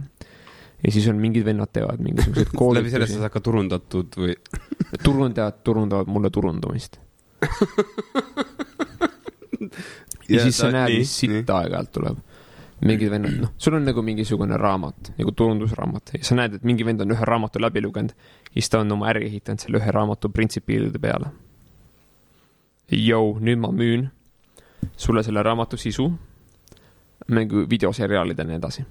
Ja siis on mingid vennad teevad mingisuguseid läbi selle sa koolitusi, saad ka turundatud või? turundajad turundavad mulle turundamist. ja siis sa näed, mis sitta aeg-ajalt tuleb. mingid vennad, noh, sul on nagu mingisugune raamat, nagu turundusraamat ja sa näed, et mingi vend on ühe raamatu läbi lugenud ja siis ta on oma äri ehitanud selle ühe raamatu printsipiilide peale. Jou, nüüd ma müün sulle selle raamatu sisu, mängu videoseriaalid ja nii edasi.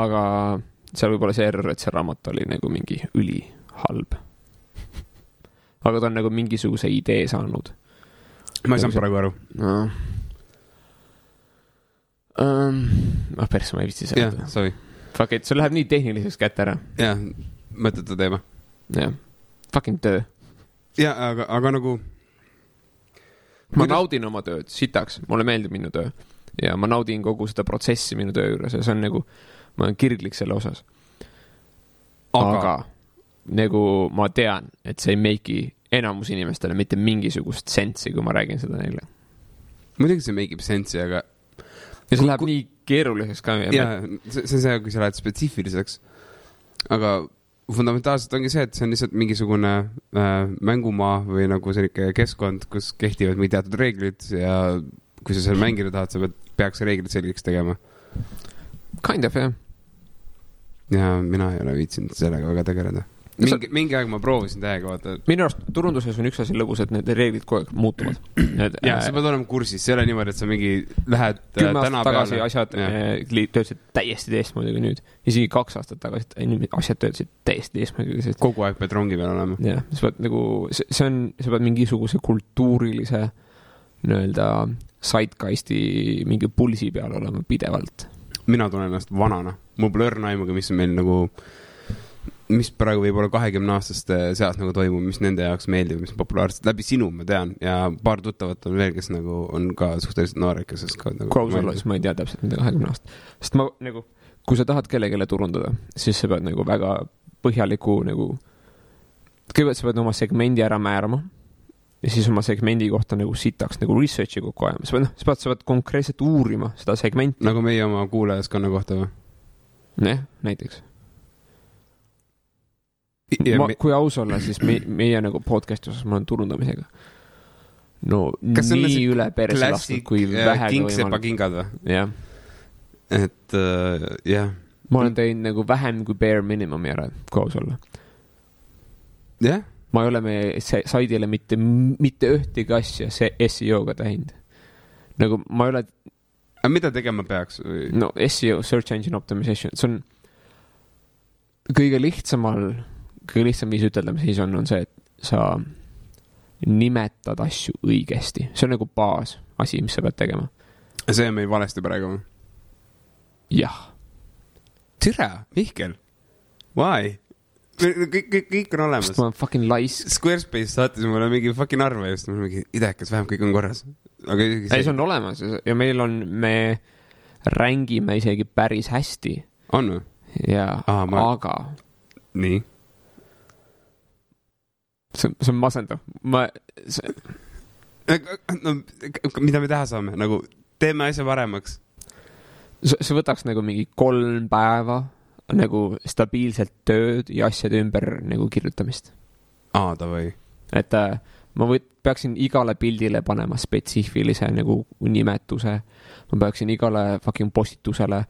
Aga seal võib olla see error, et see raamat oli nagu mingi ülihalb. aga ta on nagu mingisuguse idee saanud ma ei saanud praegu aru. no.. Um, ah persse, ma ei viitsi jah seda,. sorry. Fuck it, see läheb nii tehniliseks kätte ära. jah, mõttetu teema. jah, fucking töö. ja aga, aga nagu ma Kuidas- naudin oma tööd sitaks, mulle meeldib minu töö ja ma naudin kogu seda protsessi minu töö juures ja see on nagu, ma olen kirglik selle osas. aga, aga, nagu ma tean, et see ei make'i enamus inimestele mitte mingisugust sensi, kui ma räägin seda neile. muidugi see make ib sense'i, aga ja see läheb nii keeruliseks ka. ja see, see on see, kui sa lähed spetsiifiliseks. aga fundamentaalselt ongi see, et see on lihtsalt mingisugune äh, mängumaa või nagu selline keskkond, kus kehtivad mingid teatud reeglid ja kui sa seal mängida tahad, sa pead, peaks reeglid selgeks tegema. Kind of jah. Ja mina ei ole viitsinud sellega väga tegeleda. Mingi, mingi aeg ma proovisin täiega vaata. minu arust turunduses on üks asi lõbus, et need reeglid kogu aeg muutuvad. ja sa pead olema kursis, see ei ole niimoodi, et sa mingi lähed äh, kümme aastat tagasi peale- asjad Jah. eh, li- töötasid täiesti teistmoodi kui nüüd. isegi kaks aastat tagasi asjad töötasid täiesti teistmoodi kui nüüd. kogu aeg pead rongi peal olema. jah, sa pead nagu, see on, sa pead mingisuguse kultuurilise nii-öelda sidecast'i mingi pulsi peal olema pidevalt. Mina tunnen ennast vanana, mul pole õrna aimugi, mis meil nagu, mis praegu võib-olla kahekümne aastaste seas nagu toimub, mis nende jaoks meeldib, mis on populaarsed, läbi sinu ma tean. Ja paar tuttavat on veel, kes nagu on ka suhteliselt noored, kes oskavad nagu. kui aus olla, siis ma ei tea täpselt mida kahekümne aastat, sest ma nagu, kui sa tahad kellelegi turundada, siis sa pead nagu väga põhjaliku nagu, kõigepealt sa pead oma segmendi ära määrama ja siis oma segmendi kohta nagu sitaks nagu research'i kokku ajama, sa pead, noh, sa pead, sa pead konkreetselt uurima seda segmenti, nagu meie oma kuulajaskonna kohta või? jah, näiteks. ma, kui aus olla, siis me, meie nagu podcast'i osas ma olen turundamisega. no Kas nii üle perse lastud, kui äh, vähegi võimalik. kingad või? jah, et äh, jah, ma olen teinud nagu vähem kui bare minimumi ära, kui aus olla. jah, ma ei ole meie saidile mitte, mitte ühtegi asja see seo-ga teinud. nagu ma ei ole, aga mida tegema peaks no seo, search engine optimization, see on kõige lihtsamal, kõige lihtsam viis ütelda, mis siis on, on see, et sa nimetad asju õigesti, see on nagu baasasi, mis sa pead tegema. see on meil valesti praegu või? jah, tere, Mihkel, why? kõik, kõik, kõik on olemas ma olen fucking laisk. Squarespace saatis mulle mingi fucking arve just, mul mingi idekas, vähemalt kõik on korras. aga ei, see on olemas ja meil on, me rängime isegi päris hästi on või? ja Aa, ma- aga nii. see on, see on masendav, ma, see, no mida me teha saame, nagu teeme asja paremaks. see see võtaks nagu mingi kolm päeva nagu stabiilselt tööd ja asjade ümber nagu kirjutamist. aa, davai. et äh, ma võt-, peaksin igale pildile panema spetsiifilise nagu nimetuse. ma peaksin igale fucking postitusele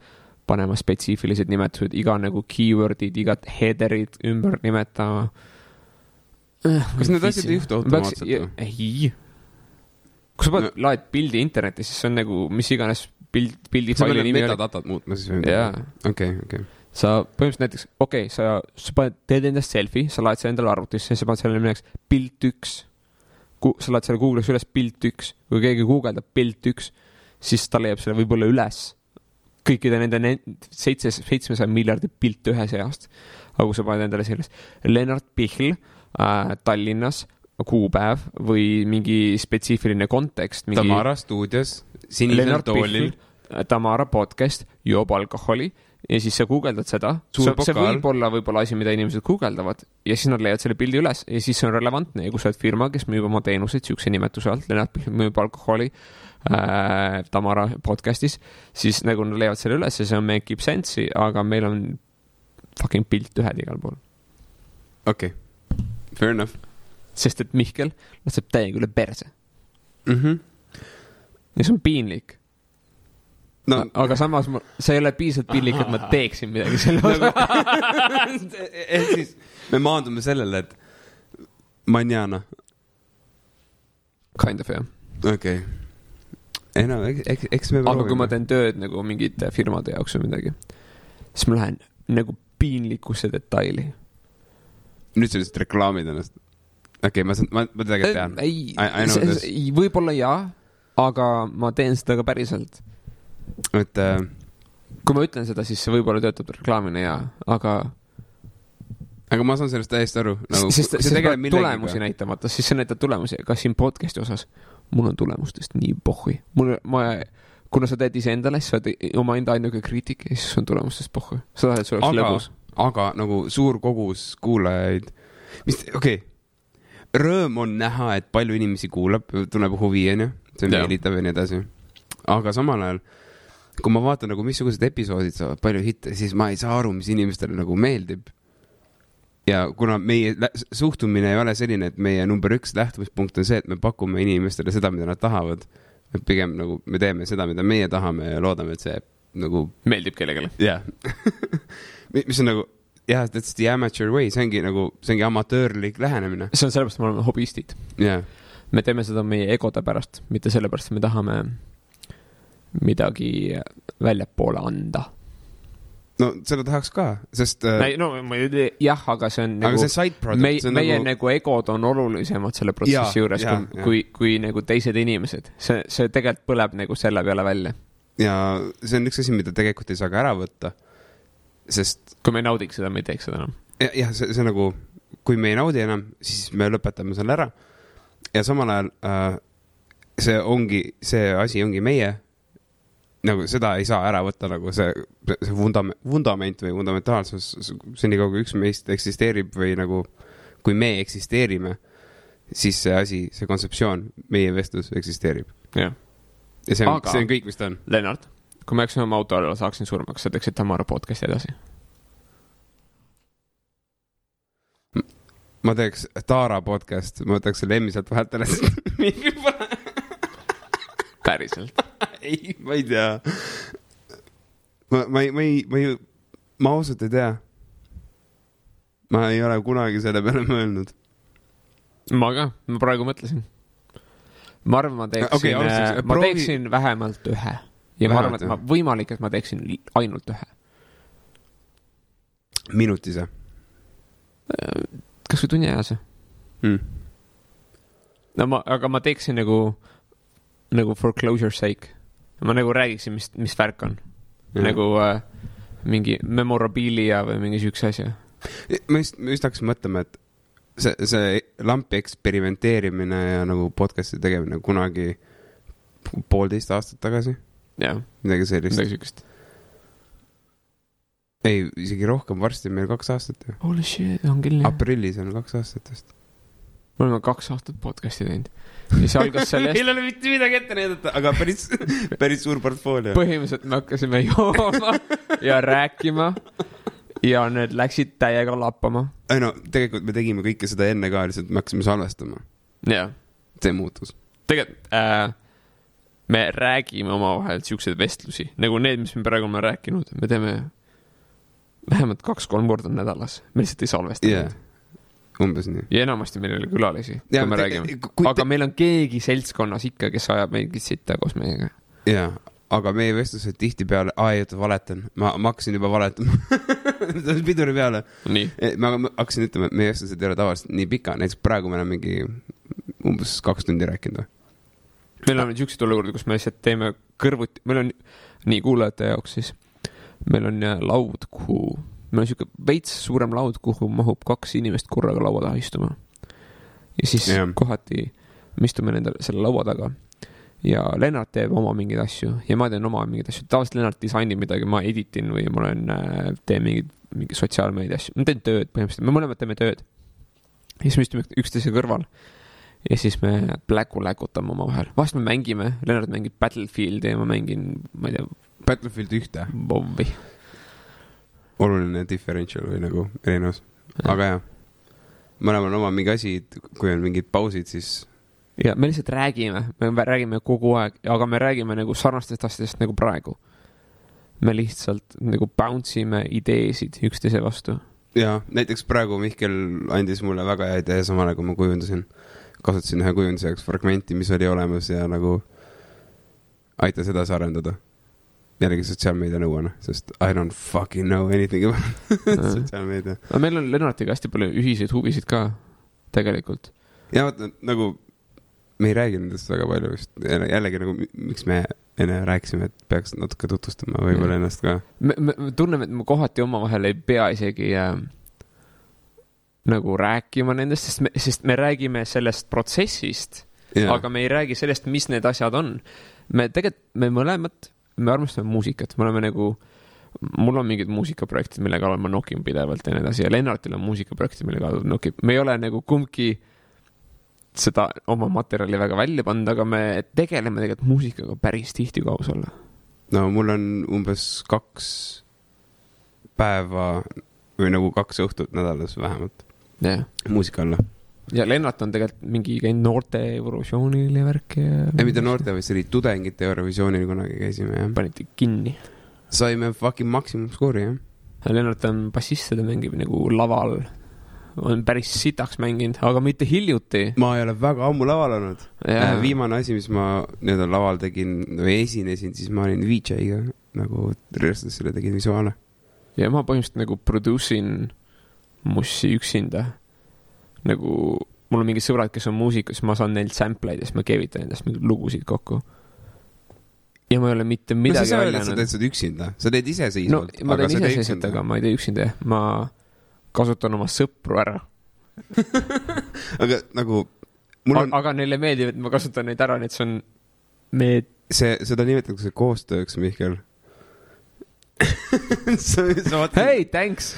panema spetsiifilised nimetused, iga nagu keyword'id, igat header'id ümber nimetama. kas need asjad ei juhtu automaatselt või? ei. kui sa paned no., laed pildi internetti, siis see on nagu mis iganes pild, sa pildifaili pead metadatat muutma siis või? okei, okei. Sa põhimõtteliselt näiteks, okei okay,, sa, sa paned, teed endast selfie, sa laed selle endale arvutisse, sa paned sellele nimeks pilt üks. sa laed selle Google'is üles pilt üks, kui keegi guugeldab pilt üks, siis ta leiab selle võib-olla üles kõikide nende ne- seitse, seitsmesaja miljardi pilte ühe seast. aga kui sa paned endale sellest Lennart Pihl äh, Tallinnas, kuupäev või mingi spetsiifiline kontekst, mingi Tamara stuudios, sinisel toolil, Pihl, Tamara podcast, joob alkoholi ja siis sa guugeldad seda. See võib olla võib-olla asi, mida inimesed guugeldavad ja siis nad leiavad selle pildi üles ja siis see on relevantne ja kui sa oled firma, kes müüb oma teenuseid siukse nimetuse alt, Lennart Pihl müüb alkoholi äh, Tamara podcast'is, siis nagu nad leiavad selle üles ja see on make ib sense'i, aga meil on fucking pilt ühed igal pool. okei, fair enough sest et Mihkel laseb täiega üle perse mm. -hmm. ja see on piinlik no aga samas ma, see ei ole piisavalt piinlik, et ma teeksin midagi selle nagu osas. ehk siis me maandume sellele, et manjana, Kind of jah. okei okay.. ei no eks, eks, eks me aga kui ma teen tööd nagu mingite firmade jaoks või midagi, siis ma lähen nagu piinlikusse detaili. nüüd sa lihtsalt reklaamid ennast. okei okay,, ma saan, ma, ma tegelikult tean. ei võib-olla jaa, aga ma teen seda ka päriselt. Et äh, kui ma ütlen seda, siis see võib-olla töötab reklaamina jaa, aga aga ma saan sellest täiesti aru nagu,. sest, sest sa pead tulemusi näitama, vaata siis sa näitad tulemusi, kas siin podcast'i osas mul on tulemustest nii pohhui, mul, ma, kuna sa teed iseendale, siis sa oled omaenda ainuke kriitik ja siis on tulemustest pohhui. sa tahad, et see oleks aga lõbus., aga nagu suur kogus kuulajaid, mis, okei okay., rõõm on näha, et palju inimesi kuulab, tunneb huvi, onju, see meelitab ja nii edasi. aga samal ajal, kui ma vaatan nagu, missugused episoodid saavad palju hitte, siis ma ei saa aru, mis inimestele nagu meeldib. ja kuna meie suhtumine ei ole selline, et meie number üks lähtumispunkt on see, et me pakume inimestele seda, mida nad tahavad, et pigem nagu me teeme seda, mida meie tahame ja loodame, et see nagu meeldib kellelegi. jah yeah. mis on nagu jah, that's the amateur way, see ongi nagu, see ongi amatöörlik lähenemine. see on sellepärast, et me oleme hobistid. jah, me teeme seda meie egode pärast, mitte sellepärast, et me tahame midagi väljapoole anda. no seda tahaks ka, sest äh, no ma ei tea, jah, aga see on nagu meie, meie nagu, nagu egod on olulisemad selle protsessi Jaa, juures jaa, kui, kui, kui nagu teised inimesed. see, see tegelikult põleb nagu selle peale välja. ja see on üks asi, mida tegelikult ei saa ka ära võtta. sest kui me ei naudiks seda, me ei teeks seda enam. ja- jah, see, see nagu, kui me ei naudi enam, siis me lõpetame selle ära. ja samal ajal äh, see ongi, see asi ongi meie. Nagu seda ei saa ära võtta nagu see, see vundament, vundament või fundamentaalsus, senikaua kui üks meist eksisteerib või nagu, kui me eksisteerime, siis see asi, see kontseptsioon, meie vestlus eksisteerib. ja see on see on kõik, mis ta on. Lennart, kui ma jääksin oma auto alla, saaksin surma, kas sa teeksid Tamara podcast'i edasi? ma teeks Taara podcast, ma võtaks selle M-i sealt vahelt ära, sest mikri pole. Päriselt. ei, ma ei tea. ma, ma ei, ma ei, ma ei, ma ausalt ei tea. ma ei ole kunagi selle peale mõelnud. ma ka, ma praegu mõtlesin. ma arvan, ma teeksin okay,, alustuseks, ma proovi- teeksin vähemalt ühe. ja ma arvan, et ma, võimalik, et ma teeksin ainult ühe. minutise kas või tunniajase. mm.. no ma, aga ma teeksin nagu, nagu for closure sake. ma nagu räägiksin, mis, mis värk on. nagu äh, mingi memorabilia või mingi siukse asja. ma just, ma just hakkasin mõtlema, et see, see lampi eksperimenteerimine ja nagu podcast'i tegemine kunagi poolteist aastat tagasi, midagi sellist. midagi siukest. ei, isegi rohkem, varsti on meil kaks aastat ju. Holy shit, on küll jah. aprillis on kaks aastat vist. Me oleme kaks aastat podcast'i teinud. see algas sellest, ei ole mitte midagi ette näidata, aga päris, päris suur portfoolio. põhimõtteliselt me hakkasime jooma ja rääkima ja need läksid täiega lappama. ei no tegelikult me tegime kõike seda enne ka, lihtsalt me hakkasime salvestama. jah, see muutus. tegelikult äh, me räägime omavahel siukseid vestlusi nagu need, mis me praegu oleme rääkinud, me teeme vähemalt kaks-kolm korda nädalas, me lihtsalt ei salvesta jah neid. Umbes nii. ja enamasti meil ei ole külalisi, kui me te- räägime. kui aga te- meil on keegi seltskonnas ikka, kes ajab mingit sitta koos meiega. jaa, aga meie vestlused tihtipeale, aa ei oota, valetan, ma, ma hakkasin juba valetama piduri peale. nii, ma hakkasin ütlema, et meie vestlused ei ole tavaliselt nii pikad, näiteks praegu me oleme mingi umbes kaks tundi rääkinud või? meil on siukseid olukordi, kus me lihtsalt teeme kõrvuti, meil on nii kuulajate jaoks siis, meil on laud, kuhu, siuke veits suurem laud, kuhu mahub kaks inimest korraga laua taha istuma. ja siis yeah. kohati me istume nende, selle laua taga. Ja Lennart teeb oma mingeid asju. Ja ma teen oma mingeid asju, tavaliselt Lennart disainib midagi, ma edit in või ma olen, teen mingeid, mingi sotsiaalmeedia asju, ma teen tööd põhimõtteliselt, me mõlemad teeme tööd. ja siis me istume üksteise kõrval. Ja siis me pläku-läkutame omavahel, vahest me mängime, Lennart mängib Battlefieldi ja ma mängin, ma ei tea, Battlefield ühte, WoW-i. Oluline differential või nagu erinevus, aga jah. mõlemal on oma mingi asi, kui on mingid pausid, siis ja me lihtsalt räägime, me räägime kogu aeg, aga me räägime nagu sarnastest asjadest nagu praegu. me lihtsalt nagu bounce ime ideesid üksteise vastu. ja näiteks praegu Mihkel andis mulle väga hea idee, samal ajal kui ma kujundasin, kasutasin ühe kujunduse jaoks fragmenti, mis oli olemas ja nagu aitas edasi arendada. Jällegi sotsiaalmeedia nõuanne, sest I don't fucking know anything about sotsiaalmeedia. aga meil on Lennartiga hästi palju ühiseid huvisid ka, tegelikult. ja vaata nagu me ei räägi nendest väga palju vist, jällegi nagu mi- miks me enne rääkisime, et peaks natuke tutvustama võib-olla ennast ka. me, me me tunneme, et me kohati omavahel ei pea isegi äh, nagu rääkima nendest, sest me, sest me räägime sellest protsessist aga me ei räägi sellest, mis need asjad on. me tegelikult, me mõlemad, me armastame muusikat, me oleme nagu, mul on mingid muusikaprojektid, mille kallal ma nokin pidevalt ja nii edasi ja Lennartil on muusikaprojektid, mille kallal ta nokib, me ei ole nagu kumbki seda oma materjali väga välja pannud, aga me tegeleme tegelikult muusikaga päris tihti, kui aus olla. no mul on umbes kaks päeva või nagu kaks õhtut nädalas vähemalt jah, muusika alla. Ja Lennart on tegelikult mingi käinud noorte Eurovisioonil ja värki ja. ei, mitte noorte, vaid see oli tudengite Eurovisioonil kunagi käisime jah. panite kinni. saime fucking maksimumskoori jah. Lennart on bassist ta mängib nagu laval, on päris sitaks mänginud, aga mitte hiljuti. ma ei ole väga ammu laval olnud. ja, viimane asi, mis ma nii-öelda laval tegin või esinesin, siis ma olin VJ-ga nagu rööstasele tegin visuaale. ja ma põhimõtteliselt nagu produce in mussi üksinda. Nagu mul on mingid sõbrad, kes on muusikud, siis ma saan neilt sample eid ja siis ma keevitan endast mingeid lugusid kokku. ja ma ei ole mitte no midagi saa välja et sa teed seda üksinda, sa teed no iseseisvalt. ma teen iseseisvalt, aga ma ei tee üksinda jah, ma kasutan oma sõpru ära. aga nagu mul on, aga neile meeldib, et ma kasutan neid ära, nii et see on, me see, seda nimetatakse koostööks, Mihkel. sa, sa vaatasid hei, thanks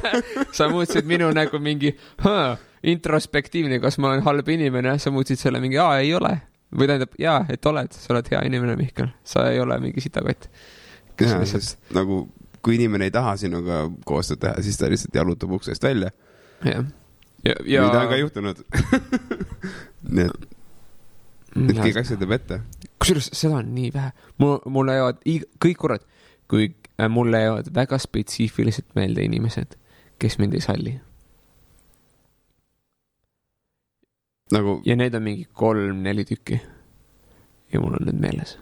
sa muutsid minu nagu mingi huh, introspektiivne, kas ma olen halb inimene, sa muutsid selle mingi aa, ei ole. või tähendab, jaa, et oled, sa oled hea inimene, Mihkel, sa ei ole mingi sitakott. lihtsalt, nagu kui inimene ei taha sinuga koostööd teha, siis ta lihtsalt jalutab uksest välja. jah. ja, ja... mida on ka juhtunud nii et ja kõik asjad jääb ette. kusjuures seda on nii vähe, mul, mulle jäävad kõik korrad, kui äh, mulle jäävad väga spetsiifiliselt meelde inimesed, kes mind ei salli nagu ja neid on mingi kolm-neli tükki. ja mul on need meeles.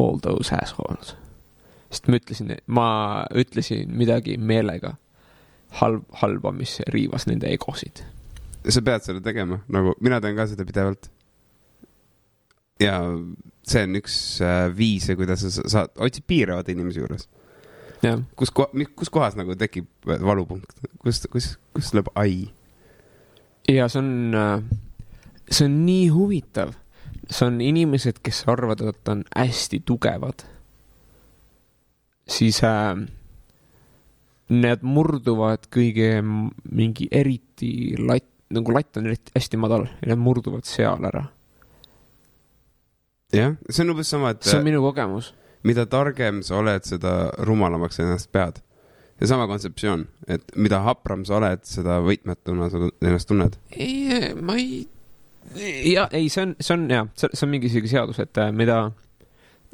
All those assholes. sest ma ütlesin, ma ütlesin midagi meelega halb, halba, mis riivas nende egosid. sa pead seda tegema, nagu mina teen ka seda pidevalt. ja see on üks äh, viise, kuidas sa sa- saad, otsid piire vaata inimese juures. jah, kus, kus kohas nagu tekib valupunkt, kus, kus, kus lööb ai? Ja see on, see on nii huvitav. see on inimesed, kes arvavad, et on hästi tugevad. siis äh, need murduvad kõige mingi eriti latt, nagu latt on eriti hästi madal ja need murduvad seal ära. jah, see on umbes sama, et see on minu kogemus. mida targem sa oled, seda rumalamaks ennast pead. Seesama kontseptsioon, et mida hapram sa oled, seda võitmatuna sa ennast tunned. ei, ma ei, ja ei, see on, see on jah, see, on mingi isegi seadus, et äh, mida,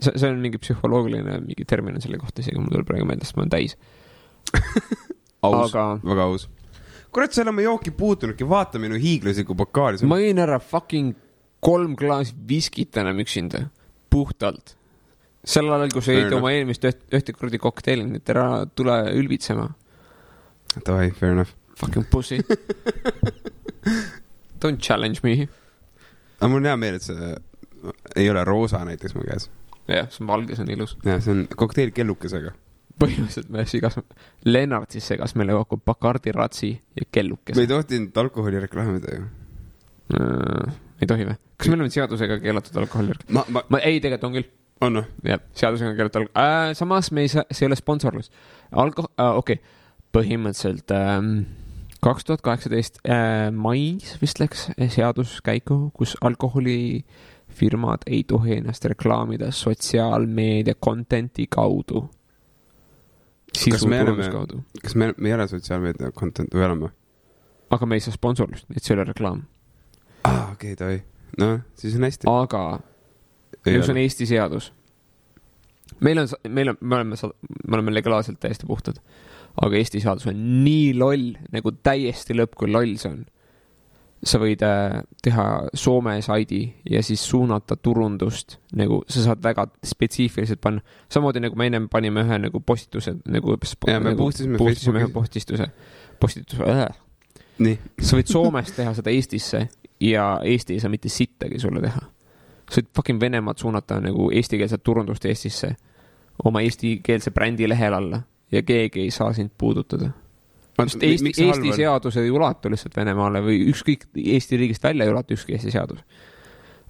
see, see on mingi psühholoogiline mingi termin on selle kohta isegi, mul tuleb praegu meelde, sest ma olen täis. aus aga väga aus. kurat, sa ei ole oma jooki puutunudki, vaata minu hiiglaslikku pokaali. ma jõin ära fucking kolm klaasi viskit enam üksinda, puhtalt. Sel ajal, kui sa jõid oma eelmist üht, ühte kuradi kokteili, et ära tule ülbitsema. Davai, fair enough. Fucking pussy. Don't challenge me. aga mul on hea meel, et see ei ole roosa näiteks mu käes. jah, see on valge, see on ilus. jah, see on kokteil kellukesega. põhimõtteliselt me segas, Lennart siis segas meile kokku Bacardi ratsi ja me kellukese ei. tohtinud alkoholi reklaamida ju. ei tohi või? kas meil on seadusega keelatud alkoholi? ma, ma, ma, ei, tegelikult on küll. On noh, jah, seadusega on keelatud alkohol äh,. samas me ei saa, see ei ole sponsorlus. alko- äh,, okei okay., põhimõtteliselt ähm, kaks tuhat kaheksateist äh, mais vist läks seadus käiku, kus alkoholifirmad ei tohi ennast reklaamida sotsiaalmeedia content'i kaudu. Kas me oleme- kas me, me ei ole sotsiaalmeedia content või oleme? aga me ei saa sponsorlust, nii et see ei ole reklaam. aa, okei, davai. noh, siis on hästi. aga ja see on Eesti seadus. meil on, meil on, me oleme, me oleme legaalselt täiesti puhtad. aga Eesti seadus on nii loll, nagu täiesti lõpp, kui loll see on. sa võid äh, teha Soome saidi ja siis suunata turundust nagu sa saad väga spetsiifiliselt panna, samamoodi nagu me ennem panime ühe nagu postituse nagu. Jaa, me postisime postisime ühe Facebookis. postistuse, postituse äh., nii, sa võid Soomest teha seda Eestisse ja Eesti ei saa mitte sittagi sulle teha. Sa võid fucking Venemaad suunata nagu eestikeelset turundust Eestisse oma eestikeelse brändi lehel alla ja keegi ei saa sind puudutada. sest Eesti, Eesti seadus ei ulatu lihtsalt Venemaale või ükskõik Eesti riigist välja ei ulatu ükski Eesti seadus.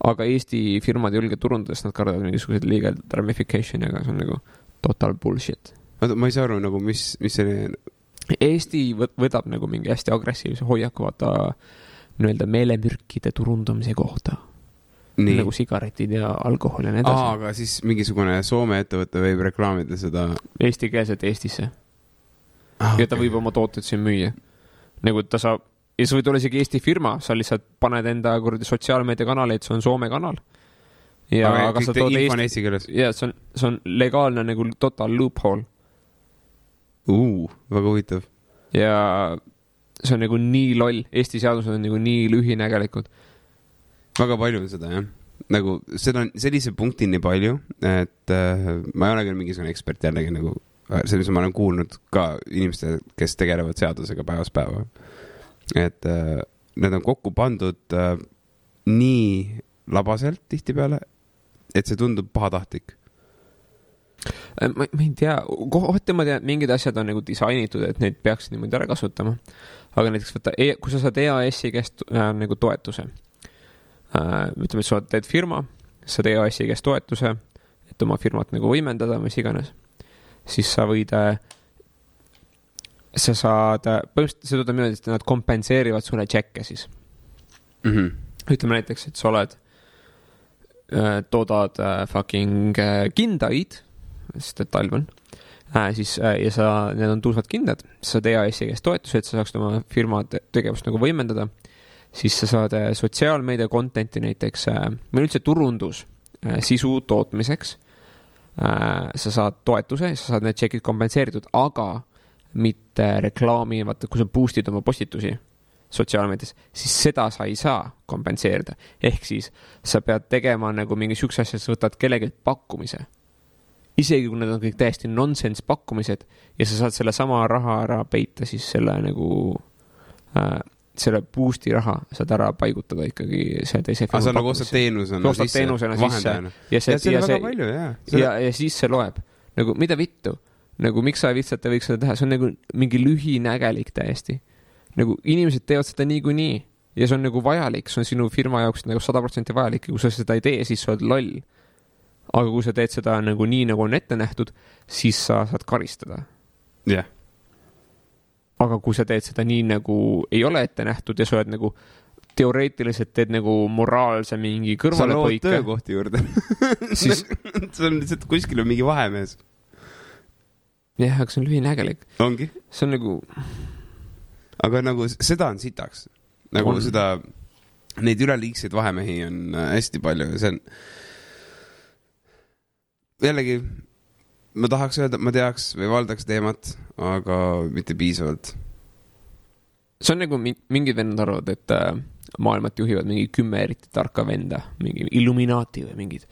aga Eesti firmad ei julge turundada, sest nad kardavad mingisuguseid legal ramification'i, aga see on nagu total bullshit. oota, ma ei saa aru nagu, mis, mis see, Eesti võt- võtab nagu mingi hästi agressiivse hoiaku, vaata nii-öelda meelemürkide turundamise kohta. Nii nagu sigaretid ja alkohol ja nii edasi. aga siis mingisugune Soome ettevõte võib reklaamida seda Eestikeelset Eestisse ah, ja ta võib oma tooteid siin müüa. nagu ta saab, ja sa võid olla isegi Eesti firma, sa lihtsalt paned enda kuradi sotsiaalmeediakanaleid, see on Soome kanal. ja aga aga sa tood Eesti, eesti keeles. ja see on, see on legaalne nagu total loophole väga huvitav. ja see on nagu nii loll, Eesti seadused on nagu nii lühinägelikud. Väga palju on seda jah, nagu seda on sellise punktini palju, et äh, ma ei ole küll mingisugune ekspert jällegi nagu, selles ma olen kuulnud ka inimestel, kes tegelevad seadusega päevast päeva. et äh, need on kokku pandud äh, nii labaselt tihtipeale, et see tundub pahatahtlik. Äh, ma, ma ei tea, kohati ma tean, mingid asjad on nagu disainitud, et neid peaks niimoodi ära kasutama. aga näiteks vaata e, kui sa saad EAS-i käest äh, nagu toetuse äh,, ütleme, et sa teed firma, saad EAS-i käest toetuse, et oma firmat nagu võimendada, mis iganes, siis sa võid äh,, sa saad, põhimõtteliselt see töötab niimoodi, et nad kompenseerivad sulle tšekke siis Mm -hmm. ütleme näiteks, et sa oled, toodad äh, fucking äh, kindaid, sest et talv on, äh, siis äh, ja sa, need on tõusvad kindlad, sa saad EAS-i käest toetusi, et sa saaksid oma firma te- tegevust nagu võimendada, siis sa saad äh, sotsiaalmeedia content'i näiteks äh,, või üldse turundus äh, sisu tootmiseks sa saad toetuse, sa saad need tšekid kompenseeritud, aga mitte reklaami, vaata, kui sa boost'id oma postitusi sotsiaalmeedias, siis seda sa ei saa kompenseerida. ehk siis sa pead tegema nagu mingi siukse asja, sa võtad kellelgi pakkumise. isegi kui need on kõik täiesti nonsense pakkumised ja sa saad sellesama raha ära peita, siis selle nagu äh,, selle boost'i raha saad ära paigutada ikkagi selle teise aga sa nagu ostad teenusena Sa ostad sisse, teenusena sisse. ja ja see, ja on see, jaa. ja, ja siis see loeb. nagu mida vittu, nagu miks sa lihtsalt ei võiks seda teha, see on nagu mingi lühinägelik täiesti. nagu inimesed teevad seda niikuinii ja see on nagu vajalik, see on sinu firma jaoks nagu sada protsenti vajalik ja kui sa seda ei tee, siis sa oled loll. aga kui sa teed seda nagu nii, nagu on ette nähtud, siis sa saad karistada. jah, aga kui sa teed seda nii, nagu ei ole ette nähtud ja sa oled nagu teoreetiliselt teed nagu moraalse mingi sa lood kõrvalepõike, töökohti juurde. siis see on lihtsalt kuskil on mingi vahemees. jah, aga see on lühinägelik, ongi, see on nagu aga nagu seda on sitaks. nagu On. on. seda, neid üleliigseid vahemehi on äh, hästi palju ja see on. jällegi, ma tahaks öelda, et ma teaks või valdaks teemat, aga mitte piisavalt. see on nagu mi- mingid vennad arvavad, et äh, maailmat juhivad mingi kümme eriti tarka venda, mingi Illuminaati või mingid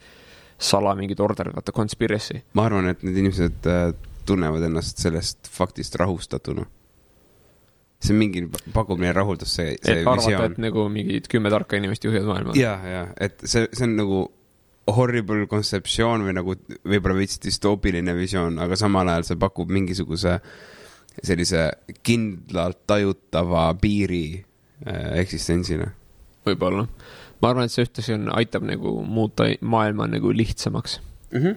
sala mingid orderid, vaata conspiracy. ma arvan, et need inimesed äh, tunnevad ennast sellest faktist rahustatuna. see mingi, pakub neile rahuldust, see, see et arvata, et. nagu mingid kümme tarka inimest juhivad maailma. ja, ja et see, see on nagu horrible kontseptsioon või nagu võib-olla veits distoopiline visioon, aga samal ajal see pakub mingisuguse sellise kindlalt tajutava piiri äh, eksistentsile. võib-olla. ma arvan, et see ühtlasi on, aitab nagu muuta maailma nagu lihtsamaks. Mm -hmm.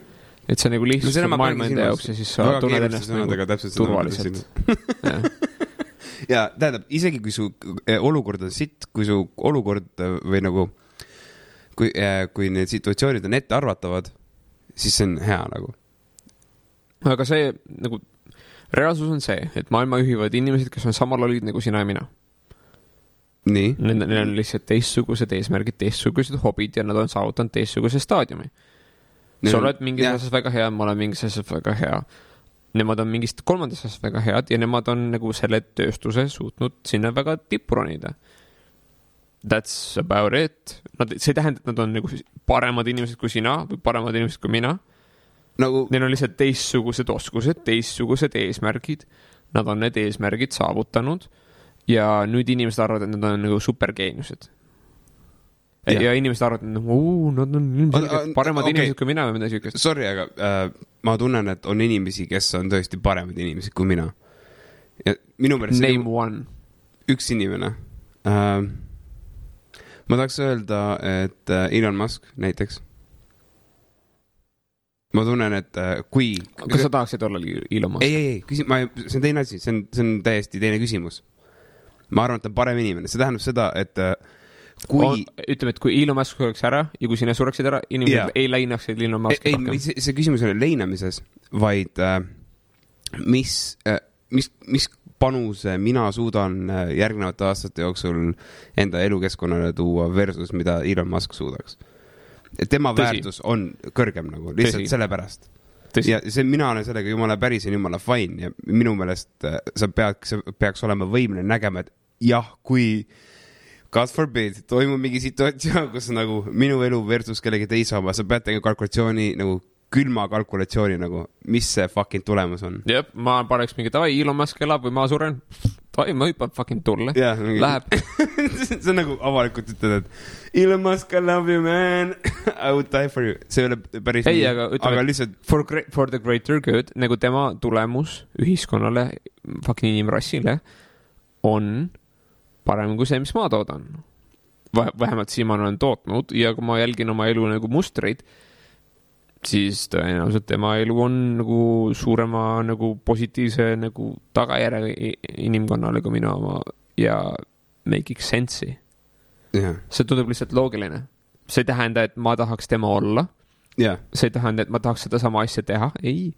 et see nagu selle no, ma maailma enda jaoks ja siis sa väga tunned ennast nagu turvaliselt. ja tähendab, isegi kui su eh, olukord on sitt, kui su olukord eh, või nagu, kui, kui need situatsioonid on ettearvatavad, siis see on hea nagu. aga see nagu, reaalsus on see, et maailma juhivad inimesed, kes on sama lollid nagu sina ja mina. nii, Neil on lihtsalt teistsugused eesmärgid, teistsugused hobid ja nad on saavutanud teistsuguse staadiumi. sa oled mingis asjas väga hea, ma olen mingis asjas väga hea. Nemad on mingist kolmandas asjas väga head ja nemad on nagu selle tööstuse suutnud sinna väga tippu ronida. That's about it. Nad, see ei tähenda, et nad on nagu paremad inimesed kui sina või paremad inimesed kui mina. nagu Neil on lihtsalt teistsugused oskused, teistsugused eesmärgid. Nad on need eesmärgid saavutanud ja nüüd inimesed arvavad, et nad on nagu supergeeniused. Jah. ja inimesed arvavad, et nagu, nad on ilmselgelt paremad okay. inimesed kui mina või midagi siukest. sorry, aga äh, ma tunnen, et on inimesi, kes on tõesti paremad inimesed kui mina. ja minu meelest see Name one. üks inimene äh,. Ma tahaks öelda, et äh, Elon Musk näiteks. ma tunnen, et äh, kui. kas sa tahaksid olla Elon Musk? ei, ei, ei, küsi-, ma, see on teine asi, see on, see on täiesti teine küsimus. ma arvan, et ta on parem inimene, see tähendab seda, et äh, kui. ütleme, et kui Elon Musk sureks ära ja kui sina sureksid ära, inimesed yeah. ei leinaksid Elon ei, Musk'i ei, rohkem. see, see küsimus ei ole leinamises, vaid äh, mis äh,, mis, mis panuse mina suudan äh, järgnevate aastate jooksul enda elukeskkonnale tuua versus mida Elon Musk suudaks. tema Tõsi. Tõsi. väärtus on kõrgem nagu lihtsalt Tõsi. sellepärast. tõsi, ja see, mina olen sellega jumala päris ja jumala fine ja minu meelest äh, sa peaks, peaks olema võimeline nägema, et jah, kui God forbid, toimub mingi situatsioon, kus nagu minu elu versus kellegi teise oma, sa pead tegema kalkulatsiooni nagu külma kalkulatsiooni nagu, mis see fucking tulemus on. jah, ma paneks mingi davai, Elon Musk elab või ma suren. davai, ma hüppan fucking tulle. jah, Läheb, see on nagu avalikult ütled, et Elon Musk, I love you man, I would die for you, see ei ole päris Ei, aga ütleme, lihtsalt for for the greater good, nagu tema tulemus ühiskonnale, fucking inimrassile on parem kui see, mis ma toodan. vähemalt siiamaani olen tootnud ja kui ma jälgin oma elu nagu mustreid, siis tõenäoliselt tema elu on nagu suurema nagu positiivse nagu tagajärjega inimkonnale kui minu oma ja make'iks sense'i. jah, see tundub lihtsalt loogiline. see ei tähenda, et ma tahaks tema olla jah, see ei tähenda, et ma tahaks sedasama asja teha, ei.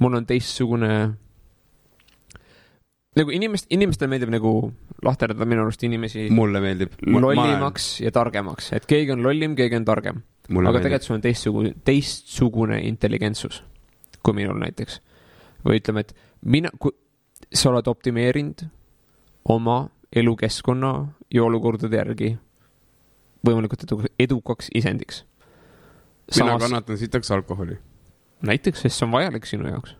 mul on teistsugune nagu inimest, inimestele meeldib nagu lahterdada minu arust inimesi mulle meeldib. lollimaks ja targemaks, et keegi on lollim, keegi on targem. Aga tegelikult sul on teistsugune, teistsugune intelligentsus kui minul näiteks. või ütleme, et mina, kui sa oled optimeerinud oma elukeskkonna ja olukordade järgi võimalikult edu, edukaks isendiks. mina kannatan sitaks alkoholi. näiteks, sest see on vajalik sinu jaoks.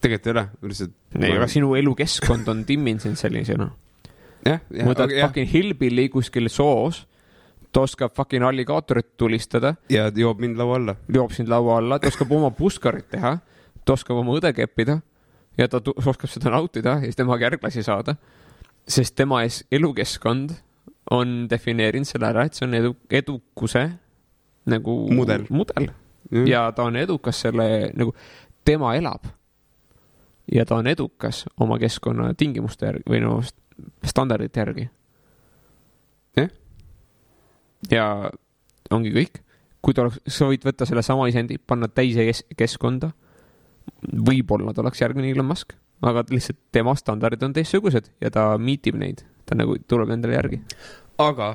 tegelikult ei ole, lihtsalt. ei, aga sinu elukeskkond on timminud sind sellisena. jah, jah, jah, fucking hillbilly kuskil soos, ta oskab fucking alligaatorit tulistada, ja joob mind laua alla. joob sind laua alla, ta oskab oma puskarit teha, ta oskab oma õde keppida ja ta oskab seda nautida ja siis temaga järglasi saada. sest tema ees elukeskkond on defineerinud selle ära, et see on edu, edukuse nagu Mudel. mudel ja ta on edukas selle nagu, tema elab. ja ta on edukas oma keskkonna tingimuste järgi või no st- standardite järgi. Jah. Ja ongi kõik. kui ta oleks, sa võid võtta sellesama isendi, panna täise kes-, keskkonda. võib-olla ta oleks järgmine Elon Musk, aga lihtsalt tema standardid on teistsugused ja ta meet ib neid, ta nagu tuleb nendele järgi. aga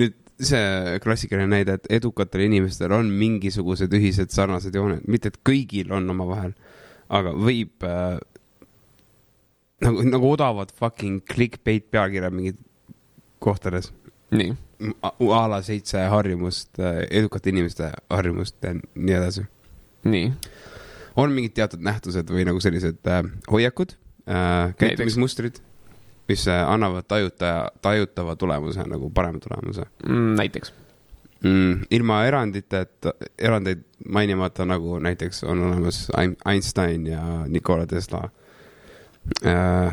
nüüd see klassikaline näide, et edukatel inimestel on mingisugused ühised sarnased jooned, mitte et kõigil on omavahel, aga võib äh, nagu, nagu odavad fucking clickbait pealkirjad mingid kohtades. nii, a la seitse harjumust, edukate inimeste harjumust ja nii edasi. nii, on mingid teatud nähtused või nagu sellised äh, hoiakud äh,, käitumismustrid, mis äh, annavad tajuta, tajutava tulemuse nagu parema tulemuse Mm, näiteks. mm,. ilma eranditeta, erandeid mainimata, nagu näiteks on olemas Ein- Einstein ja Nikola Tesla äh,.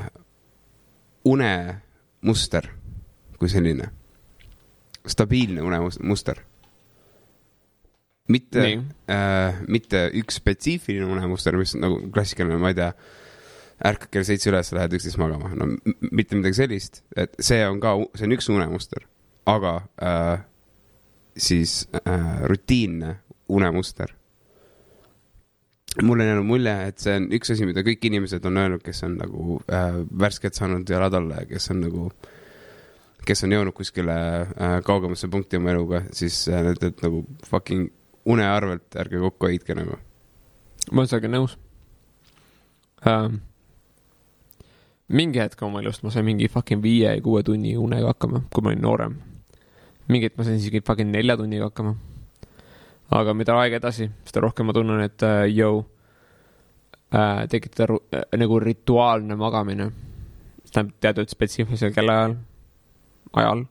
unemuster kui selline, stabiilne unemuster. mitte äh, mitte üks spetsiifiline unemuster, mis nagu klassikaline, ma ei tea, ärkad kell seitse üles, lähed üksteist magama, no mitte midagi sellist, et see on ka, see on üks unemuster, aga äh, siis äh, rutiinne unemuster. mulle on jäänud mulje, et see on üks asi, mida kõik inimesed on öelnud, kes on nagu äh, värskelt saanud jalad alla ja kes on nagu, kes on jõudnud kuskile äh, kaugemasse punkti oma eluga, siis äh, nad ütlevad nagu fucking une arvelt ärge kokku hoidke nagu. ma olen sellega nõus ähm,. mingi hetk oma elust ma sain mingi fucking viie, kuue tunni unega hakkama, kui ma olin noorem. mingi hetk ma sain isegi fucking nelja tunniga hakkama. aga mida aeg edasi, seda rohkem ma tunnen, et äh, jõu äh,, tekitada ru- äh, nagu rituaalne magamine. tähendab teatud spetsiifilisel kellaajal, ajal,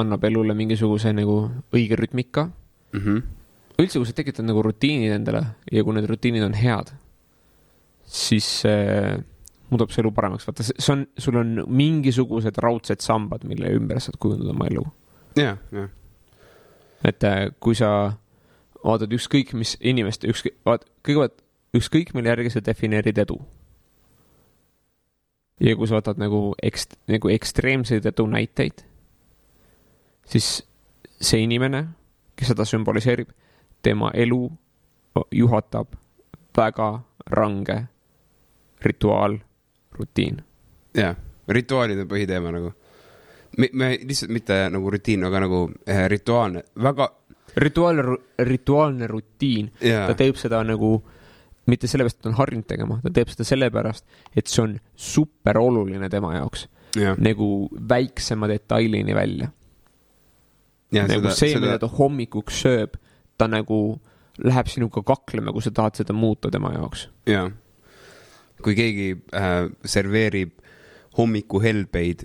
annab elule mingisuguse nagu õige rütmika mm. -hmm. üldse, kui sa tekitad nagu rutiinid endale ja kui need rutiinid on head, siis see muudab su elu paremaks, vaata, see on, sul on mingisugused raudsed sambad, mille ümber sa saad kujundada oma elu. ja, ja, et äh, kui sa vaatad ükskõik mis inimeste, ükskõik, vaat kõigepealt ükskõik mille järgi sa defineerid edu. Ja kui sa võtad nagu ekst-, nagu ekstreemseid edu näiteid, siis see inimene, kes seda sümboliseerib, tema elu juhatab väga range rituaal, rutiin. ja rituaalid on põhiteema nagu. me, me lihtsalt mitte nagu rutiin, aga nagu äh, rituaalne, väga rituaalne, rituaalne rutiin ta teeb seda nagu mitte sellepärast, et ta on harjunud tegema, ta teeb seda sellepärast, et see on super oluline tema jaoks, ja, nagu väiksema detailini välja. ja nagu seda, see, mida seda, ta hommikuks sööb, ta nagu läheb sinuga kaklema, kui sa tahad seda muuta tema jaoks. ja kui keegi äh, serveerib hommikuhelbeid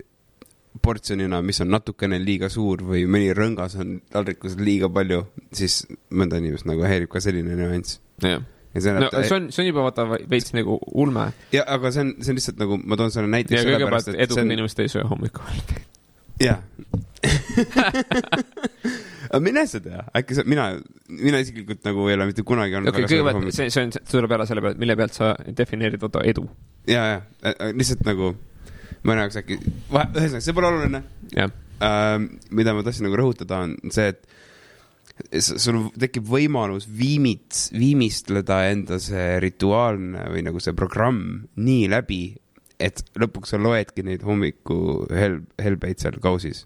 portsjonina, mis on natukene liiga suur või mõni rõngas on taldrikus liiga palju, siis mõnda inimest nagu häirib ka selline nüanss. jah, ja see no see on, see on juba vaata veits nagu ulme ja aga see on, see on lihtsalt nagu, ma toon selle näite ja kõigepealt edukad on, inimesed ei söö hommikul. jah. aga mine sa tea, äkki sa, mina, mina isiklikult nagu ei ole mitte kunagi olnud okei, kõigepealt see, see on, tuleb jälle selle pealt, mille pealt sa defineerid vaata edu. ja, ja lihtsalt nagu mõne jaoks äkki, ühesõnaga, see pole oluline äh,. mida ma tahtsin nagu rõhutada, on see, et sul tekib võimalus viimits, viimistleda enda see rituaalne või nagu see programm nii läbi, et lõpuks sa loedki neid hommiku hel-, helbeid seal kausis.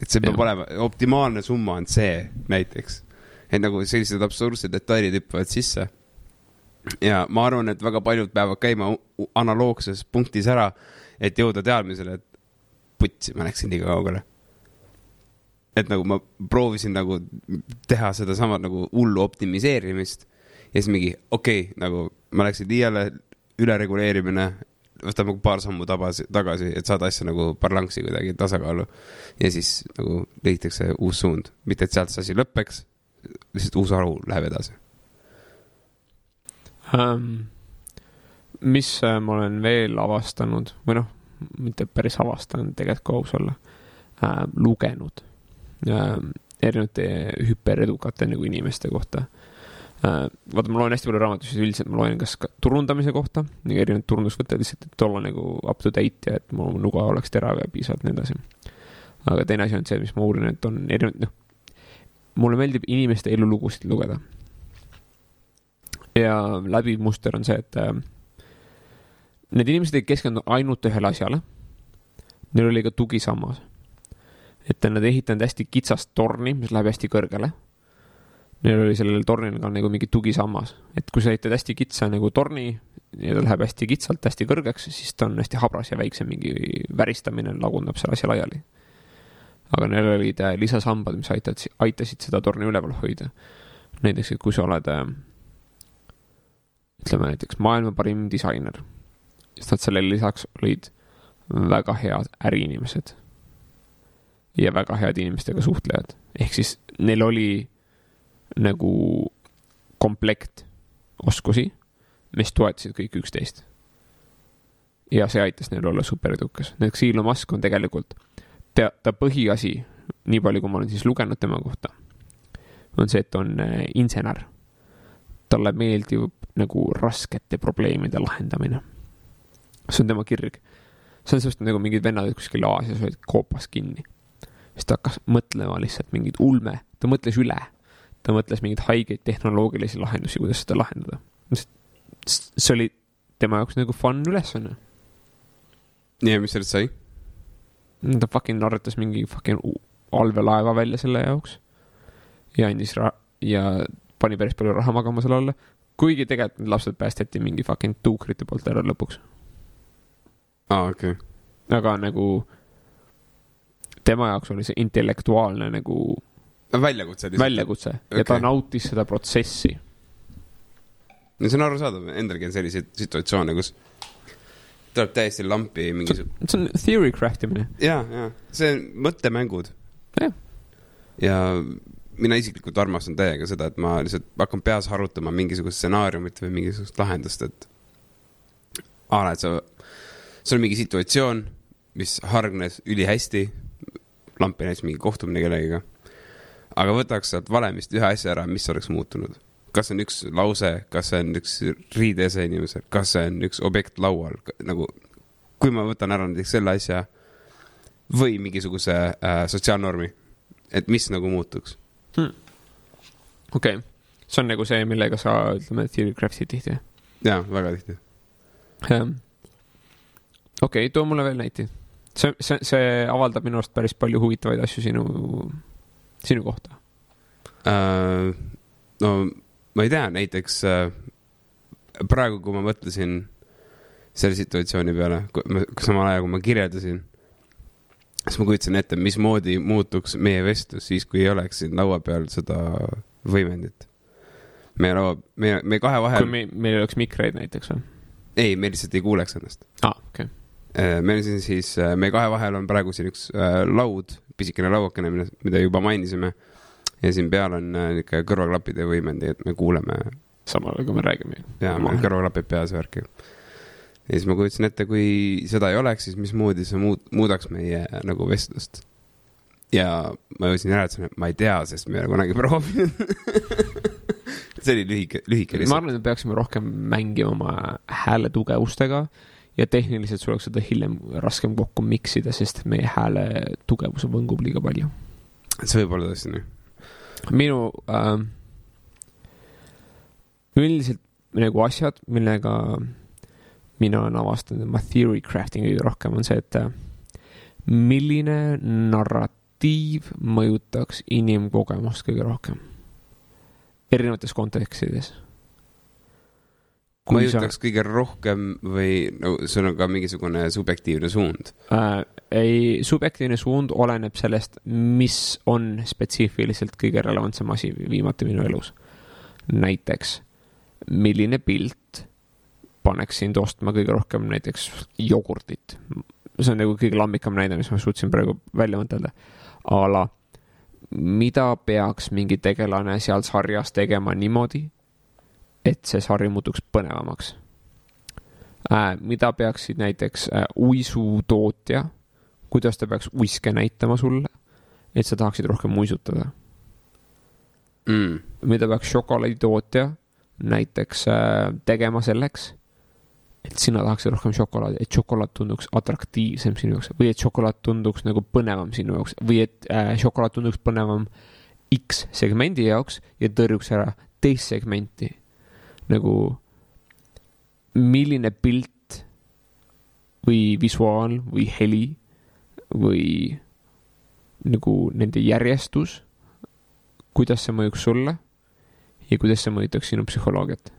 et see peab Jah. olema, optimaalne summa on see näiteks. et nagu sellised absurdsed detailid hüppavad sisse. ja ma arvan, et väga paljud peavad käima analoogses punktis ära, et jõuda teadmisele, et putsi, ma läksin liiga kaugele. Et nagu ma proovisin nagu teha sedasama nagu hullu optimiseerimist ja siis mingi okei okay,, nagu ma läksin liiale, ülereguleerimine, võtame paar sammu tabasi, tagasi, et saada asja nagu balanssi kuidagi tasakaalu. ja siis nagu leitakse uus suund, mitte et sealt see asi lõpeks, lihtsalt uus haru läheb edasi. ähm,. mis äh, ma olen veel avastanud või noh, mitte päris avastanud, tegelikult kui aus olla äh,, lugenud erinevate hüperedukate nagu inimeste kohta äh,. vaata, ma loen hästi palju raamatuid, üldiselt ma loen kas ka turundamise kohta, nagu erinevad turundusvõtted lihtsalt, et olla nagu up to date ja et mu nuga oleks terav ja piisavalt nii edasi. aga teine asi on see, mis ma uurin, et on erinevad, noh, mulle meeldib inimeste elulugusid lugeda ja läbiv muster on see, et äh, need inimesed ei keskendu ainult ühele asjale. Neil oli ka tugisammas. Et nad ehitanud hästi kitsast torni, mis läheb hästi kõrgele. Neil oli sellel tornil ka nagu mingi tugisammas, et kui sa ehitad hästi kitsa nagu torni ja ta läheb hästi kitsalt hästi kõrgeks, siis ta on hästi habras ja väiksem mingi väristamine lagundab selle asja laiali. aga neil olid äh, lisasambad, mis aitavad, aitasid seda torni üleval hoida. näiteks, et kui sa oled äh, ütleme näiteks maailma parim disainer, siis nad sellele lisaks olid väga head äriinimesed ja väga head inimestega suhtlejad, ehk siis neil oli nagu komplekt oskusi, mis toetasid kõik üksteist. ja see aitas neil olla superedukas, näiteks Elon Musk on tegelikult, ta, ta põhiasi, nii palju, kui ma olen siis lugenud tema kohta, on see, et on äh, insener talle meeldib nagu raskete probleemide lahendamine. see on tema kirg. see on sellest nagu mingid vennad kuskil Aasias olid koopas kinni. Siis ta hakkas mõtlema lihtsalt mingit ulme, ta mõtles üle. ta mõtles mingeid haigeid tehnoloogilisi lahendusi, kuidas seda lahendada. see oli tema jaoks nagu fun ülesanne. ja mis sellest sai? ta fucking arvutas mingi fucking allveelaeva välja selle jaoks. ja andis ra- ja pani päris palju raha magama selle alla. kuigi tegelikult need lapsed päästeti mingi fucking tuukrite poolt ära lõpuks. aa, okei. aga nagu tema jaoks oli see intellektuaalne nagu väljakutse väljakutse ja okay. ta Okei. nautis seda protsessi. no see on arusaadav, endalgi on selliseid situatsioone, kus tuleb täiesti lampi mingisugune, see on theory craft imine. ja, ja see on mõttemängud. Ja mina isiklikult armastan täiega seda, et ma lihtsalt hakkan peas harutama mingisugust stsenaariumit või mingisugust lahendust, et a la, et sa, sul on mingi situatsioon, mis hargnes ülihästi, lampi näiteks mingi kohtumine kellegiga, aga võtaks sealt valemist ühe asja ära, mis oleks muutunud kas see on üks lause, kas see on üks riideese inimesel, kas see on üks objekt laual, nagu kui ma võtan ära näiteks selle asja või mingisuguse äh, sotsiaalnormi, et mis nagu muutuks. okei okay., see on nagu see, millega sa ütleme, theory craft'id tihti. jaa, väga tihti. okei okay,, too mulle veel näiteid. see, see, see avaldab minu arust päris palju huvitavaid asju sinu, sinu kohta. Äh, no ma ei tea, näiteks äh, praegu, kui ma mõtlesin selle situatsiooni peale, samal ajal kui ma kirjeldasin, siis ma kujutasin ette, mismoodi muutuks meie vestlus siis, kui ei oleks siin laua peal seda võimendit. meie laua, meie, meie kahe kui vahel, me, meil ei oleks mikreid näiteks või? ei, me lihtsalt ei kuuleks ennast. aa, okei okay.. Meil on siin siis, meie kahe vahel on praegu siin üks äh, laud, pisikene lauakene, mida, juba mainisime. ja siin peal on äh, niisugune kõrvaklapid ja võimendi, et me kuuleme samal ajal, kui me räägime. ja meil on kõrvaklapid peas ja värki. ja siis ma kujutasin ette, kui seda ei oleks, siis mismoodi see muud, muudaks meie nagu vestlust. ja ma jõudsin järeldusele, et ma ei tea, sest me ei ole kunagi proovinud. see oli lühike, lühike ma lihtsalt. arvan, et me peaksime rohkem mängima oma hääle tugevustega ja tehniliselt sul oleks seda hiljem raskem kokku miksida, sest meie hääle tugevus võngub liiga palju. see võib olla tõesti nii. minu äh, üldiselt nagu asjad, millega mina olen avastanud, et ma theory crafting kõige rohkem on see, et äh, milline narratiiv mõjutaks inimkogemust kõige rohkem erinevates kontekstides. Mõjutaks kõige rohkem või no sul on ka mingisugune subjektiivne suund? äh, ei, subjektiivne suund oleneb sellest, mis on spetsiifiliselt kõige relevantsem asi viimati minu elus. näiteks, milline pilt paneks sind ostma kõige rohkem näiteks jogurtit. see on nagu kõige lambikam näide, mis ma suutsin praegu välja mõtelda. a la, mida peaks mingi tegelane seal sarjas tegema niimoodi, et see sari muutuks põnevamaks äh,. mida peaksid näiteks äh, uisutootja, kuidas ta peaks uiske näitama sulle, et sa tahaksid rohkem uisutada. Mm. mida peaks šokolaaditootja näiteks äh, tegema selleks, et sina tahaksid rohkem šokolaadi, et šokolaad tunduks atraktiivsem sinu jaoks või et šokolaad tunduks nagu põnevam sinu jaoks või et äh, šokolaad tunduks põnevam X segmendi jaoks ja tõrjuks ära teist segmenti. Nagu milline pilt või visuaal või heli või nagu nende järjestus, kuidas see mõjuks sulle ja kuidas see mõjutaks sinu psühholoogiat.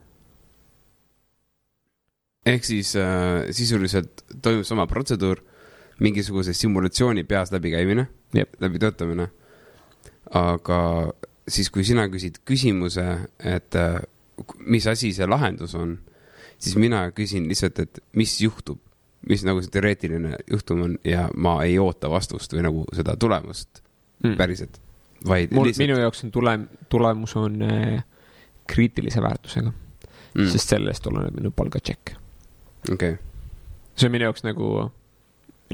ehk siis äh, sisuliselt toimub sama protseduur, mingisuguse simulatsiooni peas läbikäimine läbitöötamine. aga siis, kui sina küsid küsimuse, et äh, mis asi see lahendus on, siis mina küsin lihtsalt, et mis juhtub, mis nagu see teoreetiline juhtum on ja ma ei oota vastust või nagu seda tulemust mm. päriselt, vaid mul, lihtsalt minu jaoks on tulem, tulemus on äh, kriitilise väärtusega mm., sest sellest oleneb minu palgatšekk. okei, see on minu jaoks nagu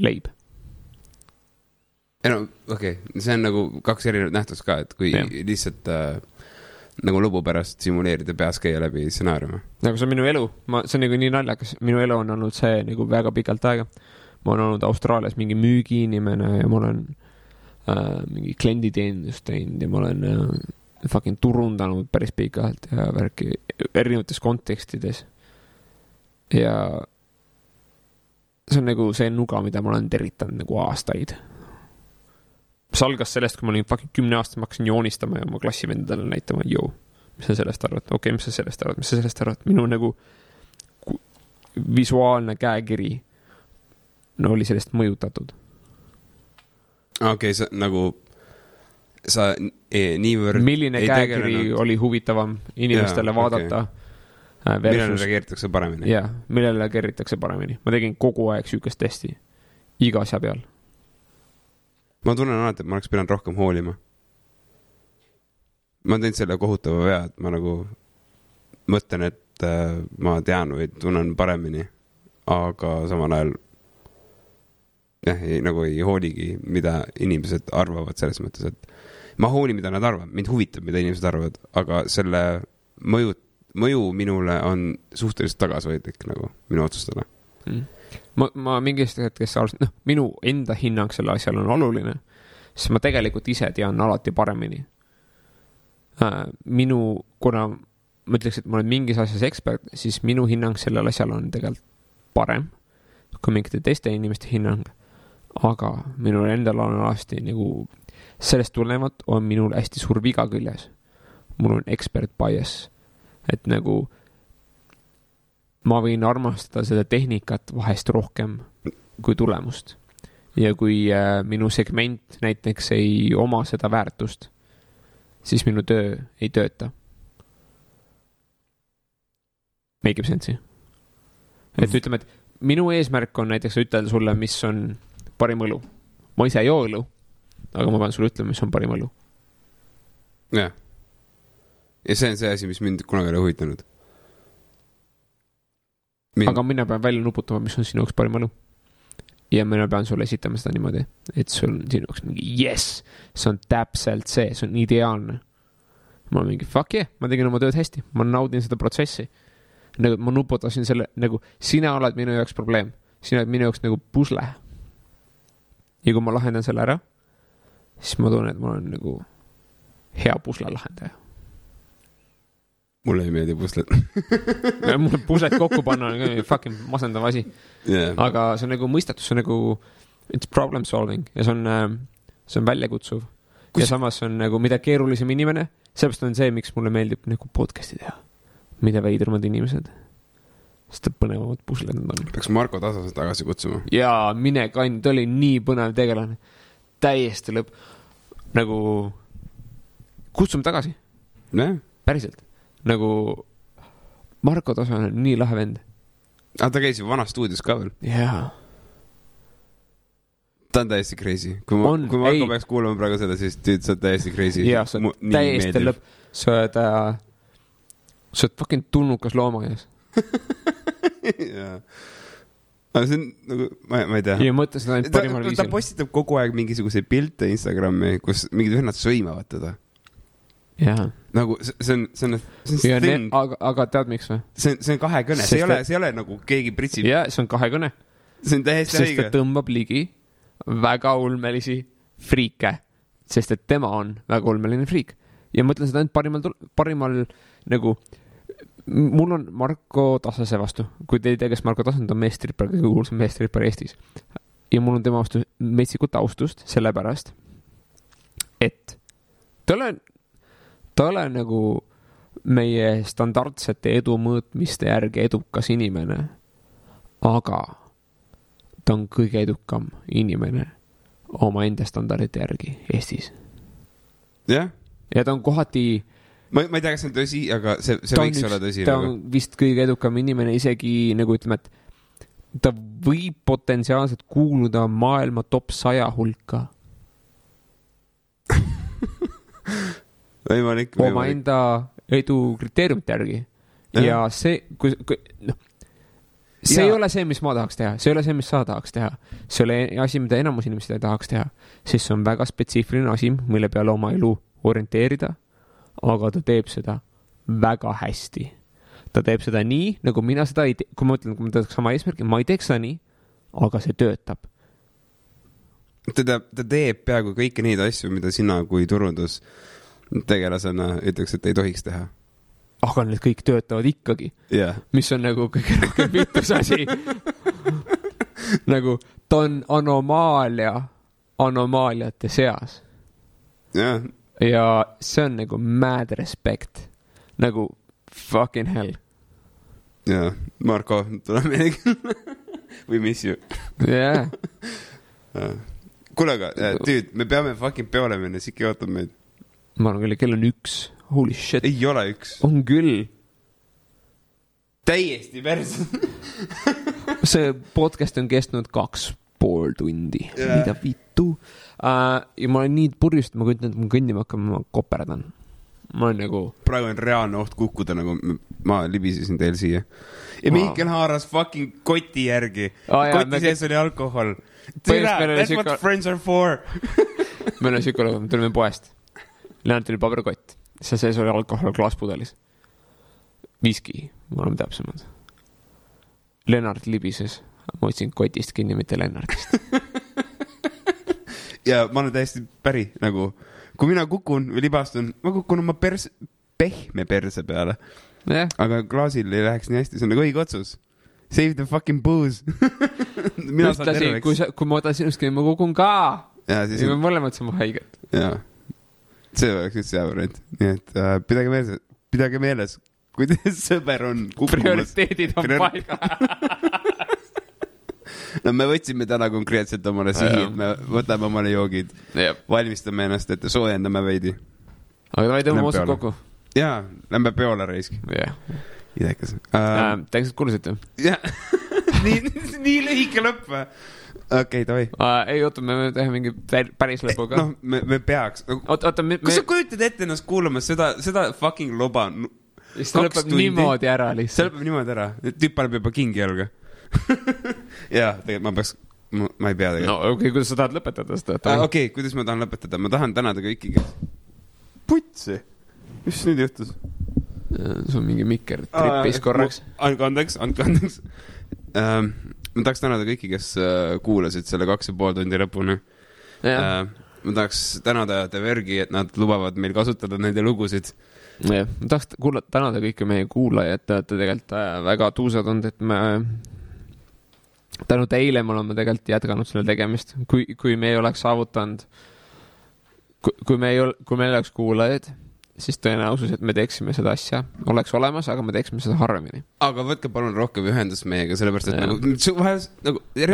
leib. ei no okei okay., see on nagu kaks erinevat nähtust ka, et kui Jah. lihtsalt äh, nagu lõbu pärast simuleerida peas käia läbi stsenaariume. nagu see on minu elu, ma, see on nagu nii naljakas, minu elu on olnud see nagu väga pikalt aega. ma olen olnud Austraalias mingi müügiinimene ja ma olen äh, mingi klienditeenindust teinud ja ma olen äh, fucking turundanud päris pikalt ja värki erinevates kontekstides. ja see on nagu see nuga, mida ma olen tervitanud nagu aastaid. See algas sellest, kui ma olin fucking kümneaastane, ma hakkasin joonistama ja oma klassivendadele näitama, jõu mis sa sellest arvad, okei okay,, mis sa sellest arvad, mis sa sellest arvad, minu nagu visuaalne käekiri no oli sellest mõjutatud. okei okay,, sa nagu, sa e, niivõrd. milline ei käekiri oli huvitavam inimestele yeah, vaadata okay. millele versus, reageeritakse paremini? jah, millele reageeritakse paremini. ma tegin kogu aeg sihukest testi, iga asja peal. Ma tunnen alati, et ma oleks pidanud rohkem hoolima. ma olen teinud selle kohutava vea, et ma nagu mõtlen, et äh, ma tean või tunnen paremini, aga samal ajal jah, nagu ei hooligi, mida inimesed arvavad selles mõttes, et ma hoolin, mida nad arvavad, mind huvitab, mida inimesed arvavad, aga selle mõju, mõju minule on suhteliselt tagasihoidlik nagu minu otsustele. ma, ma mingist hetkest alustasin, noh, minu enda hinnang selle asjale on oluline, sest ma tegelikult ise tean alati paremini. minu, kuna ma ütleks, et ma olen mingis asjas ekspert, siis minu hinnang sellele asjale on tegelikult parem kui mingite teiste inimeste hinnang. aga minul endal on alati nagu, sellest tulenevalt on minul hästi suur viga küljes. mul on expert bias, et nagu ma võin armastada seda tehnikat vahest rohkem kui tulemust. ja kui äh, minu segment näiteks ei oma seda väärtust, siis minu töö ei tööta. Make ib sense'i? et ütleme, et minu eesmärk on näiteks ütelda sulle, mis on parim õlu. ma ise ei joo õlu, aga ma pean sulle ütlema, mis on parim õlu. jah. ja see on see asi, mis mind kunagi ei ole huvitanud. Aga mina pean välja nuputama, mis on sinu jaoks parim õlu. ja mina pean sulle esitama seda niimoodi, et sul on sinu jaoks mingi jess, see on täpselt see, see on ideaalne. ma olen mingi fuck yeah, ma tegin oma tööd hästi, ma naudin seda protsessi. nagu ma nuputasin selle, nagu sina oled minu jaoks probleem, sina oled minu jaoks nagu pusle. ja kui ma lahendan selle ära, siis ma tunnen, et ma olen nagu hea pusle lahendaja. Mulle ei meeldi pusled. mulle puslet kokku panna on fucking masendav asi, jah, aga see on nagu mõistatus, see on nagu it's problem solving ja see on, see on väljakutsuv. ja Kus- samas see on nagu, mida keerulisem inimene, sellepärast on see, miks mulle meeldib nagu podcast'i teha. mida veidramad inimesed, sest põnevamad pusled nad on. peaks Marko Tasase tagasi kutsuma. jaa, mine kann, ta oli nii põnev tegelane. täiesti lõpp, nagu kutsume tagasi, päriselt. Nagu Marko Tasa on nii lahe vend. aga ta käis ju vanas stuudios ka veel. jaa. ta on täiesti crazy. kui ma, kui Marko ei. peaks kuulama praegu seda, siis tüüd, sa oled täiesti crazy. jaa, sa oled täiesti lõpp, sa oled äh,, sa oled fucking tulnukas loomaaias. jaa. aga see on nagu, ma, ma ei tea. ja mõtle seda ainult ta, parimal ta viisil. postitab kogu aeg mingisuguseid pilte Instagrami, kus mingid vennad sõimavad teda. jaa. nagu see on, see on, see on thing, aga, aga tead, miks või? see on, see on kahekõne, see ei ole, see ei ole nagu keegi pritsib, jaa, see on kahekõne, see on täiesti sest ta õige. tõmbab ligi väga ulmelisi friike, sest et tema on väga ulmeline friik ja ma ütlen seda ainult parimal, parimal nagu, mul on Marko Tasase vastu, kui te ei tea, kes Marko Tase on, ta on meestripper, kõige kuulsam meestripper Eestis. ja mul on tema vastu metsikut austust, sellepärast et ta ei ole, ta ei ole nagu meie standardsete edu mõõtmiste järgi edukas inimene, aga ta on kõige edukam inimene omaenda standardite järgi Eestis. jah, ja ta on kohati, ma, ma ei tea, kas see on tõsi, aga see, see võiks olla tõsi ta nagu. on vist kõige edukam inimene isegi nagu ütleme, et ta võib potentsiaalselt kuuluda maailma top saja hulka võimalik, võimalik. omaenda edu kriteeriumite järgi. Jah. ja see, kui, kui noh, see Jaa. ei ole see, mis ma tahaks teha, see ei ole see, mis sa tahaks teha. see ei ole asi, mida enamus inimesed ei tahaks teha, sest see on väga spetsiifiline asi, mille peale oma elu orienteerida. aga ta teeb seda väga hästi. ta teeb seda nii, nagu mina seda ei tee, kui ma ütlen, kui ma teeks sama eesmärgi, ma ei teeks seda nii, aga see töötab. ta teab, ta teeb peaaegu kõiki neid asju, mida sina kui turundustegelasena ütleks, et ei tohiks teha. aga need kõik töötavad ikkagi jah, mis on nagu kõige rohkem vitus asi. nagu ta on anomaalia anomaaliate seas jah, ja see on nagu mad respect, nagu fucking hell. ja Marko, tule meile. We miss you. jah, kuule, aga äh, tüüd, me peame fucking peole minna, Siki ootab meid. Ma arvan küll, kell on üks, holy shit, ei ole üks. on küll. täiesti perse. see podcast on kestnud kaks pool tundi Jaa. mida vittu uh,. ja ma olen nii purjus, et ma kujutan ette, et ma kõndima hakkan, ma koperdan. ma olen nagu, praegu on reaalne oht kukkuda, nagu ma libisesin teil siia. ja Wow. Mihkel haaras fucking koti järgi jaa, koti me- sees oli alkohol. Oli That's what friends are for. meil on lugu, me tulime poest. Lennart oli paberkott, seal sees oli alkohol klaaspudelis. viski, me oleme täpsemad. Lennart libises, ma otsin kotist kinni, mitte Lennartist. ja ma olen täiesti päri, nagu kui mina kukun või libastun, ma kukun oma pers-, pehme perse peale, jah, aga klaasil ei läheks nii hästi, see on nagu õige otsus. Save the fucking booze. mina saan ühtlasi, kui terveks. sa, kui ma võtan sinust kinni, ma kukun ka. ja siis, me mõlemad saame haiget. jaa, see oleks üldse hea variant, nii et äh, pidage meeles, pidage meeles, kui teie sõber on kukkumas. prioriteedid on Priori- paigas. no me võtsime täna konkreetselt omale sihi, Jaa. et me võtame omale joogid, valmistame ennast ette, soojendame veidi. aga davai, tõmbame otsad kokku. jaa, lähme peole raisk, jah, idekas uh,. tänks, et kuulasite. jah, nii, nii lühike lõpp või? Okei davai. ei oota, me teha mingi pär- päris lõpu ka. noh, me, me peaks. oota, oota, me, kas sa, kujutad ette ennast kuulamas seda, seda fucking loba? siis ta lõpeb tundi? niimoodi ära see lihtsalt. lõpeb niimoodi ära, tüüp paneb juba kingi jalga. jaa, tegelikult ma peaks, ma, ma ei pea no tegelikult okei okay,, kuidas sa tahad lõpetada seda no,. okei okay,, kuidas ma tahan lõpetada, ma tahan tänada kõiki, kes. putsi, mis nüüd juhtus? sul mingi mikker tripis korraks. andke andeks, andke andeks ähm,. ma tahaks tänada kõiki, kes äh, kuulasid selle kaks ja pool tundi lõpuni äh,. ma tahaks tänada The Vergi, et nad lubavad meil kasutada nende lugusid. jah, ma tahaks kuulata, tänada kõiki meie kuulajaid, te olete tegelikult äh, väga tuusad olnud, et me tänu teile me oleme tegelikult jätkanud selle tegemist, kui, kui me ei oleks saavutanud, kui, me ei ol-, kui meil ei oleks kuulajaid, siis tõenäosus, et me teeksime seda asja, oleks olemas, aga me teeksime seda harvemini. aga võtke palun rohkem ühendust meiega, sellepärast et Jah. nagu vahel nagu. ja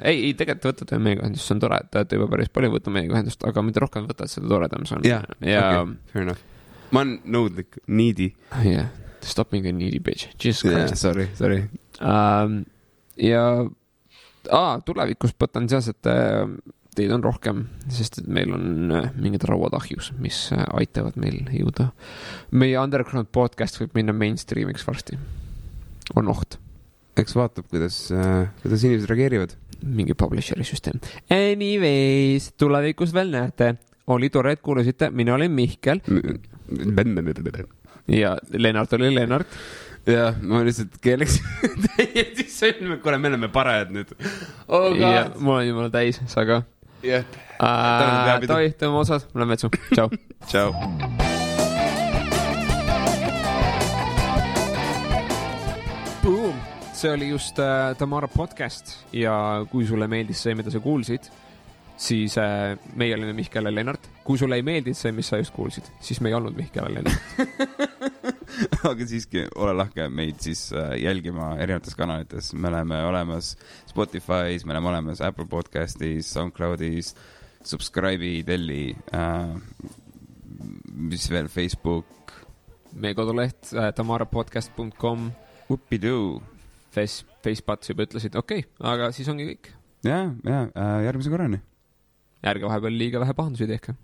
ei, ei tegelikult võtate meiega ühendust, see on tore, et te olete juba päris palju võtnud meiega ühendust, aga mida rohkem võtad, seda toredam see on. jah, ja fair enough. ma olen nõudlik, needy. yeah., stop being a needy bitch, jesus christ. Sorry, sorry. ähm,. ja ah, tulevikus potentsiaalselt äh, teid on rohkem, sest et meil on äh, mingid rauad ahjus, mis äh, aitavad meil jõuda. meie underground podcast võib minna mainstream'iks varsti. on oht, eks vaatab, kuidas, kuidas inimesed reageerivad. mingi publisher'i süsteem. Anyways, tulevikus veel näete, oli tore, et kuulasite, mina olin Mihkel ja Lennart oli Lennart. jah, ma lihtsalt keeleks täiesti sõlme, kuule, me oleme parajad nüüd oh,. mul on jumala täis, sa ka jah, äh,. peapidu. Davai, tõmba otsad, ma lähen vetsu, tšau. tšau. See oli just äh, Tamara podcast ja kui sulle meeldis see, mida sa kuulsid, siis äh, meie olime Mihkel ja Lennart. kui sulle ei meeldinud see, mis sa just kuulsid, siis me ei olnud Mihkel ja Lennart. aga siiski ole lahke meid siis äh, jälgima erinevates kanalites, me oleme olemas Spotify's, me oleme olemas Apple podcast'is, SoundCloud'is, subscribe'i, telli äh,, mis veel, Facebook, meie koduleht äh, tamarapodcast.com, whoopidoo. Face, Facebuds juba ütlesid, okei okay,, aga siis ongi kõik. ja, ja äh, järgmise korrani. Ärge vahepeal liiga vähe pahandusi tehke